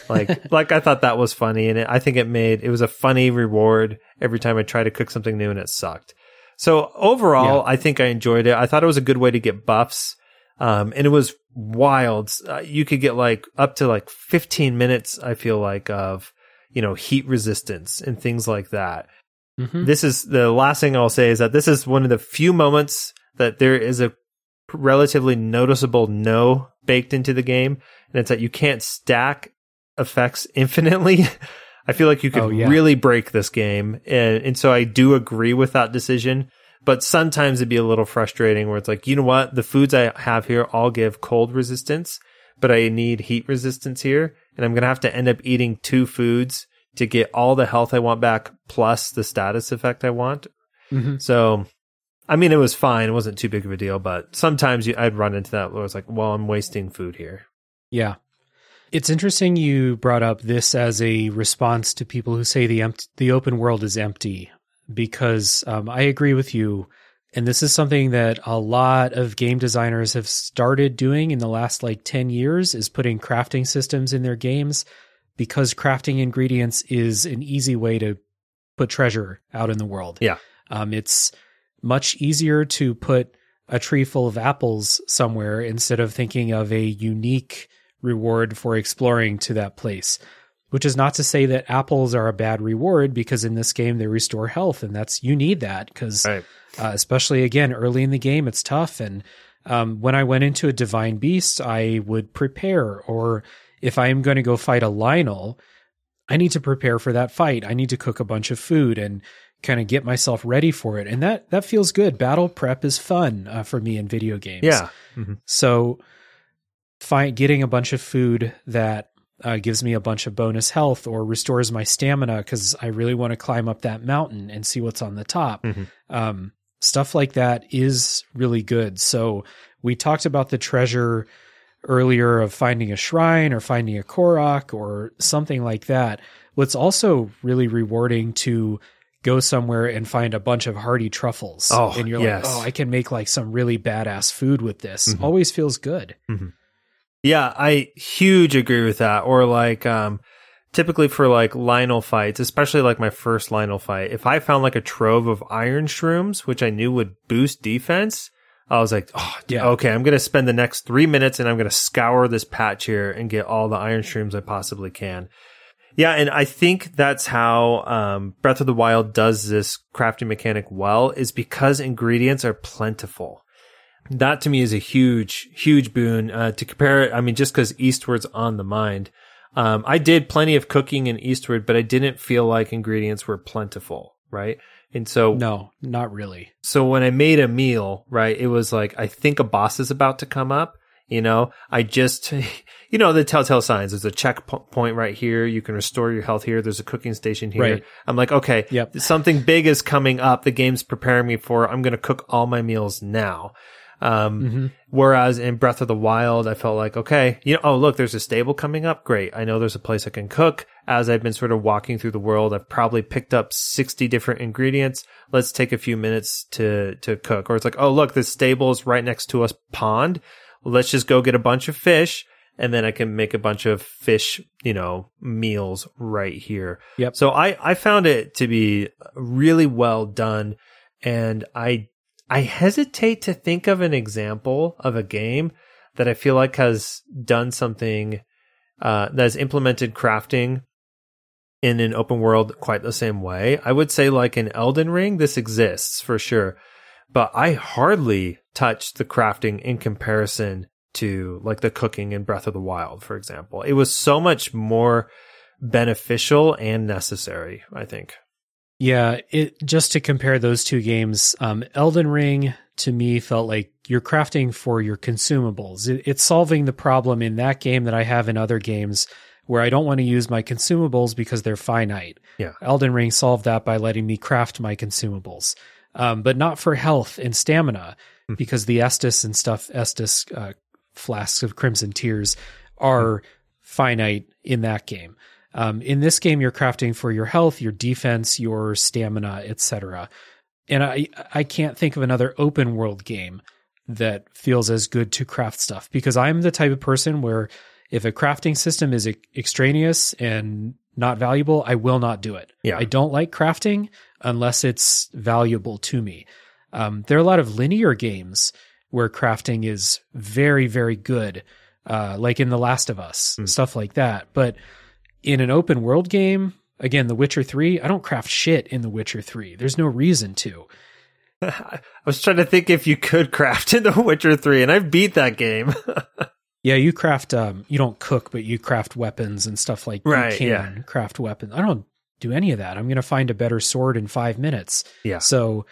like, like I thought that was funny, and it, I think it made it was a funny reward every time I tried to cook something new and it sucked. So overall, yeah. I think I enjoyed it. I thought it was a good way to get buffs. Um, and it was wild. Uh, you could get like up to like 15 minutes, I feel like, of, you know, heat resistance and things like that. Mm-hmm. This is the last thing I'll say is that this is one of the few moments that there is a relatively noticeable no baked into the game. And it's that you can't stack effects infinitely. I feel like you could oh, yeah. really break this game. And, and so I do agree with that decision. But sometimes it'd be a little frustrating where it's like, you know what? The foods I have here all give cold resistance, but I need heat resistance here. And I'm going to have to end up eating two foods to get all the health I want back plus the status effect I want. Mm-hmm. So, I mean, it was fine. It wasn't too big of a deal, but sometids I'd run into that where was like, well, I'm wasting food here. Yeah. It's interesting you brought up this as a response to people who say the empty, the open world is empty because um, I agree with you. And this is something that a lot of game designers have started doing in the last like 10 years is putting crafting systems in their games because crafting ingredients is an easy way to put treasure out in the world. Yeah. Um, it's much easier to put a tree full of apples somewhere instead of thinking of a unique reward for exploring to that place. Which is not to say that apples are a bad reward because in this game they restore health and that's you need that because right. uh, especially again early in the game it's tough and um, when I went into a divine beast I would prepare or if I am going to go fight a Lynel I need to prepare for that fight I need to cook a bunch of food and kind of get myself ready for it and that that feels good battle prep is fun uh, for me in video games yeah mm-hmm. so find getting a bunch of food that uh, gives me a bunch of bonus health or restores my stamina because I really want to climb up that mountain and see what's on the top. Mm-hmm. Um, stuff like that is really good. So we talked about the treasure earlier of finding a shrine or finding a Korok or something like that. What's also really rewarding to go somewhere and find a bunch of hearty truffles. Oh, and you're yes. like, oh, I can make like some really badass food with this. Mm-hmm. Always feels good. Mm-hmm. Yeah, I huge agree with that. Or like, um, typically for like Lynel fights, especially like my first Lynel fight, if I found like a trove of iron shrooms, which I knew would boost defense, I was like, oh, yeah. okay, I'm going to spend the next three minutes and I'm going to scour this patch here and get all the iron shrooms I possibly can. Yeah, and I think that's how um, Breath of the Wild does this crafting mechanic well, is because ingredients are plentiful. that to me is a huge, huge boon. Uh, to compare it, I mean, just because Eastward's on the mind. Um, I did plenty of cooking in Eastward, but I didn't feel like ingredients were plentiful, right? And so, No, not really. so when I made a meal, right, it was like, I think a boss is about to come up. You know, I just, you know, the telltale signs. There's a checkpoint right here. You can restore your health here. There's a cooking station here. Right. I'm like, okay, Yep. something big is coming up. The game's preparing me for. I'm going to cook all my meals now. Um, hmm Whereas in Breath of the Wild, I felt like, okay, you know, oh, look, there's a stable coming up. Great. I know there's a place I can cook. As I've been sort of walking through the world, I've probably picked up 60 different ingredients. Let's take a few minutes to, to cook. Or it's like, oh, look, this stable is right next to us pond. Let's just go get a bunch of fish and then I can make a bunch of fish, you know, meals right here. Yep. So I, I found it to be really well done. And I I hesitate to think of an example of a game that I feel like has done something uh, that has implemented crafting in an open world quite the same way. I would say, like in Elden Ring, this exists for sure, but I hardly touched the crafting in comparison to like the cooking in Breath of the Wild, for example. It was so much more beneficial and necessary, I think. Yeah, it just to compare those two games, um, Elden Ring to me felt like you're crafting for your consumables. It, it's solving the problem in that game that I have in other games where I don't want to use my consumables because they're finite. Yeah. Elden Ring solved that by letting me craft my consumables, um, but not for health and stamina Hmm. because the Estus and stuff, Estus uh, flasks of Crimson Tears are finite in that game. Um, in this game, you're crafting for your health, your defense, your stamina, etc. And I I can't think of another open world game that feels as good to craft stuff because I'm the type of person where if a crafting system is extraneous and not valuable, I will not do it. Yeah. I don't like crafting unless it's valuable to me. Um, there are a lot of linear games where crafting is very, very good, uh, like in The Last of Us, Mm. stuff like that. But in an open world game, again, The Witcher 3, I don't craft shit in The Witcher 3. There's no reason to. I was trying to think if you could craft in The Witcher 3, and I've beat that game. Yeah, you craft, um, you don't cook, but you craft weapons and stuff like Right, you yeah. can craft weapons. I don't do any of that. I'm going to find a better sword in five minutes. yeah. So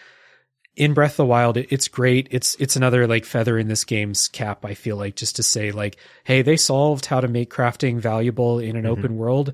in Breath of the Wild, it's great. It's it's another like feather in this game's cap. I feel like just to say like, hey, they solved how to make crafting valuable in an Mhm. open world.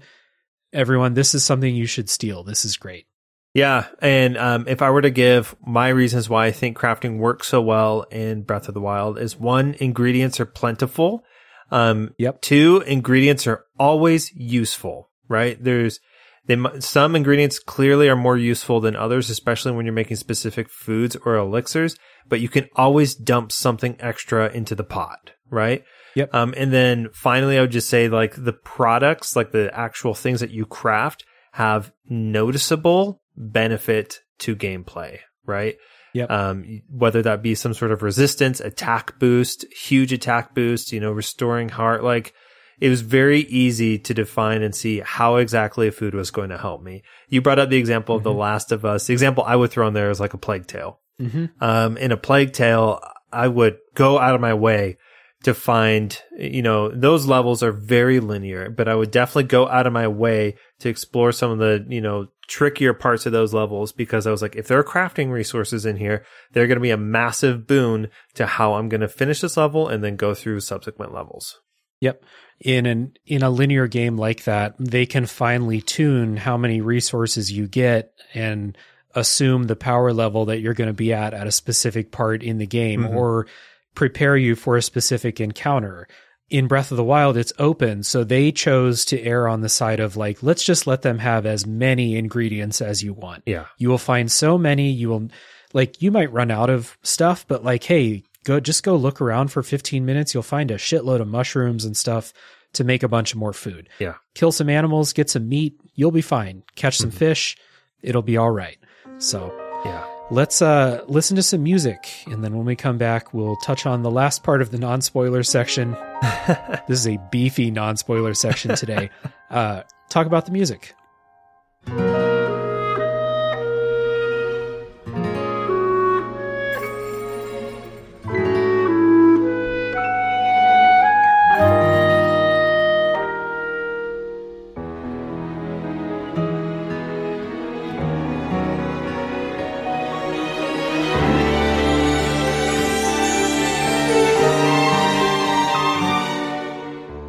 Everyone, this is something you should steal. This is great. Yeah, and um, if I were to give my reasons why I think crafting works so well in Breath of the Wild is one, ingredients are plentiful. Um, Yep. Two, ingredients are always useful. Right? There's they some ingredients clearly are more useful than others, especially when you're making specific foods or elixirs. But you can always dump something extra into the pot. Right? Yep. Um, and then finally, I would just say like the products, like the actual things that you craft, have noticeable benefit to gameplay, right? Yep. Um, whether that be some sort of resistance, attack boost, huge attack boost, you know, restoring heart, like it was very easy to define and see how exactly a food was going to help me. You brought up the example of The Last of Us. The example I would throw in there is like a plague tale. Mm-hmm. Um, in a plague tale, I would go out of my way to find, you know, those levels are very linear, but I would definitely go out of my way to explore some of the, you know, trickier parts of those levels because I was like, if there are crafting resources in here, they're going to be a massive boon to how I'm going to finish this level and then go through subsequent levels. Yep. In an in a linear game like that, they can finely tune how many resources you get and assume the power level that you're going to be at at a specific part in the game Mhm. or prepare you for a specific encounter. In Breath of the Wild, it's open, so they chose to err on the side of like, let's just let them have as many ingredients as you want. Yeah. You will find so many, you will like you might run out of stuff, but like, hey, go just go look around for 15 minutes. You'll find a shitload of mushrooms and stuff to make a bunch of more food. Yeah. Kill some animals, get some meat, you'll be fine. Catch some Mhm. fish, it'll be all right. So Yeah. let's uh listen to some music and then when we come back we'll touch on the last part of the non-spoiler section. this is a beefy non-spoiler section today. uh talk about the music.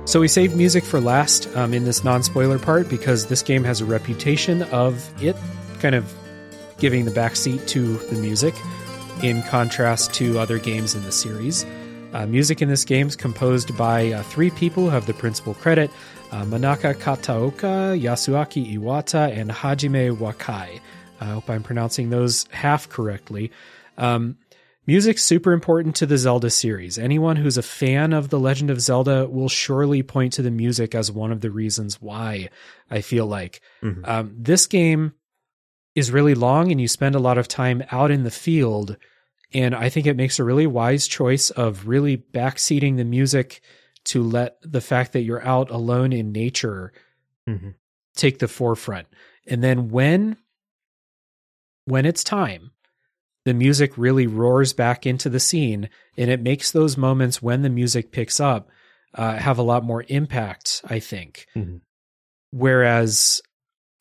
So we saved music for last um, in this non-spoiler part because this game has a reputation of it kind of giving the backseat to the music, in contrast to other games in the series. Uh, music in this game is composed by uh, three people who have the principal credit uh, Manaka Kataoka, Yasuaki Iwata, and Hajime Wakai. I hope I'm pronouncing those half correctly. Um, music's super important to the Zelda series. Anyone who's a fan of The Legend of Zelda will surely point to the music as one of the reasons why, I feel like. Mhm. Um, this game is really long and you spend a lot of time out in the field. And I think it makes a really wise choice of really backseating the music to let the fact that you're out alone in nature Mhm. take the forefront. And then when when it's time, the music really roars back into the scene and it makes those moments when the music picks up uh, have a lot more impact, I think. Mhm. Whereas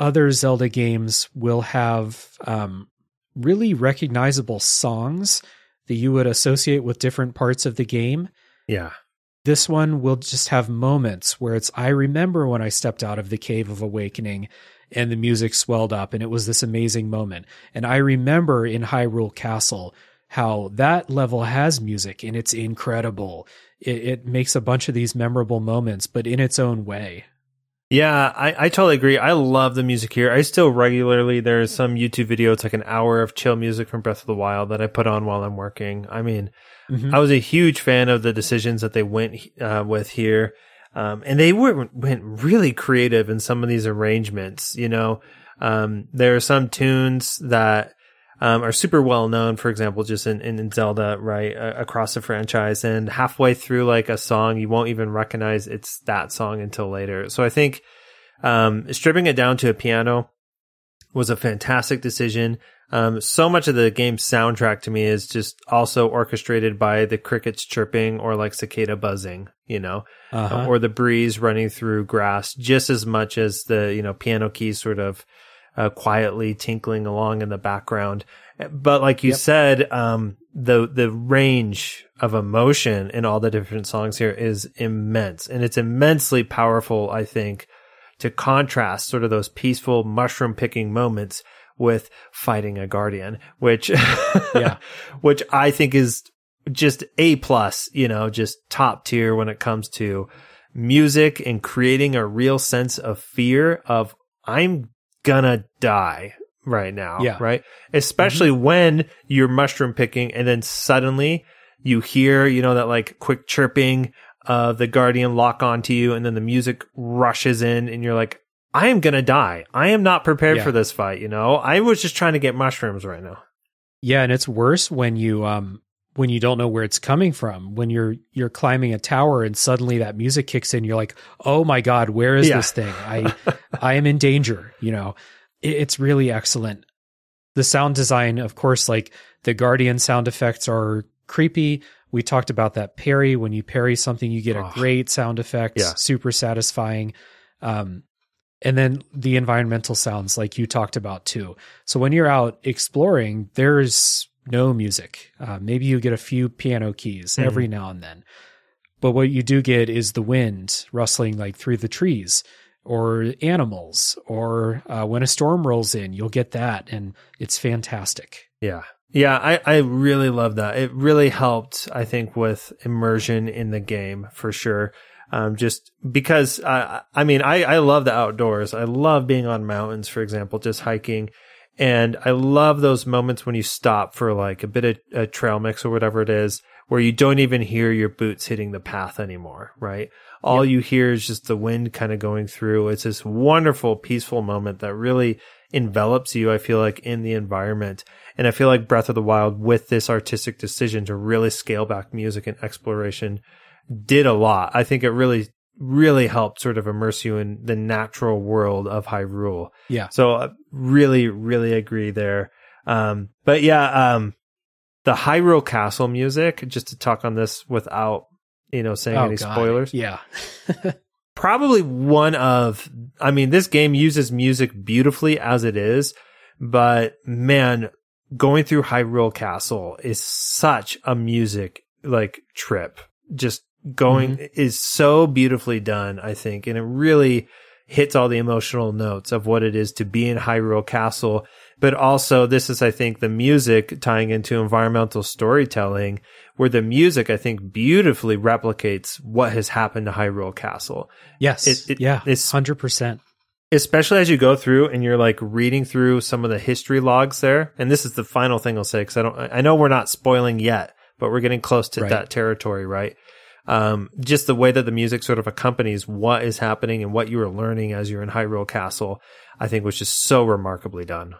other Zelda games will have um, really recognizable songs that you would associate with different parts of the game. Yeah. This one will just have moments where it's, I remember when I stepped out of the cave of awakening and the music swelled up and it was this amazing moment. And I remember in Hyrule Castle how that level has music and it's incredible. It, it makes a bunch of these memorable moments, but in its own way. Yeah, I, I totally agree. I love the music here. I still regularly, there's some YouTube video. It's like an hour of chill music from Breath of the Wild that I put on while I'm working. I mean, Mhm. I was a huge fan of the decisions that they went uh, with here. Um, and they were, went really creative in some of these arrangements. You know, um, there are some tunes that um, are super well known, for example, just in, in Zelda, right, uh, across the franchise. And halfway through like a song, you won't even recognize it's that song until later. So I think um, stripping it down to a piano was a fantastic decision. Um, so much of the game's soundtrack to me is just also orchestrated by the crickets chirping or like cicada buzzing, you know, Uh-huh. or the breeze running through grass just as much as the, you know, piano keys sort of uh, quietly tinkling along in the background. But like you Yep. said, um, the, the range of emotion in all the different songs here is immense and it's immensely powerful, I think, to contrast sort of those peaceful mushroom picking moments with fighting a guardian, which, Yeah. which I think is just a plus, you know, just top tier when it comes to music and creating a real sense of fear of I'm gonna die right now. Yeah. Right. Especially mm-hmm. when you're mushroom picking and then suddenly you hear, you know, that like quick chirping of the guardian lock onto you and then the music rushes in and you're like, I am gonna die. I am not prepared Yeah. for this fight, you know? I was just trying to get mushrooms right now. Yeah, and it's worse when you um when you don't know where it's coming from. When you're you're climbing a tower and suddenly that music kicks in, you're like, "Oh my god, where is Yeah. this thing? I I am in danger." You know, it, it's really excellent. The sound design, of course, like the Guardian sound effects are creepy. We talked about that parry. When you parry something, you get a Oh. great sound effect. Yeah. super satisfying. Um, and then the environmental sounds, like you talked about too. So when you're out exploring, there's no music. Uh, maybe you get a few piano keys Mhm. every now and then. But what you do get is the wind rustling like through the trees or animals or uh, when a storm rolls in, you'll get that. And it's fantastic. Yeah. Yeah, I, I really love that. It really helped, I think, with immersion in the game for sure. Um, just because, uh, I mean, I, I love the outdoors. I love being on mountains, for example, just hiking. And I love those moments when you stop for like a bit of a trail mix or whatever it is, where you don't even hear your boots hitting the path anymore, right? All you hear is just the wind kind of going through. It's this wonderful, peaceful moment that really envelops you, I feel like, in the environment. And I feel like Breath of the Wild, with this artistic decision to really scale back music and exploration, did a lot. I think it really, really helped sort of immerse you in the natural world of Hyrule. Yeah. So uh, really, really agree there. Um, but yeah, um, the Hyrule Castle music, just to talk on this without, you know, saying any Oh, God. spoilers Yeah. probably one of I mean this game uses music beautifully as it is, but man, going through Hyrule Castle is such a music like trip. Just going mm-hmm. is so beautifully done, I think, and it really hits all the emotional notes of what it is to be in Hyrule Castle. But also, this is, I think, the music tying into environmental storytelling, where the music, I think, beautifully replicates what has happened to Hyrule Castle. Yes. It- it- yeah. it's- 100%. especially as you go through and you're like reading through some of the history logs there. And this is the final thing I'll say because I don't, I know we're not spoiling yet, but we're getting close to Right. that territory, right? Um, just the way that the music sort of accompanies what is happening and what you are learning as you're in Hyrule Castle, I think was just so remarkably done.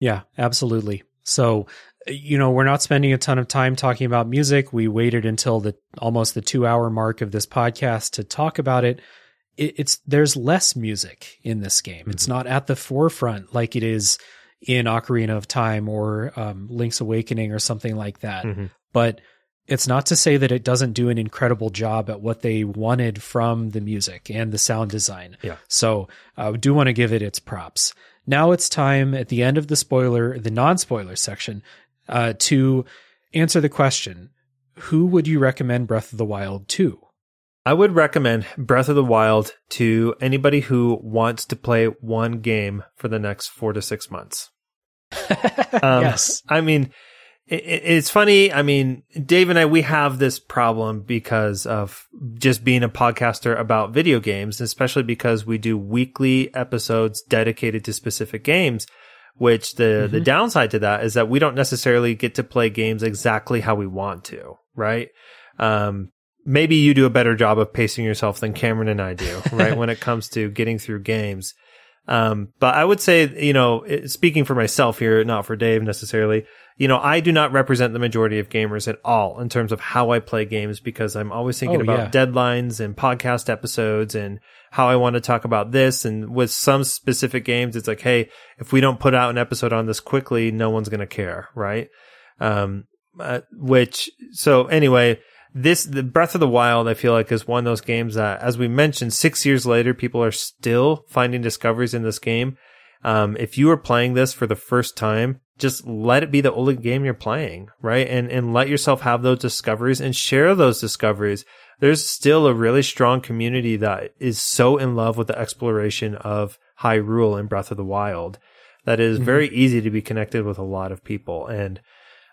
Yeah, absolutely. So, you know, we're not spending a ton of time talking about music. We waited until the almost the two hour mark of this podcast to talk about it. it it's there's less music in this game. It's not at the forefront like it is in Ocarina of Time or um, Link's Awakening or something like that. Mhm. But it's not to say that it doesn't do an incredible job at what they wanted from the music and the sound design. Yeah. So I do want to give it its props. Now it's time at the end of the spoiler, the non spoiler section, uh, to answer the question Who would you recommend Breath of the Wild to? I would recommend Breath of the Wild to anybody who wants to play one game for the next four to six months. Um, yes. I mean, it's funny. I mean, Dave and I, we have this problem because of just being a podcaster about video games, especially because we do weekly episodes dedicated to specific games. Which the the Mhm. downside to that is that we don't necessarily get to play games exactly how we want to, right? Um, maybe you do a better job of pacing yourself than Cameron and I do, right? when it comes to getting through games. Um, but I would say, you know, speaking for myself here, not for Dave necessarily, you know, I do not represent the majority of gamers at all in terms of how I play games because I'm always thinking Oh, about yeah. deadlines and podcast episodes and how I want to talk about this. And with some specific games, it's like, hey, if we don't put out an episode on this quickly, no one's going to care, right? Um, uh, which, so anyway, this, the Breath of the Wild, I feel like is one of those games that, as we mentioned, six years later, people are still finding discoveries in this game. Um, if you are playing this for the first time, just let it be the only game you're playing, right? And, and let yourself have those discoveries and share those discoveries. There's still a really strong community that is so in love with the exploration of Hyrule in Breath of the Wild that it is very easy to be connected with a lot of people. And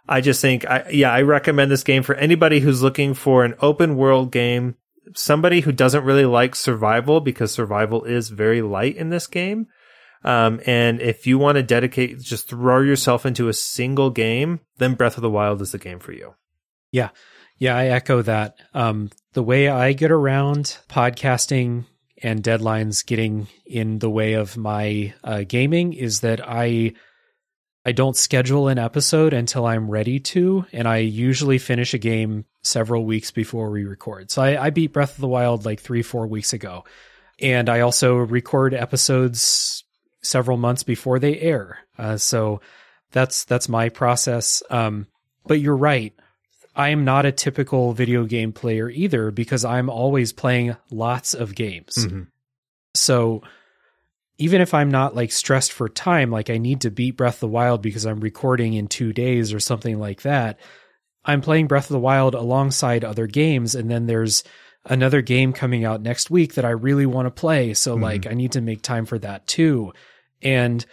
I just think, I, yeah, I recommend this game for anybody who's looking for an open world game, somebody who doesn't really like survival because survival is very light in this game. Um, and if you want to dedicate, just throw yourself into a single game, then Breath of the Wild is the game for you. Yeah, Yeah, I echo that. Um, the way I get around podcasting and deadlines getting in the way of my uh, gaming is that I I don't schedule an episode until I'm ready to, and I usually finish a game several weeks before we record. So I, I beat Breath of the Wild like three, four weeks ago, and I also record episodes several months before they air. Uh, so that's that's my process. Um, but you're right. I am not a typical video game player either because I'm always playing lots of games. So even if I'm not like stressed for time, like I need to beat Breath of the Wild because I'm recording in two days or something like that, I'm playing Breath of the Wild alongside other games. And then there's another game coming out next week that I really want to play. So like I need to make time for that too. And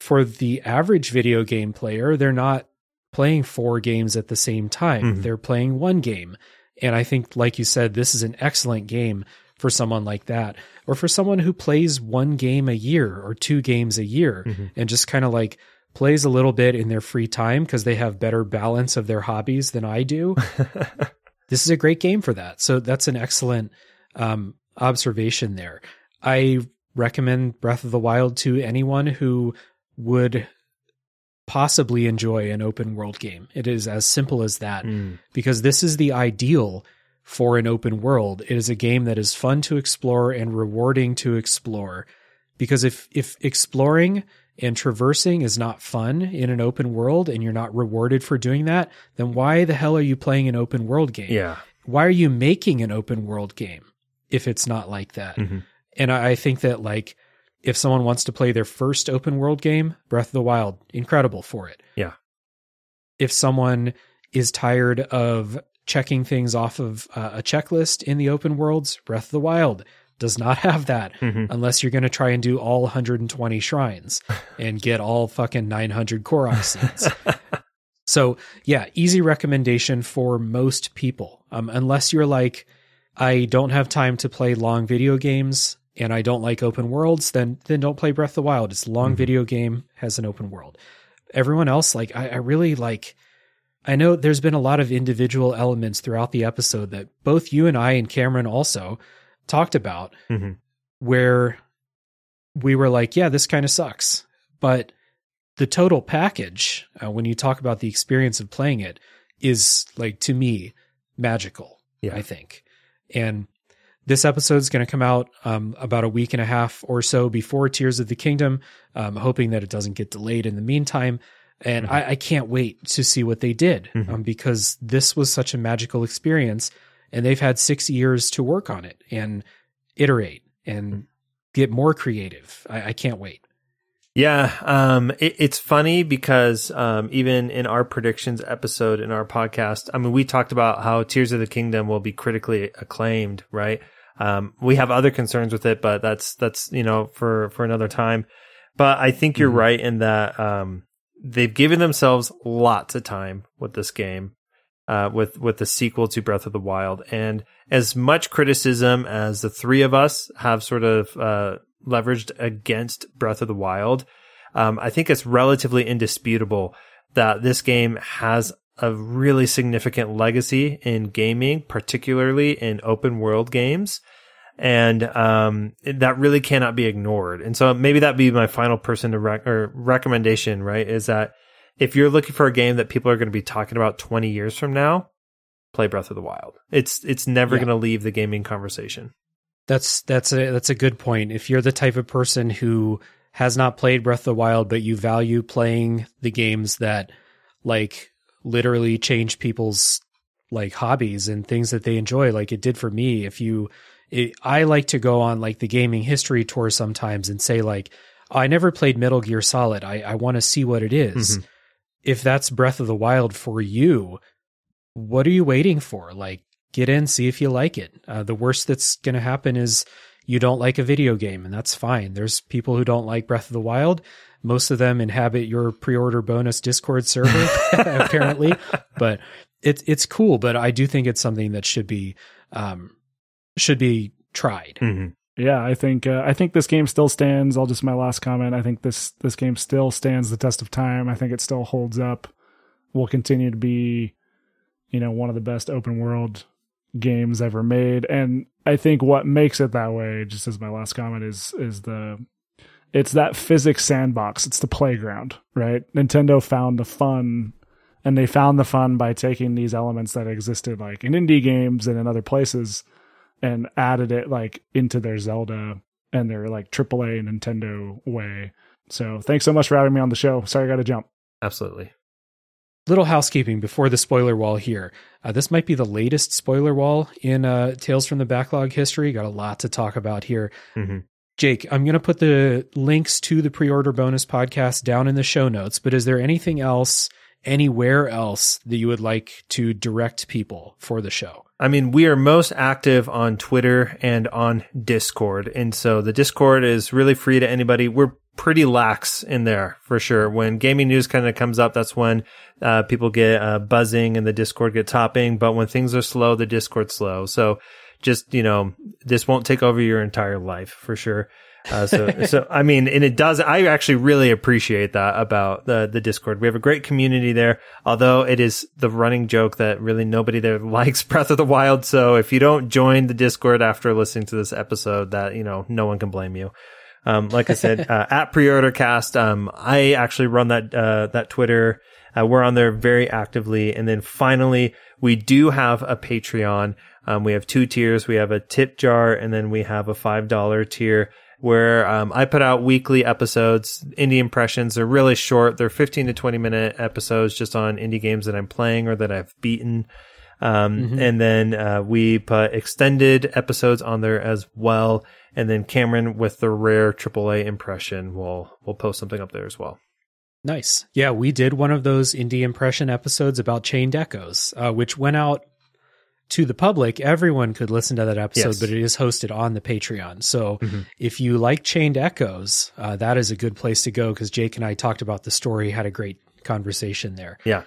for the average video game player, they're not playing four games at the same time. Mhm. They're playing one game. And I think, like you said, this is an excellent game for someone like that, or for someone who plays one game a year or two games a year Mhm. and just kind of like plays a little bit in their free time because they have better balance of their hobbies than I do. this is a great game for that. So that's an excellent um, observation there. I recommend Breath of the Wild to anyone who would possibly enjoy an open world game. It is as simple as that Mm. because this is the ideal for an open world. It is a game that is fun to explore and rewarding to explore. Because if if exploring and traversing is not fun in an open world and you're not rewarded for doing that, then why the hell are you playing an open world game? Yeah. Why are you making an open world game if it's not like that? Mhm. And I I think that like if someone wants to play their first open world game, Breath of the Wild, incredible for it. Yeah. If someone is tired of checking things off of uh, a checklist in the open worlds. Breath of the Wild does not have that Mhm. unless you're going to try and do all 120 shrines and get all fucking 900 Korok seeds. so, yeah, easy recommendation for most people. Um, unless you're like, I don't have time to play long video games and I don't like open worlds, then then don't play Breath of the Wild. It's a long Mhm. video game, has an open world. Everyone else, like I, I really like I know there's been a lot of individual elements throughout the episode that both you and I and Cameron also talked about Mhm. where we were like, yeah, this kind of sucks. But the total package, uh, when you talk about the experience of playing it, is like to me magical. Yeah. I think, and this episode is going to come out um, about a week and a half or so before Tears of the Kingdom. Um, hoping that it doesn't get delayed in the meantime. And Mhm. I, I can't wait to see what they did Mhm. um, because this was such a magical experience, and they've had six years to work on it and iterate and get more creative. I, I can't wait. Yeah, um, it, it's funny because um, even in our predictions episode in our podcast, I mean, we talked about how Tears of the Kingdom will be critically acclaimed, right? Um, we have other concerns with it, but that's that's you know for for another time. But I think you're Mhm. right in that um, they've given themselves lots of time with this game, uh, with with the sequel to Breath of the Wild, and as much criticism as the three of us have sort of uh, leveraged against Breath of the Wild, um, I think it's relatively indisputable that this game has a really significant legacy in gaming, particularly in open world games. And um, that really cannot be ignored. And so maybe that'd be my final person to rec- or recommendation, right? Is that if you're looking for a game that people are going to be talking about 20 years from now, play Breath of the Wild. It's it's never Yeah. going to leave the gaming conversation. That's that's a that's a good point. If you're the type of person who has not played Breath of the Wild, but you value playing the games that like literally change people's like hobbies and things that they enjoy, like it did for me. If you, it, I like to go on like the gaming history tour sometimes and say like, I never played Metal Gear Solid. I, I want to see what it is. Mhm. If that's Breath of the Wild for you, what are you waiting for? Like, get in, see if you like it. Uh, the worst that's going to happen is you don't like a video game, and that's fine. There's people who don't like Breath of the Wild. Most of them inhabit your pre-order bonus Discord server, apparently. But it's it's cool. But I do think it's something that should be um, should be tried. Mhm. Yeah, I think uh, I think this game still stands. I'll just my last comment. I think this this game still stands the test of time. I think it still holds up. Will continue to be, you know, one of the best open world games ever made. And I think what makes it that way, just as my last comment, is is the it's that physics sandbox. It's the playground, right? Nintendo found the fun and they found the fun by taking these elements that existed like in indie games and in other places and added it like into their Zelda and their like AAA Nintendo way. So thanks so much for having me on the show. Sorry I got to jump. Absolutely. Little housekeeping before the spoiler wall here. Uh, this might be the latest spoiler wall in uh, Tales from the Backlog history. Got a lot to talk about here. Mhm. Jake, I'm going to put the links to the pre order bonus podcast down in the show notes, but is there anything else, anywhere else that you would like to direct people for the show? I mean, we are most active on Twitter and on Discord. And so the Discord is really free to anybody. We're pretty lax in there for sure. When gaming news kind of comes up, that's when uh, people get uh, buzzing and the Discord gets hopping. But when things are slow, the Discord's slow. So just, you know, this won't take over your entire life for sure. Uh, so, so I mean, and it does. I actually really appreciate that about the the Discord. We have a great community there. Although it is the running joke that really nobody there likes Breath of the Wild. So if you don't join the Discord after listening to this episode, that you know, no one can blame you. Um, like I said, uh, at pre-order cast, um, I actually run that, uh, that Twitter. Uh, we're on there very actively. And then finally, we do have a Patreon. Um, we have two tiers. We have a tip jar and then we have a $5 tier where, um, I put out weekly episodes. Indie impressions They're really short. They're 15 to 20 minute episodes just on indie games that I'm playing or that I've beaten. Um, Mhm. and then, uh, we put extended episodes on there as well. And then Cameron with the rare AAA impression will, will post something up there as well. Nice. Yeah, we did one of those indie impression episodes about Chained Echoes, uh, which went out to the public, everyone could listen to that episode, Yes. but it is hosted on the Patreon. So Mhm. if you like Chained Echoes, uh, that is a good place to go because Jake and I talked about the story, had a great conversation there. Yeah.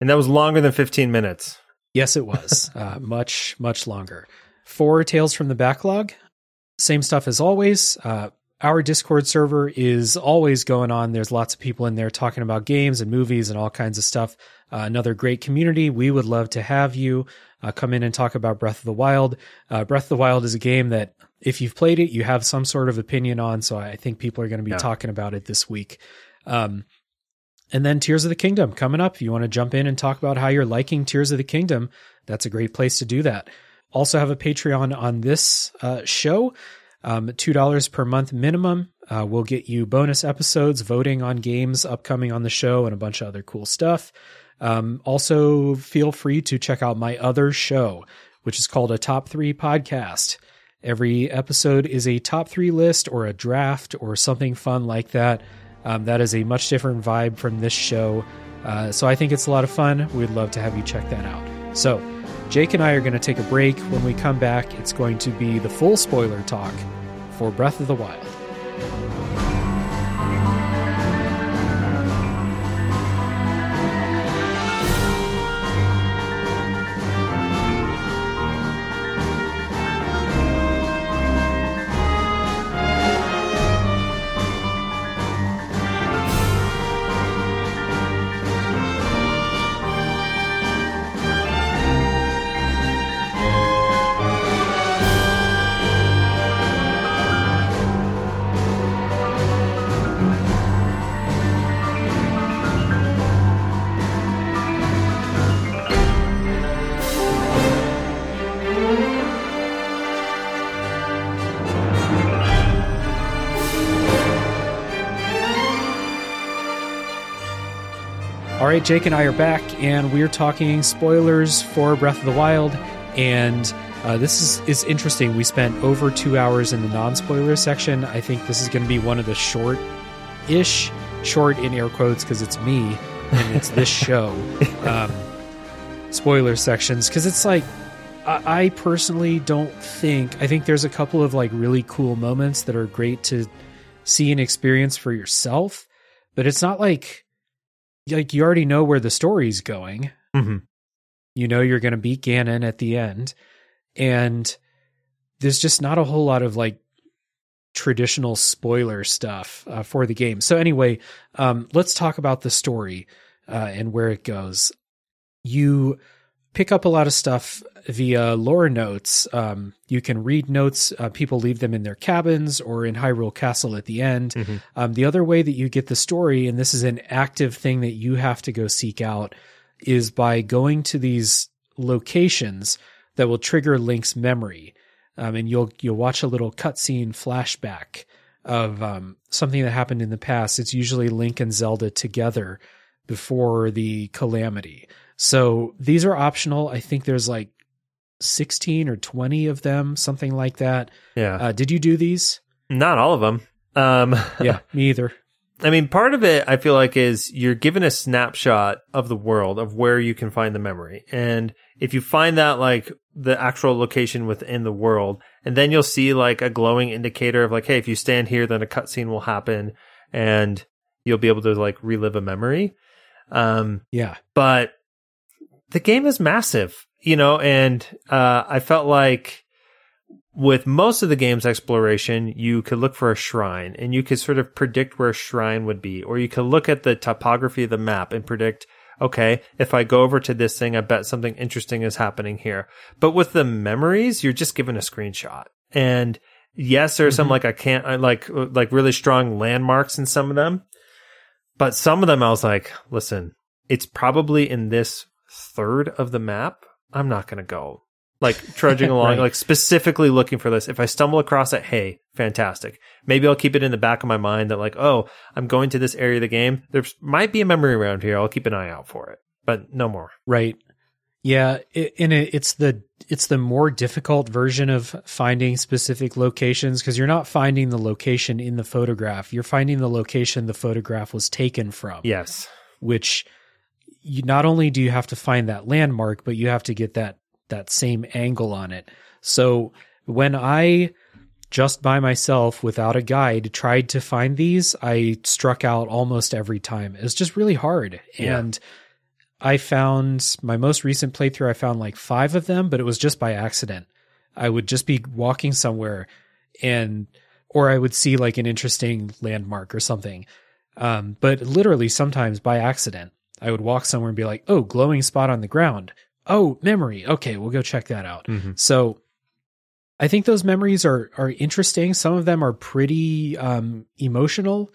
And that was longer than 15 minutes. Yes, it was uh, much, much longer. For Tales from the Backlog, same stuff as always. Uh, our Discord server is always going on. There's lots of people in there talking about games and movies and all kinds of stuff. Uh, another great community. We would love to have you uh, come in and talk about Breath of the Wild. Uh, Breath of the Wild is a game that, if you've played it, you have some sort of opinion on. So I think people are going to be Yeah. talking about it this week. Um, and then Tears of the Kingdom coming up. If you want to jump in and talk about how you're liking Tears of the Kingdom, that's a great place to do that. Also have a Patreon on this uh, show. Um, $2 per month minimum uh, will get you bonus episodes, voting on games upcoming on the show, and a bunch of other cool stuff. Um, also, feel free to check out my other show, which is called a Top 3 Podcast. Every episode is a top three list or a draft or something fun like that. Um, that is a much different vibe from this show. Uh, so I think it's a lot of fun. We'd love to have you check that out. So, Jake and I are going to take a break. When we come back, it's going to be the full spoiler talk for Breath of the Wild. Right, Jake and I are back, and we're talking spoilers for Breath of the Wild. And uh, this is, is interesting. We spent over two hours in the non spoiler section. I think this is going to be one of the short ish, short in air quotes, because it's me and it's this show, um, spoiler sections. Because it's like, I, I personally don't think, I think there's a couple of like really cool moments that are great to see and experience for yourself, but it's not like, like you already know where the story's going. Mm-hmm. You know you're going to beat Ganon at the end, and there's just not a whole lot of like traditional spoiler stuff uh, for the game. So anyway, um, let's talk about the story uh, and where it goes. You pick up a lot of stuff via lore notes. Um, you can read notes. Uh, people leave them in their cabins or in Hyrule Castle at the end. Mhm. Um, the other way that you get the story, and this is an active thing that you have to go seek out, is by going to these locations that will trigger Link's memory. Um, and you'll you'll watch a little cutscene flashback of um, something that happened in the past. It's usually Link and Zelda together before the calamity. So these are optional. I think there's like 16 or 20 of them, something like that. Yeah. Uh, did you do these? Not all of them. Um, Yeah, me either. I mean, part of it I feel like is you're given a snapshot of the world of where you can find the memory. And if you find that like the actual location within the world, and then you'll see like a glowing indicator of like, hey, if you stand here, then a cutscene will happen and you'll be able to like relive a memory. Um, Yeah. but the game is massive, you know, and uh, I felt like with most of the game's exploration, you could look for a shrine and you could sort of predict where a shrine would be, or you could look at the topography of the map and predict, okay, if I go over to this thing, I bet something interesting is happening here. But with the memories, you're just given a screenshot. And yes, there's some Mhm. like I can't, like, like really strong landmarks in some of them. But some of them I was like, listen, it's probably in this third of the map. I'm not going to go like trudging along, Right. like specifically looking for this. If I stumble across it, hey, fantastic. Maybe I'll keep it in the back of my mind that like, oh, I'm going to this area of the game. There might be a memory around here. I'll keep an eye out for it, but no more. Right. Yeah, it, and it, it's the it's the more difficult version of finding specific locations because you're not finding the location in the photograph. You're finding the location the photograph was taken from. Yes. Which you not only do you have to find that landmark, but you have to get that that same angle on it. So when I just by myself without a guide tried to find these, I struck out almost every time. It was just really hard. Yeah. And I found my most recent playthrough, I found like five of them, but it was just by accident. I would just be walking somewhere and, or I would see like an interesting landmark or something. Um, but literally sometimes by accident, I would walk somewhere and be like, oh, glowing spot on the ground. Oh, memory. Okay, we'll go check that out. Mhm. So I think those memories are are interesting. Some of them are pretty um, emotional,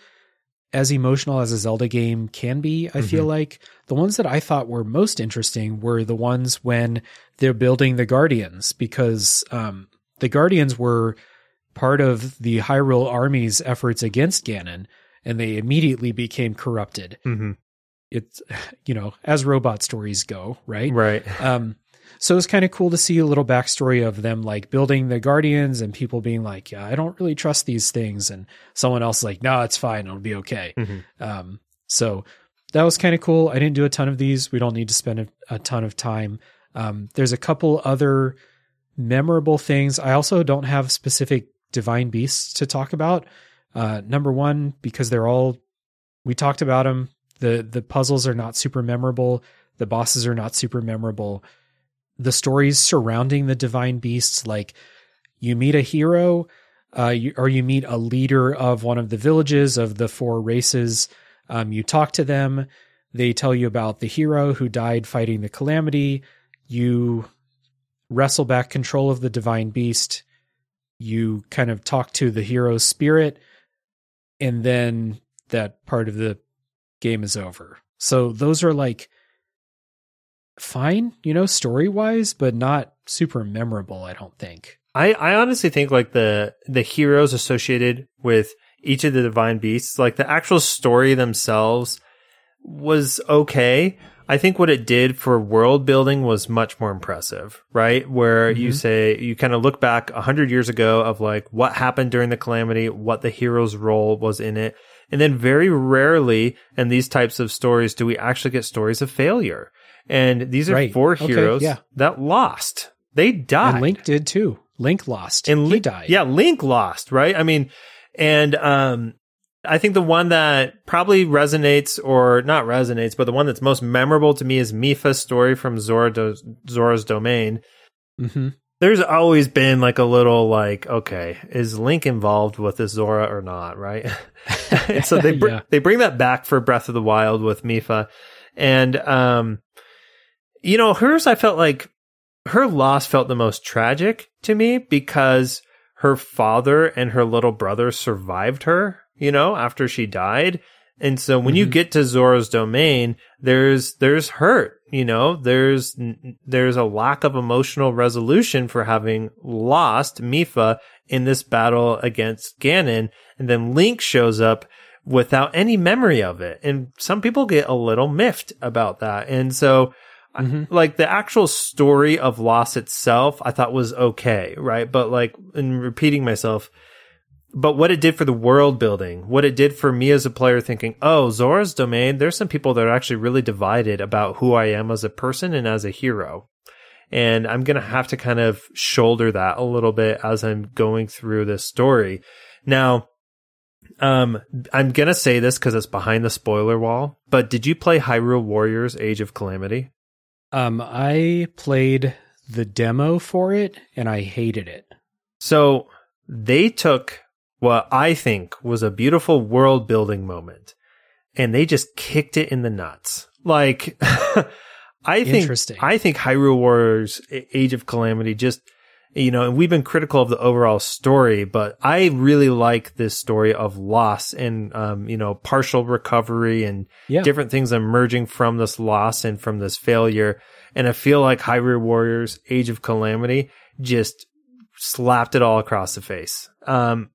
as emotional as a Zelda game can be. I feel like the ones that I thought were most interesting were the ones when they're building the Guardians, because um, the Guardians were part of the Hyrule Army's efforts against Ganon, and they immediately became corrupted. Mhm. It's you know as robot stories go, right? Right. Um, so it's kind of cool to see a little backstory of them like building the guardians and people being like, yeah, I don't really trust these things. And someone else like, no, it's fine. It'll be okay. Mhm. Um, so that was kind of cool. I didn't do a ton of these. We don't need to spend a, a ton of time. Um, there's a couple other memorable things. I also don't have specific divine beasts to talk about. Uh, number one, because they're all, we talked about them. The, the puzzles are not super memorable. The bosses are not super memorable. The stories surrounding the divine beasts like you meet a hero uh, you, or you meet a leader of one of the villages of the four races um, you talk to them. They tell you about the hero who died fighting the calamity. You wrestle back control of the divine beast. You kind of talk to the hero's spirit. And then that part of the game is over so those are like fine, you know, story wise, but not super memorable, I don't think. I, I honestly think like the the heroes associated with each of the divine beasts, like the actual story themselves was okay. I think what it did for world building was much more impressive, right? Where you Mhm. say you kind of look back a hundred years ago of like what happened during the calamity, what the hero's role was in it. And then very rarely in these types of stories do we actually get stories of failure. And these are Right. four Okay, heroes yeah. that lost. They died. And Link did too. Link lost. And he Link died. Yeah, Link lost, right? I mean, and um, I think the one that probably resonates or not resonates, but the one that's most memorable to me is Mipha's story from Zora Do- Zora's Domain. hmm There's always been like a little like, okay, is Link involved with this Zora or not, right? and so they br- Yeah. they bring that back for Breath of the Wild with Mipha, and um, you know, hers I felt like her loss felt the most tragic to me because her father and her little brother survived her, you know, after she died. And so when you Mhm. get to Zora's domain, there's there's hurt, you know, there's there's a lack of emotional resolution for having lost Mipha in this battle against Ganon, and then Link shows up without any memory of it. And some people get a little miffed about that. And so Mhm. like the actual story of loss itself, I thought was okay, right? But like, in repeating myself, but what it did for the world building, what it did for me as a player thinking, oh, Zora's domain, there's some people that are actually really divided about who I am as a person and as a hero. And I'm going to have to kind of shoulder that a little bit as I'm going through this story. Now, um, I'm going to say this because it's behind the spoiler wall, but did you play Hyrule Warriors Age of Calamity? Um, I played the demo for it and I hated it. So they took what I think was a beautiful world building moment and they just kicked it in the nuts. Like, I think, I think Hyrule Warriors Age of Calamity just, you know, and we've been critical of the overall story, but I really like this story of loss and, um, you know, partial recovery and Yeah. different things emerging from this loss and from this failure. And I feel like Hyrule Warriors Age of Calamity just slapped it all across the face. Um,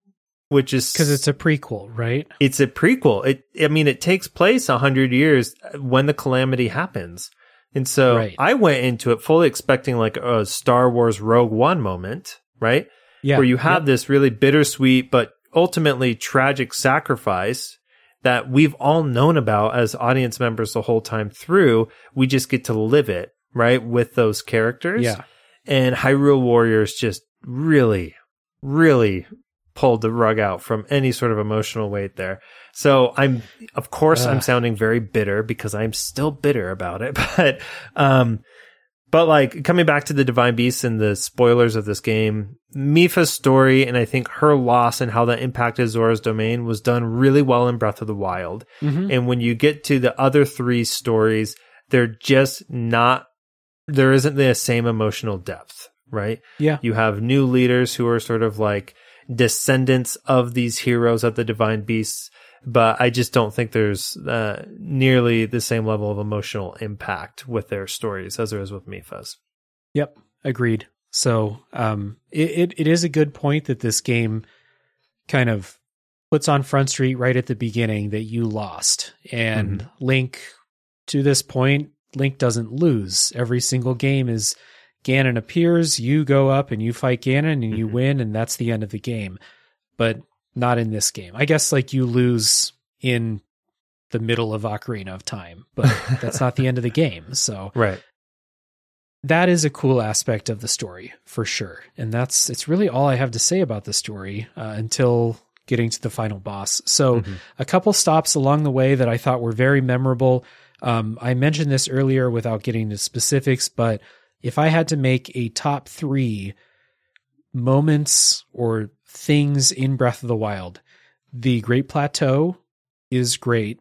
which is Because it's a prequel, right? it's a prequel. It, I mean, it takes place a hundred years uh, when the calamity happens. And so Right. I went into it fully expecting like a Star Wars Rogue One moment, right? Yeah. Where you have Yep. this really bittersweet, but ultimately tragic sacrifice that we've all known about as audience members the whole time through. We just get to live it, right? With those characters. Yeah. and Hyrule Warriors just really, really pulled the rug out from any sort of emotional weight there. So I'm, of course, I'm sounding very bitter because I'm still bitter about it. But, um, but like coming back to the Divine Beasts and the spoilers of this game, Mipha's story and I think her loss and how that impacted Zora's domain was done really well in Breath of the Wild. Mhm. And when you get to the other three stories, they're just not, there isn't the same emotional depth, right? Yeah. You have new leaders who are sort of like descendants of these heroes of the divine beasts, but I just don't think there's uh, nearly the same level of emotional impact with their stories as there is with Mipha's. Yep, agreed. So um, it, it it is a good point that this game kind of puts on Front Street right at the beginning that you lost, and Link to this point, Link doesn't lose. Every single game is Ganon appears, you go up and you fight Ganon and you Mhm. win, and that's the end of the game. But not in this game. I guess like you lose in the middle of Ocarina of Time, but that's not the end of the game. So Right. that is a cool aspect of the story for sure and that's it's really all i have to say about the story uh, until getting to the final boss so Mhm. a couple stops along the way that i thought were very memorable um, i mentioned this earlier without getting into specifics but if i had to make a top three moments or things in breath of the wild the great plateau is great.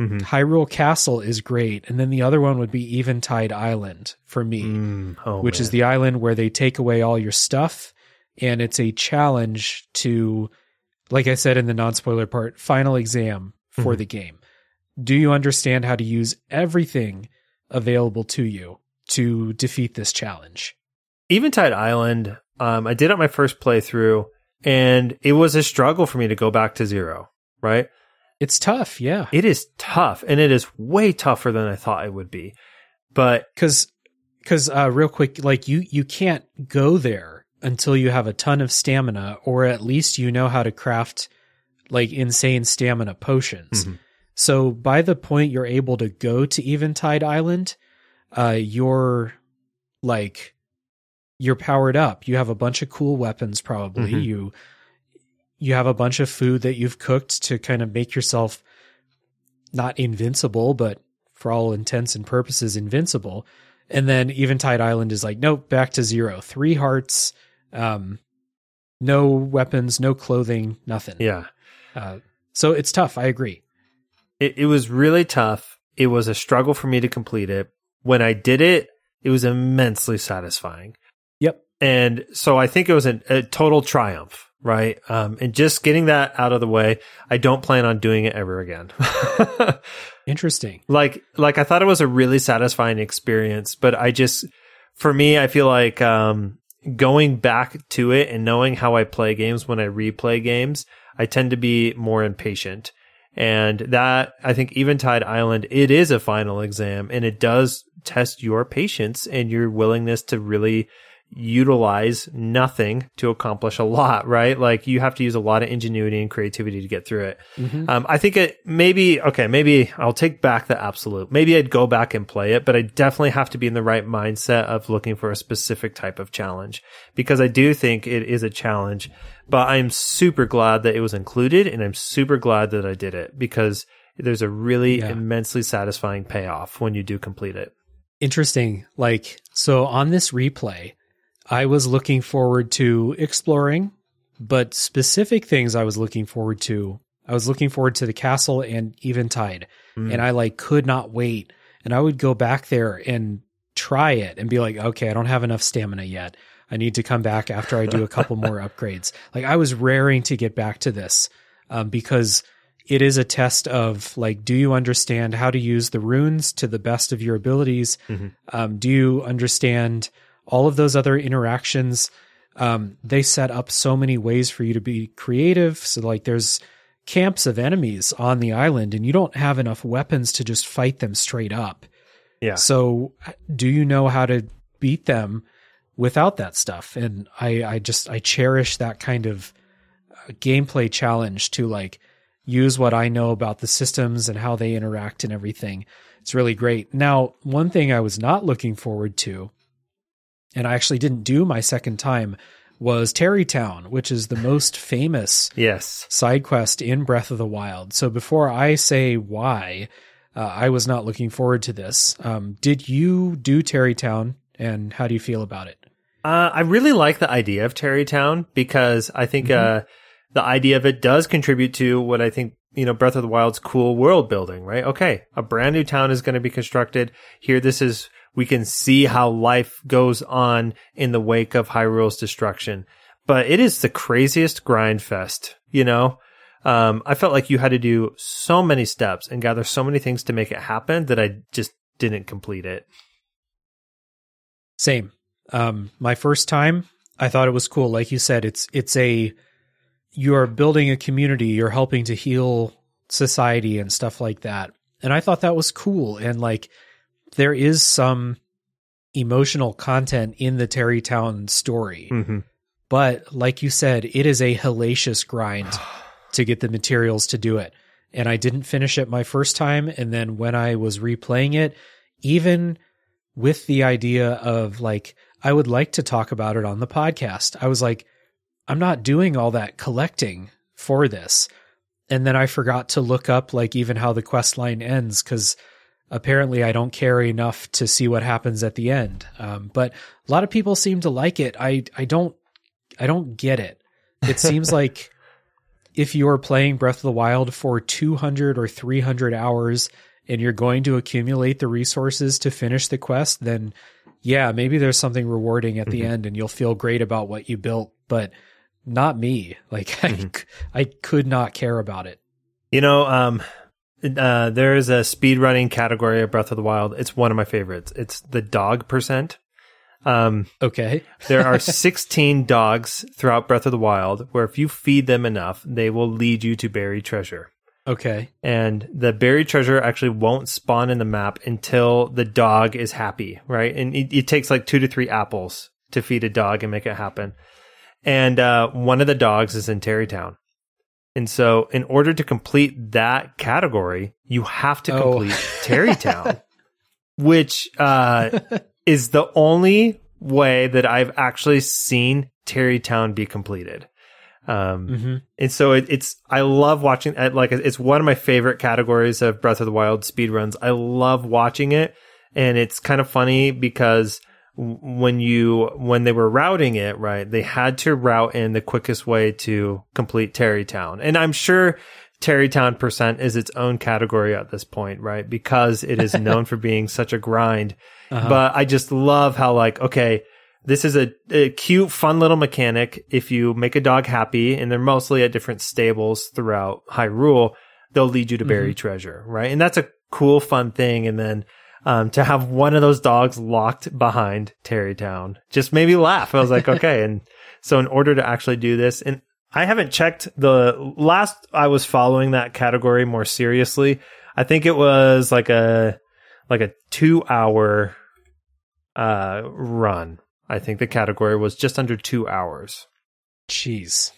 Mhm. hyrule castle is great. And then the other one would be eventide island for me Mm, oh, which is the island where they take away all your stuff. And it's a challenge to like i said in the non-spoiler part final exam for Mhm. the game. Do you understand how to use everything available to you to defeat this challenge Eventide Island, um, I did it my first playthrough, and it was a struggle for me to go back to zero, right? it's tough yeah It is tough, and it is way tougher than I thought it would be. But because because uh, real quick like you you can't go there until you have a ton of stamina or at least you know how to craft like insane stamina potions Mhm. so by the point you're able to go to eventide island uh you're like you're powered up. You have a bunch of cool weapons probably. Mhm. you you have a bunch of food that you've cooked to kind of make yourself not invincible but for all intents and purposes invincible. And then eventide island is like nope back to zero. Three hearts um no weapons no clothing nothing. Yeah, uh, so it's tough. I agree. It, it was really tough. It was a struggle for me to complete it. When I did it, it was immensely satisfying. yep And so I think it was a, a total triumph, right? Um, and just getting that out of the way, I don't plan on doing it ever again. interesting like like I thought it was a really satisfying experience, but I just for me I feel like um going back to it and knowing how I play games when I replay games, I tend to be more impatient. And that I think Eventide Island it is a final exam and it does test your patience and your willingness to really utilize nothing to accomplish a lot, right? Like you have to use a lot of ingenuity and creativity to get through it. Mhm. Um, I think it maybe okay. Maybe I'll take back the absolute. Maybe I'd go back and play it, but I definitely have to be in the right mindset of looking for a specific type of challenge because I do think it is a challenge. But I'm super glad that it was included, and I'm super glad that I did it because there's a really Yeah. immensely satisfying payoff when you do complete it. interesting like so on this replay i was looking forward to exploring but specific things i was looking forward to i was looking forward to the castle and eventide Mm. and i like could not wait. And i would go back there and try it and be like okay i don't have enough stamina yet. I need to come back after i do a couple more upgrades. Like i was raring to get back to this um, because it is a test of like do you understand how to use the runes to the best of your abilities? Mhm. um, do you understand all of those other interactions um, they set up so many ways for you to be creative. So like there's camps of enemies on the island and you don't have enough weapons to just fight them straight up. Yeah. so do you know how to beat them without that stuff? And i i just i cherish that kind of uh, gameplay challenge to like use what i know about the systems and how they interact and everything. It's really great. Now one thing i was not looking forward to and I actually didn't do my second time, was Tarrey Town, which is the most famous Yes. side quest in Breath of the Wild. So before I say why, uh, I was not looking forward to this. Um, did you do Tarrey Town, and how do you feel about it? Uh, I really like the idea of Tarrey Town because I think uh, the idea of it does contribute to what I think you know Breath of the Wild's cool world building. Right? Okay, a brand new town is going to be constructed here. This is we can see how life goes on in the wake of Hyrule's destruction, but it is the craziest grind fest. You know. Um, I felt like you had to do so many steps and gather so many things to make it happen that I just didn't complete it. Same. Um, my first time, I thought it was cool. Like you said, it's it's a you're building a community, you're helping to heal society and stuff like that. And I thought that was cool. And like there is some emotional content in the Tarrey Town story. Mm-hmm. But like you said, it is a hellacious grind to get the materials to do it. And I didn't finish it my first time. And then when I was replaying it, even with the idea of like, I would like to talk about it on the podcast, I was like, I'm not doing all that collecting for this. And then I forgot to look up like even how the quest line ends because apparently I don't care enough to see what happens at the end. Um, but a lot of people seem to like it. I I don't I don't get it. It seems like if you're playing Breath of the Wild for 200 or 300 hours and you're going to accumulate the resources to finish the quest, then yeah, maybe there's something rewarding at the Mhm. end and you'll feel great about what you built, but not me. Like Mhm. I, I could not care about it. You know, um, uh, there is a speedrunning category of Breath of the Wild. It's one of my favorites. It's the dog percent. Um, Okay. there are 16 dogs throughout Breath of the Wild where if you feed them enough, they will lead you to buried treasure. Okay. And the buried treasure actually won't spawn in the map until the dog is happy, right? And it, it takes like two to three apples to feed a dog and make it happen. And uh, one of the dogs is in Tarrey Town. And so, in order to complete that category, you have to Oh. complete Tarrey Town, which uh, is the only way that I've actually seen Tarrey Town be completed. Um, hmm and so it, it's I love watching it. Like it's one of my favorite categories of Breath of the Wild speedruns. I love watching it, and it's kind of funny because when you when they were routing it, right, they had to route in the quickest way to complete Tarrey Town, and I'm sure. Tarrey Town percent is its own category at this point, right? Because it is known for being such a grind. Uh-huh. But I just love how like, okay, this is a, a cute, fun little mechanic. If you make a dog happy, and they're mostly at different stables throughout Hyrule, they'll lead you to bury treasure, right? And that's a cool, fun thing. And then um, to have one of those dogs locked behind Tarrey Town just made me laugh. I was like, okay. And so in order to actually do this, and I haven't checked the last I was following that category more seriously. I think it was like a like a two hour uh run. I think the category was just under two hours. Jeez.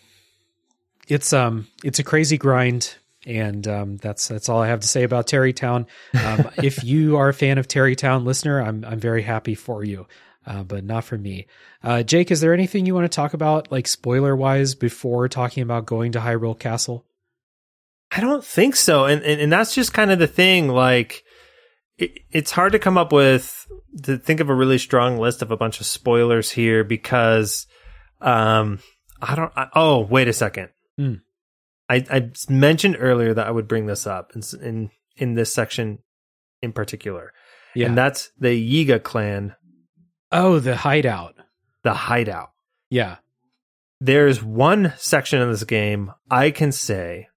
It's um it's a crazy grind and um that's that's all I have to say about Tarrey Town. Um if you are a fan of Tarrey Town listener, I'm I'm very happy for you. Uh, but not for me. Uh, Jake, is there anything you want to talk about, like spoiler wise, before talking about going to Hyrule Castle? I don't think so. And, and, and that's just kind of the thing. Like, it, it's hard to come up with, to think of a really strong list of a bunch of spoilers here because, um, I don't, I, oh, wait a second. Hmm. I, I mentioned earlier that I would bring this up in, in, in this section in particular. Yeah. And that's the Yiga clan, oh, the hideout. the hideout. Yeah. there's one section of this game I can say,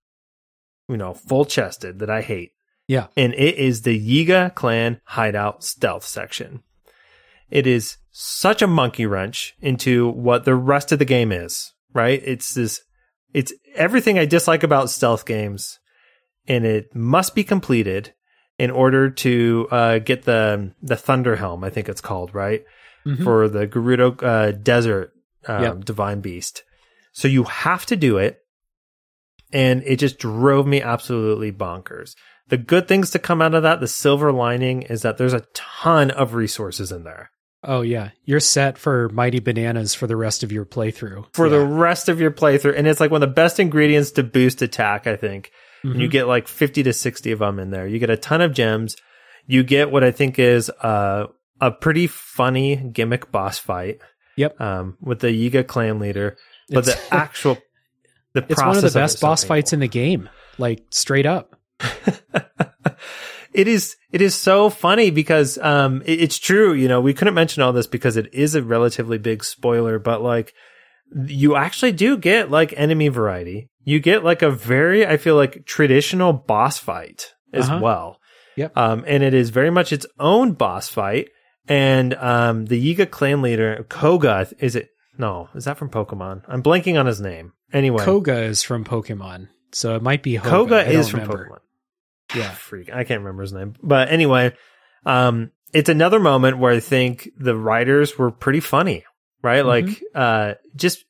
you know, full chested that I hate. Yeah. And it is the Yiga clan hideout stealth section. It is such a monkey wrench into what the rest of the game is, right? It's this, it's everything I dislike about stealth games and it must be completed in order to uh, get the, the Thunder Helm, I think it's called, right? Mhm. for the Gerudo uh, Desert um, Yep. Divine Beast. So you have to do it. And it just drove me absolutely bonkers. The good things to come out of that, the silver lining is that there's a ton of resources in there. Oh yeah, you're set for mighty bananas for the rest of your playthrough. for yeah. the rest of your playthrough. And it's like one of the best ingredients to boost attack, I think. And you Mhm. get like 50 to 60 of them in there. You get a ton of gems. You get what I think is uh, a pretty funny gimmick boss fight. Yep. Um, with the Yiga clan leader. But It's- the actual, the It's one of the best so boss painful. fights in the game, like straight up. it is it is so funny because um it- it's true you know we couldn't mention all this because it is a relatively big spoiler but like you actually do get like enemy variety you get like a very i feel like traditional boss fight as Uh-huh. well Yep. um and it is very much its own boss fight and um the yiga clan leader koga is it no is that from pokemon i'm blanking on his name anyway Koga is from Pokemon, so it might be Hoga. koga is from remember. pokemon Yeah, freak. I can't remember his name. But anyway, um, it's another moment where I think the writers were pretty funny, right? Like, uh, just,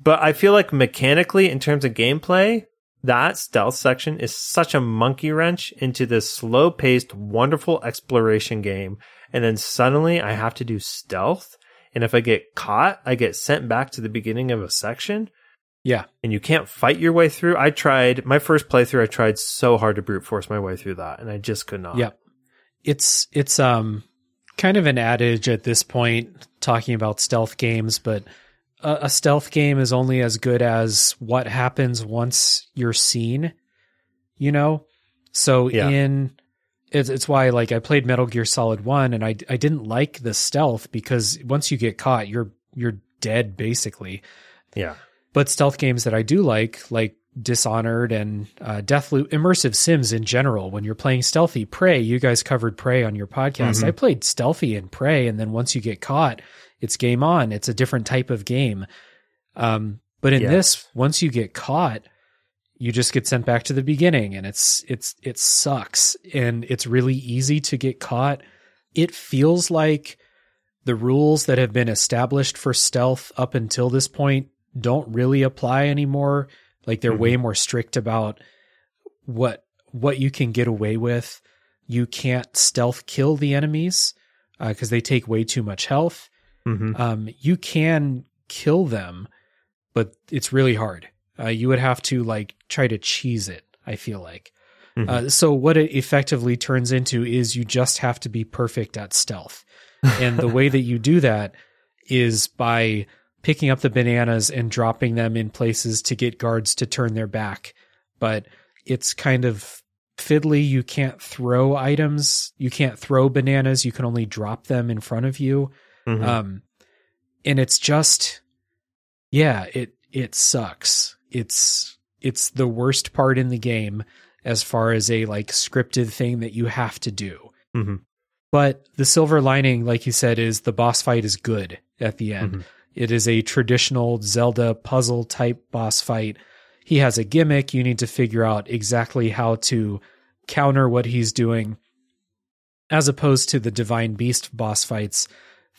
but I feel like mechanically in terms of gameplay, that stealth section is such a monkey wrench into this slow paced, wonderful exploration game. And then suddenly I have to do stealth. And if I get caught, I get sent back to the beginning of a section yeah. and you can't fight your way through. I tried my first playthrough. I tried so hard to brute force my way through that, and I just could not. Yep. It's it's um kind of an adage at this point talking about stealth games, but a, a stealth game is only as good as what happens once you're seen. You know, so Yeah. in it's it's why like I played Metal Gear Solid One and I I didn't like the stealth because once you get caught, you're you're dead basically. yeah, But stealth games that I do like, like Dishonored and uh, Deathloop, immersive sims in general, when you're playing stealthy, Prey, you guys covered Prey on your podcast. Mhm. I played stealthy in Prey, and then once you get caught, it's game on. It's a different type of game. Um, but in this, once you get caught, you just get sent back to the beginning, and it's it's it sucks, and it's really easy to get caught. It feels like the rules that have been established for stealth up until this point don't really apply anymore. Like they're Mhm. way more strict about what what you can get away with. You can't stealth kill the enemies because they take way too much health. hmm Um, you can kill them, but it's really hard. Uh, you would have to like try to cheese it. I feel like. Mhm. Uh, so what it effectively turns into is you just have to be perfect at stealth, and the way that you do that is by picking up the bananas and dropping them in places to get guards to turn their back. But it's kind of fiddly. You can't throw items. You can't throw bananas. You can only drop them in front of you. Mhm. Um, and it's just, yeah, it it sucks. It's it's the worst part in the game as far as a like scripted thing that you have to do. Mhm. But the silver lining, like you said, is the boss fight is good at the end. Mhm. It is a traditional Zelda puzzle type boss fight. He has a gimmick. You need to figure out exactly how to counter what he's doing, as opposed to the Divine Beast boss fights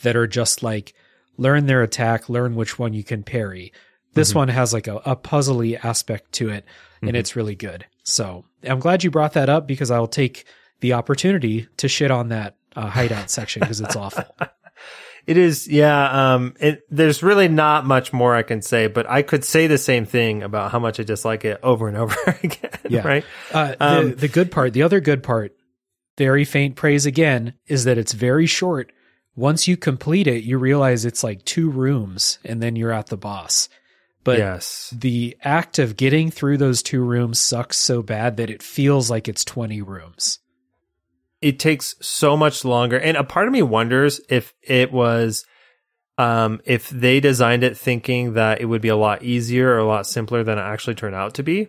that are just like learn their attack, learn which one you can parry. This Mhm. one has like a, a puzzly aspect to it, and it's really good. So I'm glad you brought that up because I'll take the opportunity to shit on that uh, hideout section because it's awful. It is, yeah. Um, it, there's really not much more I can say, but I could say the same thing about how much I dislike it over and over again. Yeah. Right. Uh, Um, the, the good part, the other good part, very faint praise again, is that it's very short. Once you complete it, you realize it's like two rooms and then you're at the boss. But yes. the act of getting through those two rooms sucks so bad that it feels like it's 20 rooms. It takes so much longer. And a part of me wonders if it was, um, if they designed it thinking that it would be a lot easier or a lot simpler than it actually turned out to be.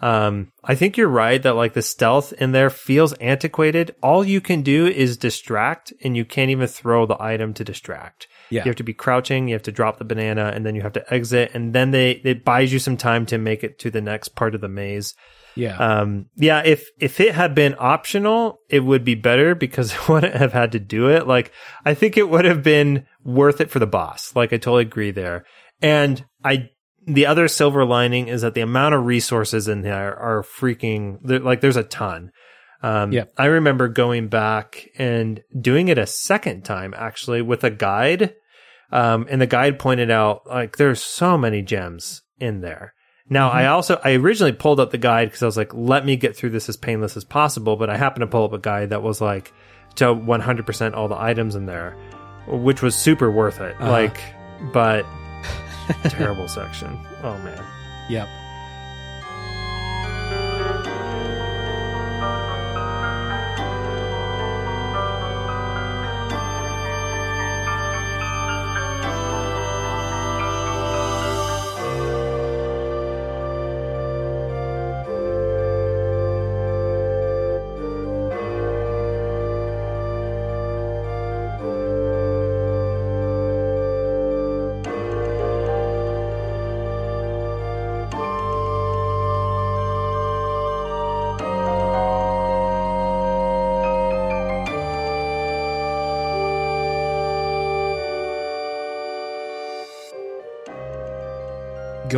Um, I think you're right that like the stealth in there feels antiquated. All you can do is distract and you can't even throw the item to distract. Yeah. You have to be crouching, you have to drop the banana and then you have to exit and then they, it buys you some time to make it to the next part of the maze. Yeah. Um, yeah, if if it had been optional, it would be better because I wouldn't have had to do it. Like, I think it would have been worth it for the boss. Like, I totally agree there. And I, the other silver lining is that the amount of resources in there are freaking, like, there's a ton. Um, Yeah. I remember going back and doing it a second time actually with a guide. Um, and the guide pointed out like there's so many gems in there. Now I also I originally pulled up the guide because I was like, let me get through this as painless as possible. But I happened to pull up a guide that was like to 100% all the items in there, which was super worth it. Uh-huh. Like, but terrible section. Oh man. Yep.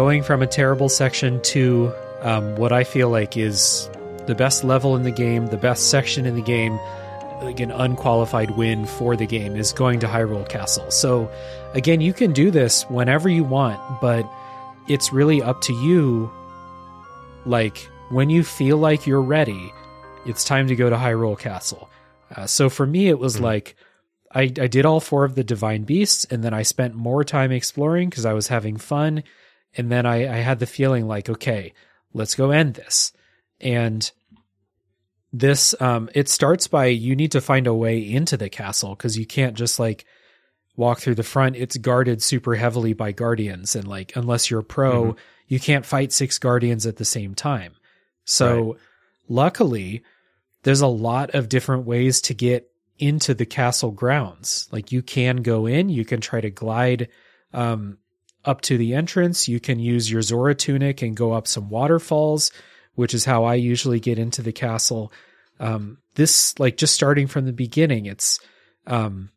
Going from a terrible section to um, what I feel like is the best level in the game, the best section in the game, like an unqualified win for the game is going to Hyrule Castle. So, again, you can do this whenever you want, but it's really up to you. Like, when you feel like you're ready, it's time to go to Hyrule Castle. Uh, so, for me, it was like I, I did all four of the Divine Beasts, and then I spent more time exploring because I was having fun. And then I, I had the feeling like, okay, let's go end this. And this um it starts by you need to find a way into the castle because you can't just like walk through the front. It's guarded super heavily by guardians and like unless you're pro you can't fight six guardians at the same time. So luckily there's a lot of different ways to get into the castle grounds. Like you can go in you can try to glide um up to the entrance you can use your zora tunic and go up some waterfalls which is how I usually get into the castle. Um, this, like, just starting from the beginning, it's, um,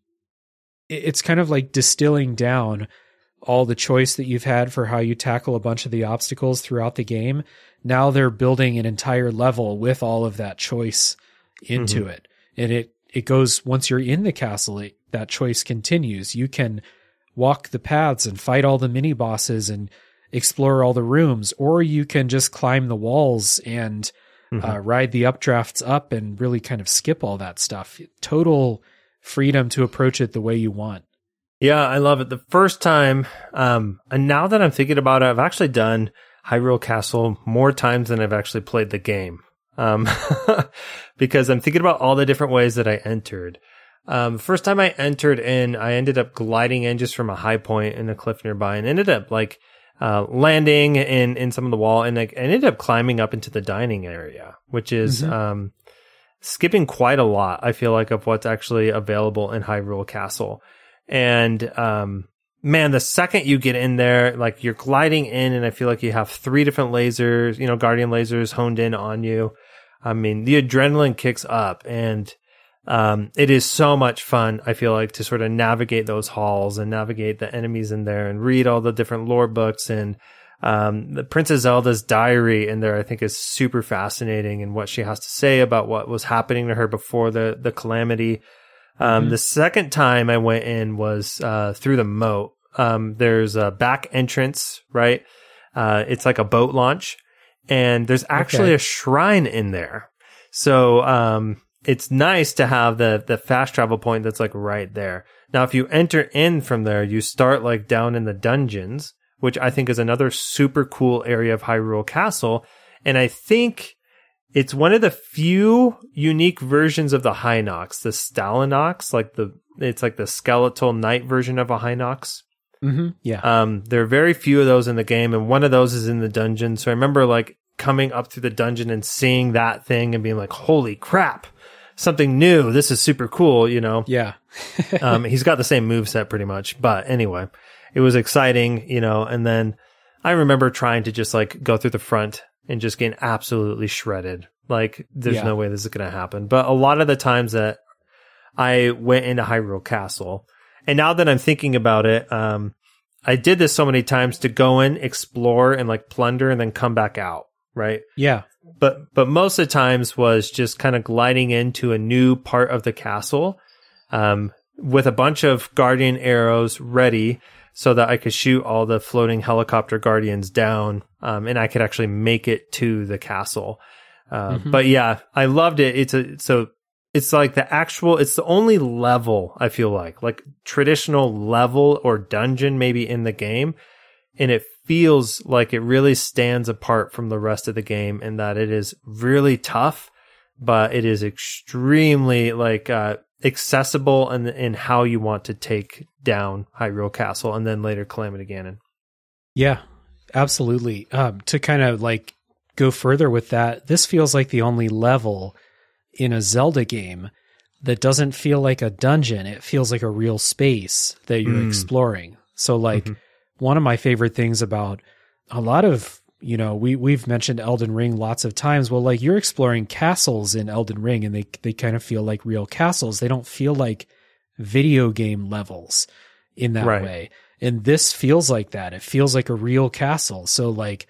it's kind of like distilling down all the choice that you've had for how you tackle a bunch of the obstacles throughout the game. Now they're building an entire level with all of that choice into it. And it, it goes, once you're in the castle, it, that choice continues. You can walk the paths and fight all the mini bosses and explore all the rooms, or you can just climb the walls and uh, ride the updrafts up and really kind of skip all that stuff. Total freedom to approach it the way you want. Yeah, I love it. The first time, um, and now that I'm thinking about it, I've actually done Hyrule Castle more times than I've actually played the game. Um, because I'm thinking about all the different ways that I entered. Um, first time I entered in, I ended up gliding in just from a high point in a cliff nearby and ended up like, uh, landing in, in some of the wall and like, ended up climbing up into the dining area, which is, um, skipping quite a lot, I feel like, of what's actually available in Hyrule Castle. And um man, the second you get in there, like you're gliding in and I feel like you have three different lasers, you know, guardian lasers honed in on you. I mean, the adrenaline kicks up and um it is so much fun, I feel like, to sort of navigate those halls and navigate the enemies in there and read all the different lore books and um, the Princess Zelda's diary in there, I think, is super fascinating and what she has to say about what was happening to her before the the calamity. Um, The second time I went in was uh, through the moat. Um, there's a back entrance, right? Uh, it's like a boat launch, and there's actually Okay. a shrine in there. So um, it's nice to have the the fast travel point that's like right there. Now, if you enter in from there, you start like down in the dungeons, which I think is another super cool area of Hyrule Castle, and I think it's one of the few unique versions of the Hinox, the Stalnox, like the it's like the skeletal knight version of a Hinox. Mm-hmm. Yeah. Um, there are very few of those in the game, and one of those is in the dungeon. So I remember like coming up through the dungeon and seeing that thing and being like, "Holy crap, something new! This is super cool!" You know. yeah. um, he's got the same move set pretty much, but anyway, it was exciting, you know. And then I remember trying to just like go through the front and just getting absolutely shredded. Like, there's Yeah. no way this is going to happen. But a lot of the times that I went into Hyrule Castle, and now that I'm thinking about it, um, I did this so many times to go in, explore, and like plunder, and then come back out. Right. Yeah. But but most of the times was just kind of gliding into a new part of the castle um, with a bunch of guardian arrows ready so that I could shoot all the floating helicopter guardians down um, and I could actually make it to the castle. Uh, mm-hmm. But yeah, I loved it. It's a so it's like the actual it's the only level I feel like like traditional level or dungeon maybe in the game and it feels like it really stands apart from the rest of the game in that it is really tough but it is extremely like uh, accessible and in, in how you want to take down Hyrule Castle and then later Calamity Ganon. Yeah, absolutely. Um, to kind of like go further with that, this feels like the only level in a Zelda game that doesn't feel like a dungeon. It feels like a real space that you're mm. exploring. So, like, mm-hmm. One of my favorite things about a lot of you know we we've mentioned Elden Ring lots of times. Well, like you're exploring castles in Elden Ring, and they they kind of feel like real castles. They don't feel like video game levels in that right. way. And this feels like that. It feels like a real castle. So like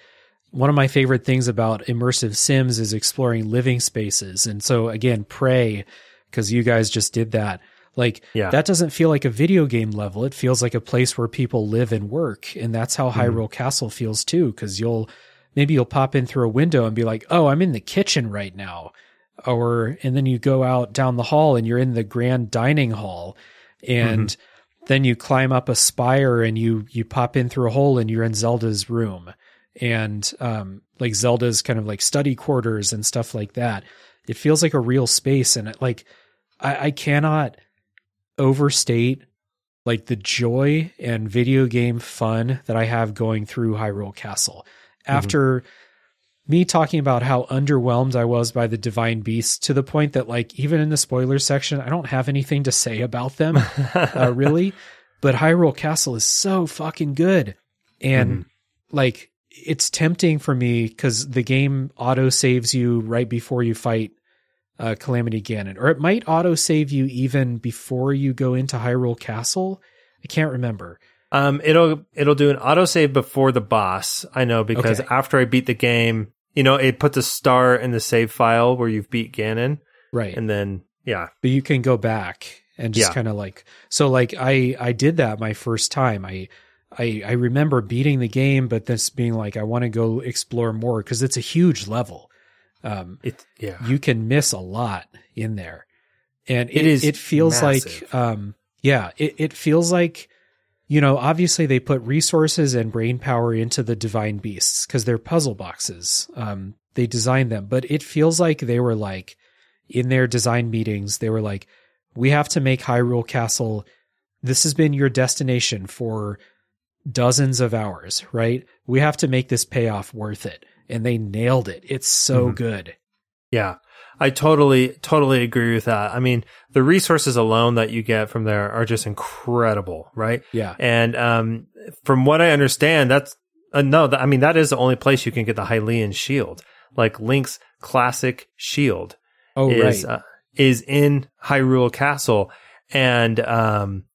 one of my favorite things about immersive sims is exploring living spaces. And so again, Prey, because you guys just did that. Like yeah. that doesn't feel like a video game level. It feels like a place where people live and work. And that's how mm. Hyrule Castle feels too. Cause you'll maybe you'll pop in through a window and be like, Oh, I'm in the kitchen right now. Or, and then you go out down the hall and you're in the grand dining hall and mm-hmm. then you climb up a spire and you, you pop in through a hole and you're in Zelda's room and um, like Zelda's kind of like study quarters and stuff like that. It feels like a real space, and it, like I, I cannot overstate like the joy and video game fun that I have going through Hyrule Castle. Mm-hmm. After mm-hmm. me talking about how underwhelmed I was by the divine beasts to the point that like even in the spoilers section, I don't have anything to say about them uh, really. But Hyrule Castle is so fucking good. And mm-hmm. like it's tempting for me because the game auto saves you right before you fight uh, Calamity Ganon, or it might auto save you even before you go into Hyrule Castle. I can't remember. Um, it'll it'll do an auto save before the boss. I know because okay. after I beat the game, you know, it puts a star in the save file where you've beat Ganon, right? And then yeah, but you can go back and just yeah. kind of like so. Like I I did that my first time. I I, I remember beating the game, but this being like, I want to go explore more because it's a huge level. Um, it, yeah. You can miss a lot in there. And it, it is, it feels massive. like, um, yeah, it, it feels like, you know, obviously they put resources and brain power into the divine beasts because they're puzzle boxes. Um, they designed them, but it feels like they were like, in their design meetings, they were like, we have to make Hyrule Castle. This has been your destination for dozens of hours, right? We have to make this payoff worth it. And they nailed it. It's so mm-hmm. good. Yeah. I totally, totally agree with that. I mean, the resources alone that you get from there are just incredible, right? Yeah. And, um, from what I understand, that's, uh, no, I mean, that is the only place you can get the Hylian shield. Like Link's classic shield. Oh, is, right. Uh, is in Hyrule Castle. And, um,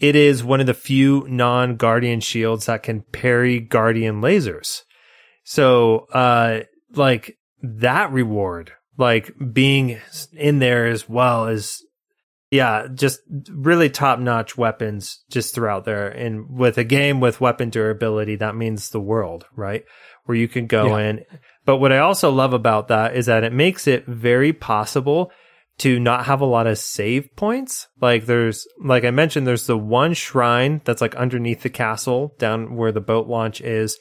it is one of the few non guardian shields that can parry guardian lasers. So, uh, like that reward, like being in there as well as, yeah, just really top notch weapons just throughout there. And with a game with weapon durability, that means the world, right? Where you can go yeah. in. But what I also love about that is that it makes it very possible to not have a lot of save points. Like there's, like I mentioned, there's the one shrine that's like underneath the castle down where the boat launch is.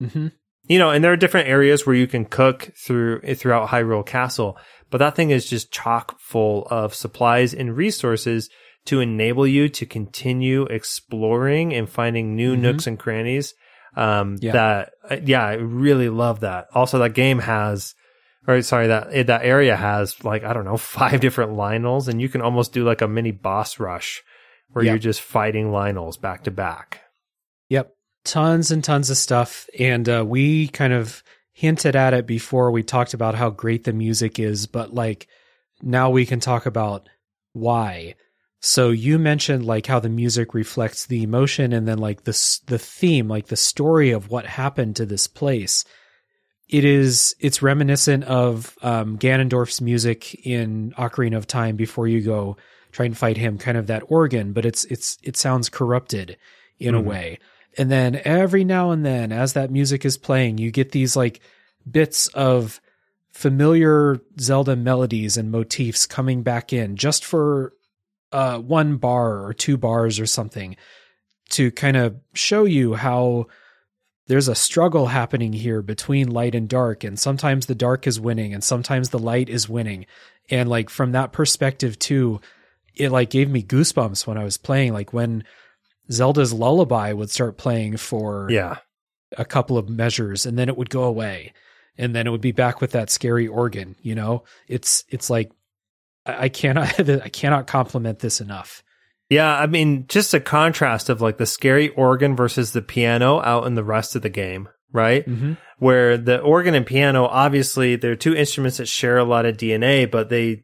Mm-hmm. You know, and there are different areas where you can cook through throughout Hyrule Castle, but that thing is just chock full of supplies and resources to enable you to continue exploring and finding new mm-hmm. nooks and crannies. Um, yeah. that, uh, yeah, I really love that. Also, that game has or sorry, that that area has like I don't know five different Lynels, and you can almost do like a mini boss rush where you're just fighting Lynels back to back. Yep, tons and tons of stuff, and uh, we kind of hinted at it before. We talked about how great the music is, but like now we can talk about why. So you mentioned like how the music reflects the emotion, and then like the the theme, like the story of what happened to this place it is it's reminiscent of um, Ganondorf's music in Ocarina of Time before you go try and fight him, kind of that organ, but it's it's it sounds corrupted in Mhm. a way. And then every now and then, as that music is playing, you get these like bits of familiar Zelda melodies and motifs coming back in just for uh, one bar or two bars or something to kind of show you how there's a struggle happening here between light and dark. And sometimes the dark is winning and sometimes the light is winning. And like from that perspective too it like gave me goosebumps when i was playing like when zelda's lullaby would start playing for Yeah. a couple of measures and then it would go away and then it would be back with that scary organ you know it's it's like i, cannot i cannot compliment this enough Yeah, I mean, just a contrast of like the scary organ versus the piano out in the rest of the game, right? mm-hmm. Where the organ and piano, obviously, they're two instruments that share a lot of DNA, but they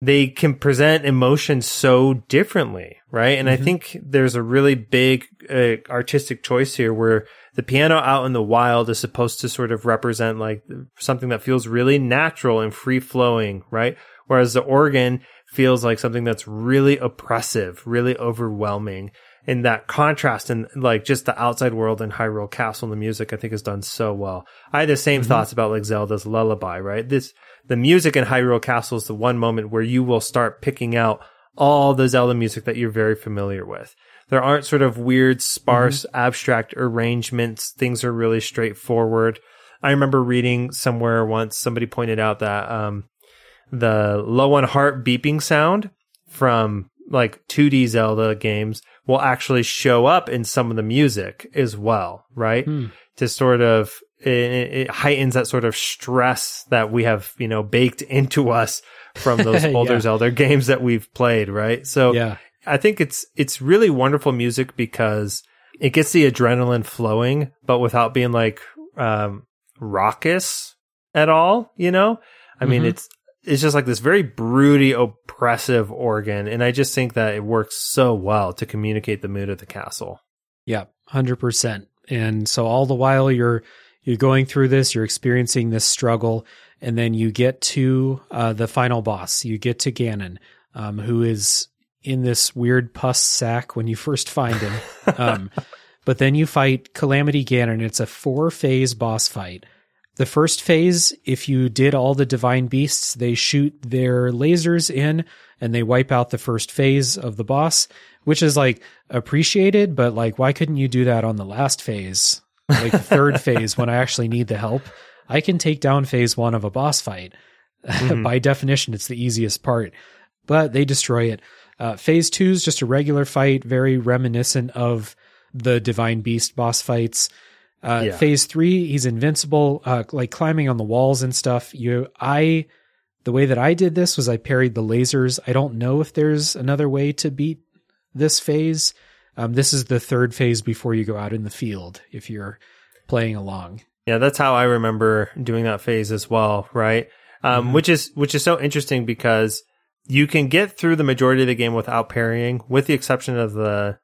they can present emotion so differently, right? And I Mhm. think there's a really big uh, artistic choice here where the piano out in the wild is supposed to sort of represent like something that feels really natural and free flowing, right? Whereas the organ feels like something that's really oppressive, really overwhelming. And that contrast and like just the outside world and Hyrule Castle and the music, I think is done so well. I had the same Mhm. thoughts about like Zelda's Lullaby, right? This, the music in Hyrule Castle is the one moment where you will start picking out all the Zelda music that you're very familiar with. There aren't sort of weird, sparse, abstract arrangements. Things are really straightforward. I remember reading somewhere once somebody pointed out that um, the low on heart beeping sound from like 2D Zelda games will actually show up in some of the music as well, right? Hmm. To sort of it, it heightens that sort of stress that we have, you know, baked into us from those older Yeah. Zelda games that we've played, right? So yeah I think it's it's really wonderful music because it gets the adrenaline flowing, but without being like um, raucous at all. You know, I mean, Mhm. it's it's just like this very broody, oppressive organ, and I just think that it works so well to communicate the mood of the castle. Yeah, hundred percent. And so all the while you're you're going through this, you're experiencing this struggle, and then you get to uh, the final boss. You get to Ganon, um, who is in this weird pus sack when you first find him. um, but then you fight Calamity Ganon. It's a four phase boss fight. The first phase, if you did all the divine beasts, they shoot their lasers in and they wipe out the first phase of the boss, which is like appreciated, but like, why couldn't you do that on the last phase? Like the third phase when I actually need the help? I can take down phase one of a boss fight. Mhm. By definition, it's the easiest part, but they destroy it. Uh, phase two is just a regular fight, very reminiscent of the Divine Beast boss fights. Uh, Yeah. Phase three, he's invincible, uh, like climbing on the walls and stuff. You, I, the way that I did this was I parried the lasers. I don't know if there's another way to beat this phase. Um, this is the third phase before you go out in the field if you're playing along. Yeah, that's how I remember doing that phase as well, right? Um, Mhm. which is which is so interesting because you can get through the majority of the game without parrying, with the exception of the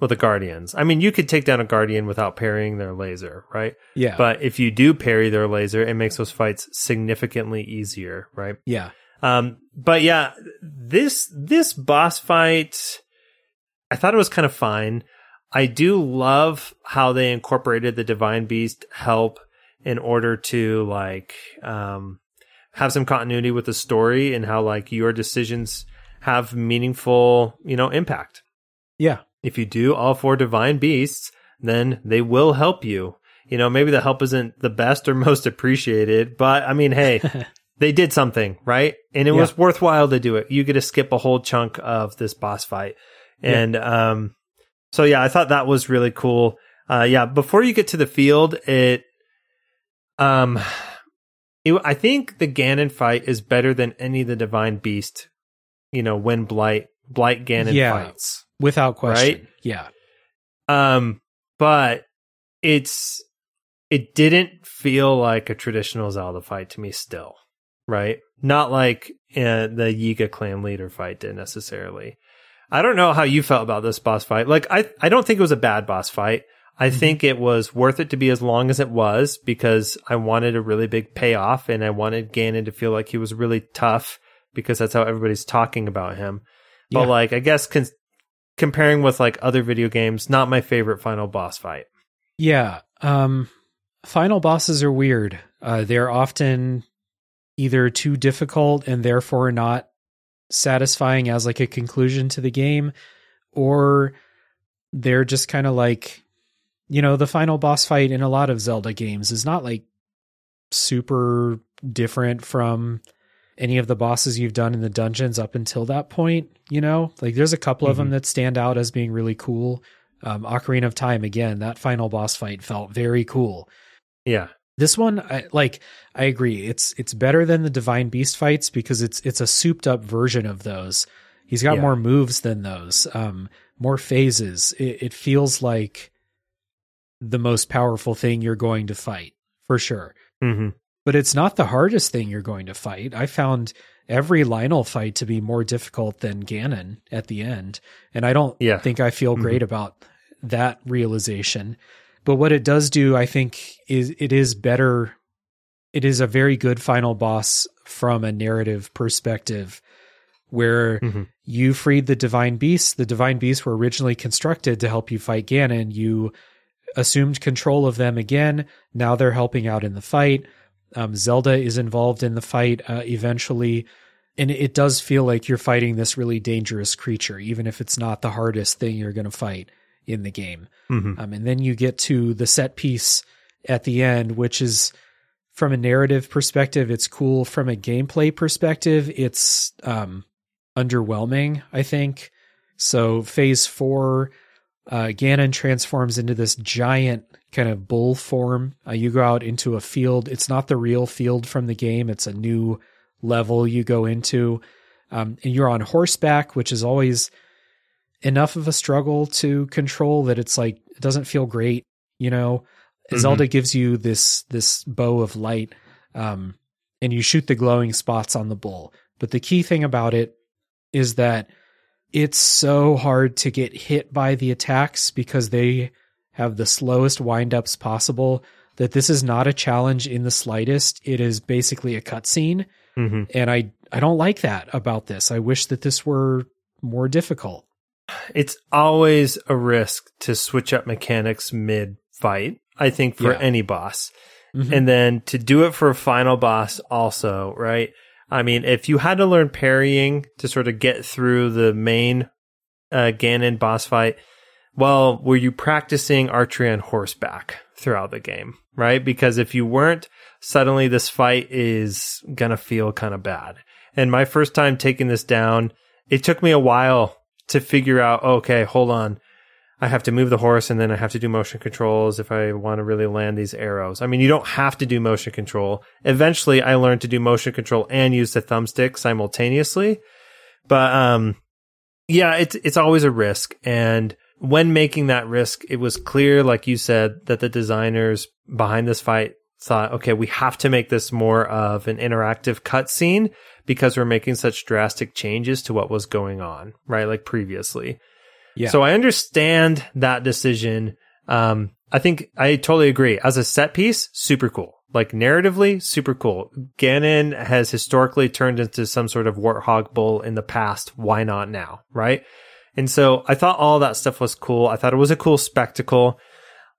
with the guardians. I mean, you could take down a guardian without parrying their laser, right? Yeah. But if you do parry their laser, it makes those fights significantly easier, right? yeah. Um, but yeah, this this boss fight, I thought it was kind of fine. I do love how they incorporated the divine beast help in order to like um, have some continuity with the story and how like your decisions have meaningful, you know, impact. Yeah. If you do all four divine beasts, then they will help you. You know, maybe the help isn't the best or most appreciated, but I mean, hey, they did something, right? And it Yeah. was worthwhile to do it. You get to skip a whole chunk of this boss fight. Yeah. And um so yeah, I thought that was really cool. Uh yeah, before you get to the field, it um it, I think the Ganon fight is better than any of the divine beast, you know, when blight blight Ganon Yeah. fights. Without question. Right? Yeah. Um but it's it didn't feel like a traditional Zelda fight to me still, right? Not like uh, the Yiga clan leader fight did necessarily. I don't know how you felt about this boss fight. Like I I don't think it was a bad boss fight. I think it was worth it to be as long as it was because I wanted a really big payoff and I wanted Ganon to feel like he was really tough because that's how everybody's talking about him. But Yeah. like, I guess con- comparing with like other video games, not my favorite final boss fight. Yeah. Um, final bosses are weird. Uh, they're often either too difficult and therefore not satisfying as like a conclusion to the game, or they're just kind of like, you know, the final boss fight in a lot of Zelda games is not like super different from any of the bosses you've done in the dungeons up until that point. You know, like there's a couple of them that stand out as being really cool. Um, Ocarina of Time again, that final boss fight felt very cool. Yeah. This one, I, like, I agree. It's it's better than the Divine Beast fights because it's it's a souped up version of those. He's got Yeah. more moves than those, um, more phases. It, it feels like the most powerful thing you're going to fight for sure. hmm But it's not the hardest thing you're going to fight. I found every Lynel fight to be more difficult than Ganon at the end, and I don't Yeah. think I feel great about that realization. But what it does do, I think, is it is better. It is a very good final boss from a narrative perspective, where Mhm. you freed the divine beasts. The divine beasts were originally constructed to help you fight Ganon. You assumed control of them again. Now they're helping out in the fight. Um, Zelda is involved in the fight uh, eventually. And it does feel like you're fighting this really dangerous creature, even if it's not the hardest thing you're going to fight in the game. hmm Um, and then you get to the set piece at the end, which is from a narrative perspective, it's cool. From a gameplay perspective, it's um, underwhelming, I think. So, phase four, uh, Ganon transforms into this giant kind of bull form. Uh, you go out into a field. It's not the real field from the game, it's a new level you go into. Um, and you're on horseback, which is always enough of a struggle to control that it's like it doesn't feel great you know? Mhm. zelda gives you this this bow of light um and you shoot the glowing spots on the bull. But the key thing about it is that it's so hard to get hit by the attacks because they have the slowest windups possible that this is not a challenge in the slightest. It is basically a cutscene. Hmm and i i don't like that about this. I wish that this were more difficult It's always a risk to switch up mechanics mid fight. I think for Yeah. any boss. Mhm. and then to do it for a final boss also, right? I mean, if you had to learn parrying to sort of get through the main uh, Ganon boss fight, well, were you practicing archery on horseback throughout the game, right? Because if you weren't, suddenly this fight is gonna feel kind of bad. And my first time taking this down, it took me a while to figure out, okay, hold on. I have to move the horse and then I have to do motion controls if I want to really land these arrows. I mean, you don't have to do motion control. Eventually, I learned to do motion control and use the thumbstick simultaneously. But um yeah, it's it's always a risk and when making that risk, it was clear like you said that the designers behind this fight thought, okay, we have to make this more of an interactive cutscene because we're making such drastic changes to what was going on, right? Like previously. Yeah. So I understand that decision. Um, I think I totally agree. As a set piece, super cool. Like narratively, super cool. Ganon has historically turned into some sort of warthog bull in the past. Why not now? Right. And so I thought all that stuff was cool. I thought it was a cool spectacle.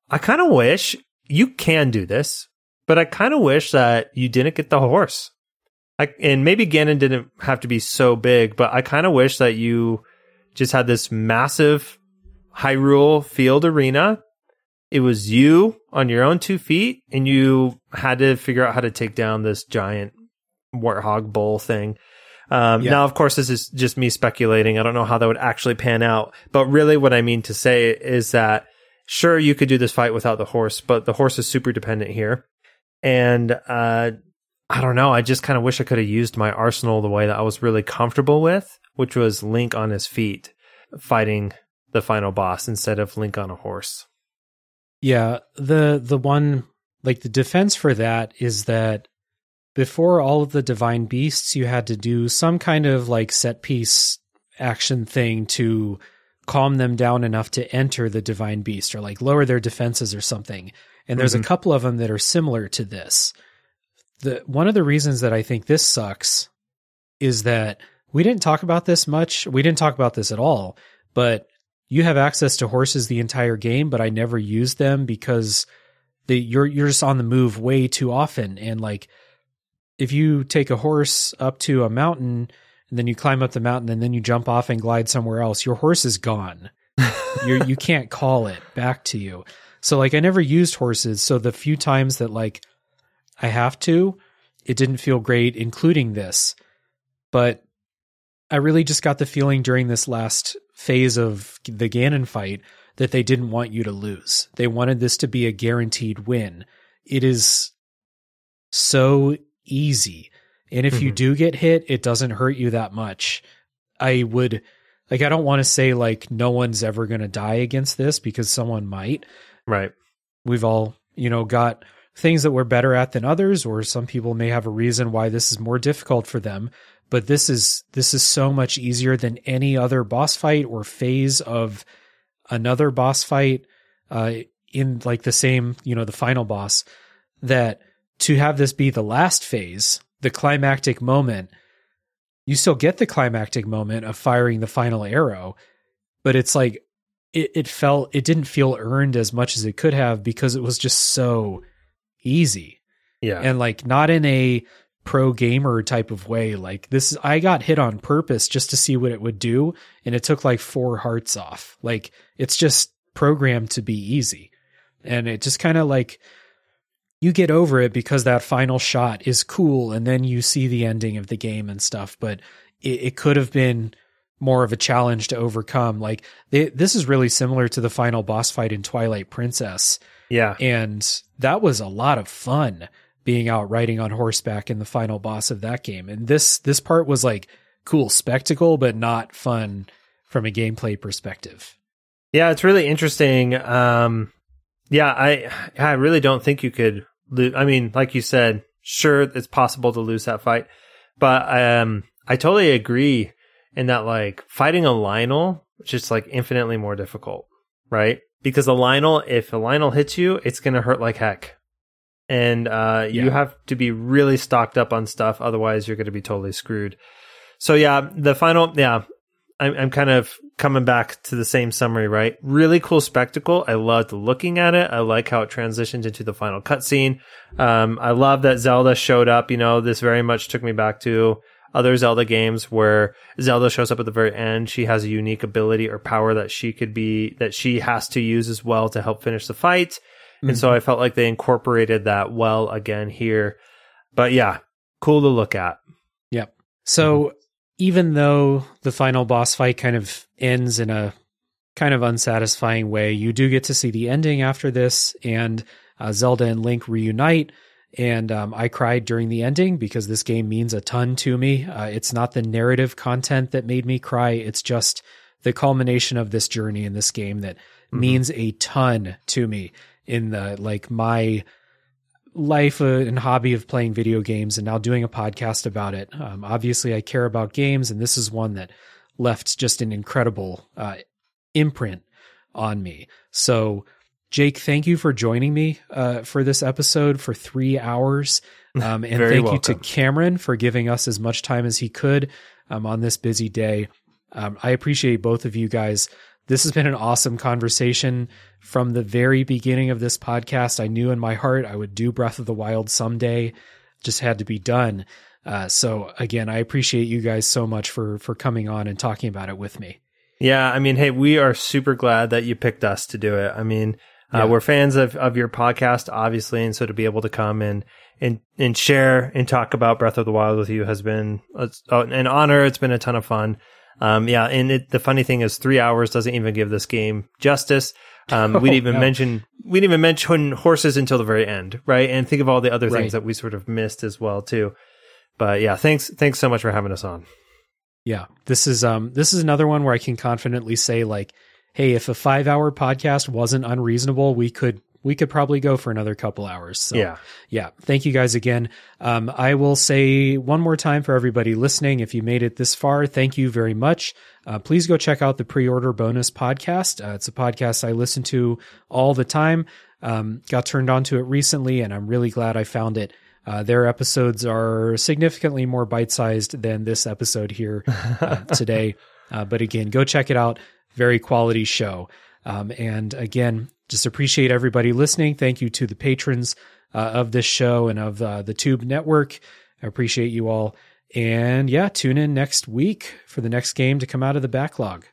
I kind of wish you can do this, but I kind of wish that you didn't get the horse. I, and maybe Ganon didn't have to be so big, but I kind of wish that you just had this massive Hyrule field arena. It was you on your own two feet, and you had to figure out how to take down this giant warthog bull thing. Um, Yeah. Now, of course, this is just me speculating. I don't know how that would actually pan out, but really, what I mean to say is that sure, you could do this fight without the horse, but the horse is super dependent here. And uh, I don't know. I just kind of wish I could have used my arsenal the way that I was really comfortable with, which was Link on his feet fighting the final boss instead of Link on a horse. Yeah, the the one like the defense for that is that before all of the divine beasts you had to do some kind of like set piece action thing to calm them down enough to enter the divine beast or like lower their defenses or something. And there's Mhm. a couple of them that are similar to this. The one of the reasons that I think this sucks is that we didn't talk about this much. We didn't talk about this at all, but you have access to horses the entire game, but I never used them because they, you're you're just on the move way too often. And like if you take a horse up to a mountain and then you climb up the mountain and then you jump off and glide somewhere else, your horse is gone. you you can't call it back to you. So like I never used horses, so the few times that like I have to, it didn't feel great including this. But I really just got the feeling during this last phase of the Ganon fight that they didn't want you to lose. They wanted this to be a guaranteed win. It is so easy. And if you Mhm. do get hit, it doesn't hurt you that much. I would like I don't want to say like no one's ever going to die against this because someone might. Right. We've all, you know, got things that we're better at than others or some people may have a reason why this is more difficult for them, but this is this is so much easier than any other boss fight or phase of another boss fight uh in like the same, you know, the final boss that to have this be the last phase, the climactic moment, you still get the climactic moment of firing the final arrow, but it's like it, it felt it didn't feel earned as much as it could have because it was just so easy. Yeah. and like not in a pro gamer type of way. Like this i got hit on purpose just to see what it would do and it took like four hearts off. Like it's just programmed to be easy. And it just kind of like you get over it because that final shot is cool and then you see the ending of the game and stuff but it, it could have been more of a challenge to overcome. Like they, this is really similar to the final boss fight in twilight princess yeah. and that was a lot of fun being out riding on horseback in the final boss of that game. And this this part was like cool spectacle, but not fun from a gameplay perspective. Yeah, it's really interesting. Um, yeah, I I really don't think you could lose. I mean, like you said, sure, it's possible to lose that fight, but um, I totally agree in that like fighting a Lynel which is just like infinitely more difficult, right? Because a Lynel, if a Lynel hits you, it's gonna hurt like heck, and uh, you have to be really stocked up on stuff, otherwise you're gonna be totally screwed. So yeah, the final, yeah, I'm, I'm kind of coming back to the same summary, right? Really cool spectacle. I loved looking at it. I like how it transitioned into the final cutscene. Um, I love that Zelda showed up. You know, this very much took me back to other Zelda games where Zelda shows up at the very end. She has a unique ability or power that she could be, that she has to use as well to help finish the fight. And so I felt like they incorporated that well again here. But yeah, cool to look at. Yep. So even though the final boss fight kind of ends in a kind of unsatisfying way, you do get to see the ending after this, and uh, Zelda and Link reunite. And um, I cried during the ending because this game means a ton to me. Uh, it's not the narrative content that made me cry, it's just the culmination of this journey in this game that means a ton to me in the like my life uh, and hobby of playing video games and now doing a podcast about it. Um, obviously, I care about games, and this is one that left just an incredible uh, imprint on me. So, Jake, thank you for joining me uh, for this episode for three hours. Um, and thank you to. Cameron for giving us as much time as he could um, on this busy day. Um, I appreciate both of you guys. This has been an awesome conversation from the very beginning of this podcast. I knew in my heart I would do Breath of the Wild someday, just had to be done. Uh, so again, I appreciate you guys so much for for coming on and talking about it with me. Yeah, I mean, hey, we are super glad that you picked us to do it. I mean, uh, Yeah. we're fans of, of your podcast, obviously, and so to be able to come and and and share and talk about Breath of the Wild with you has been a, an honor. It's been a ton of fun. Um, yeah, and it, the funny thing is, three hours doesn't even give this game justice. Um, we Oh, didn't even no. mention we didn't even mention horses until the very end, right? And think of all the other Right. things that we sort of missed as well too. But yeah, thanks thanks so much for having us on. Yeah, this is um this is another one where I can confidently say like, hey, if a five hour podcast wasn't unreasonable, we could we could probably go for another couple hours. So Yeah. yeah. Thank you guys again. Um, I will say one more time for everybody listening, if you made it this far, thank you very much. Uh, please go check out the pre-order bonus podcast. Uh, it's a podcast I listen to all the time. Um, got turned on to it recently and I'm really glad I found it. Uh, their episodes are significantly more bite-sized than this episode here uh, today. Uh, but again, go check it out. Very quality show. Um, and again, just appreciate everybody listening. Thank you to the patrons uh, of this show and of uh, the Tube Network. I appreciate you all. And yeah, tune in next week for the next game to come out of the backlog.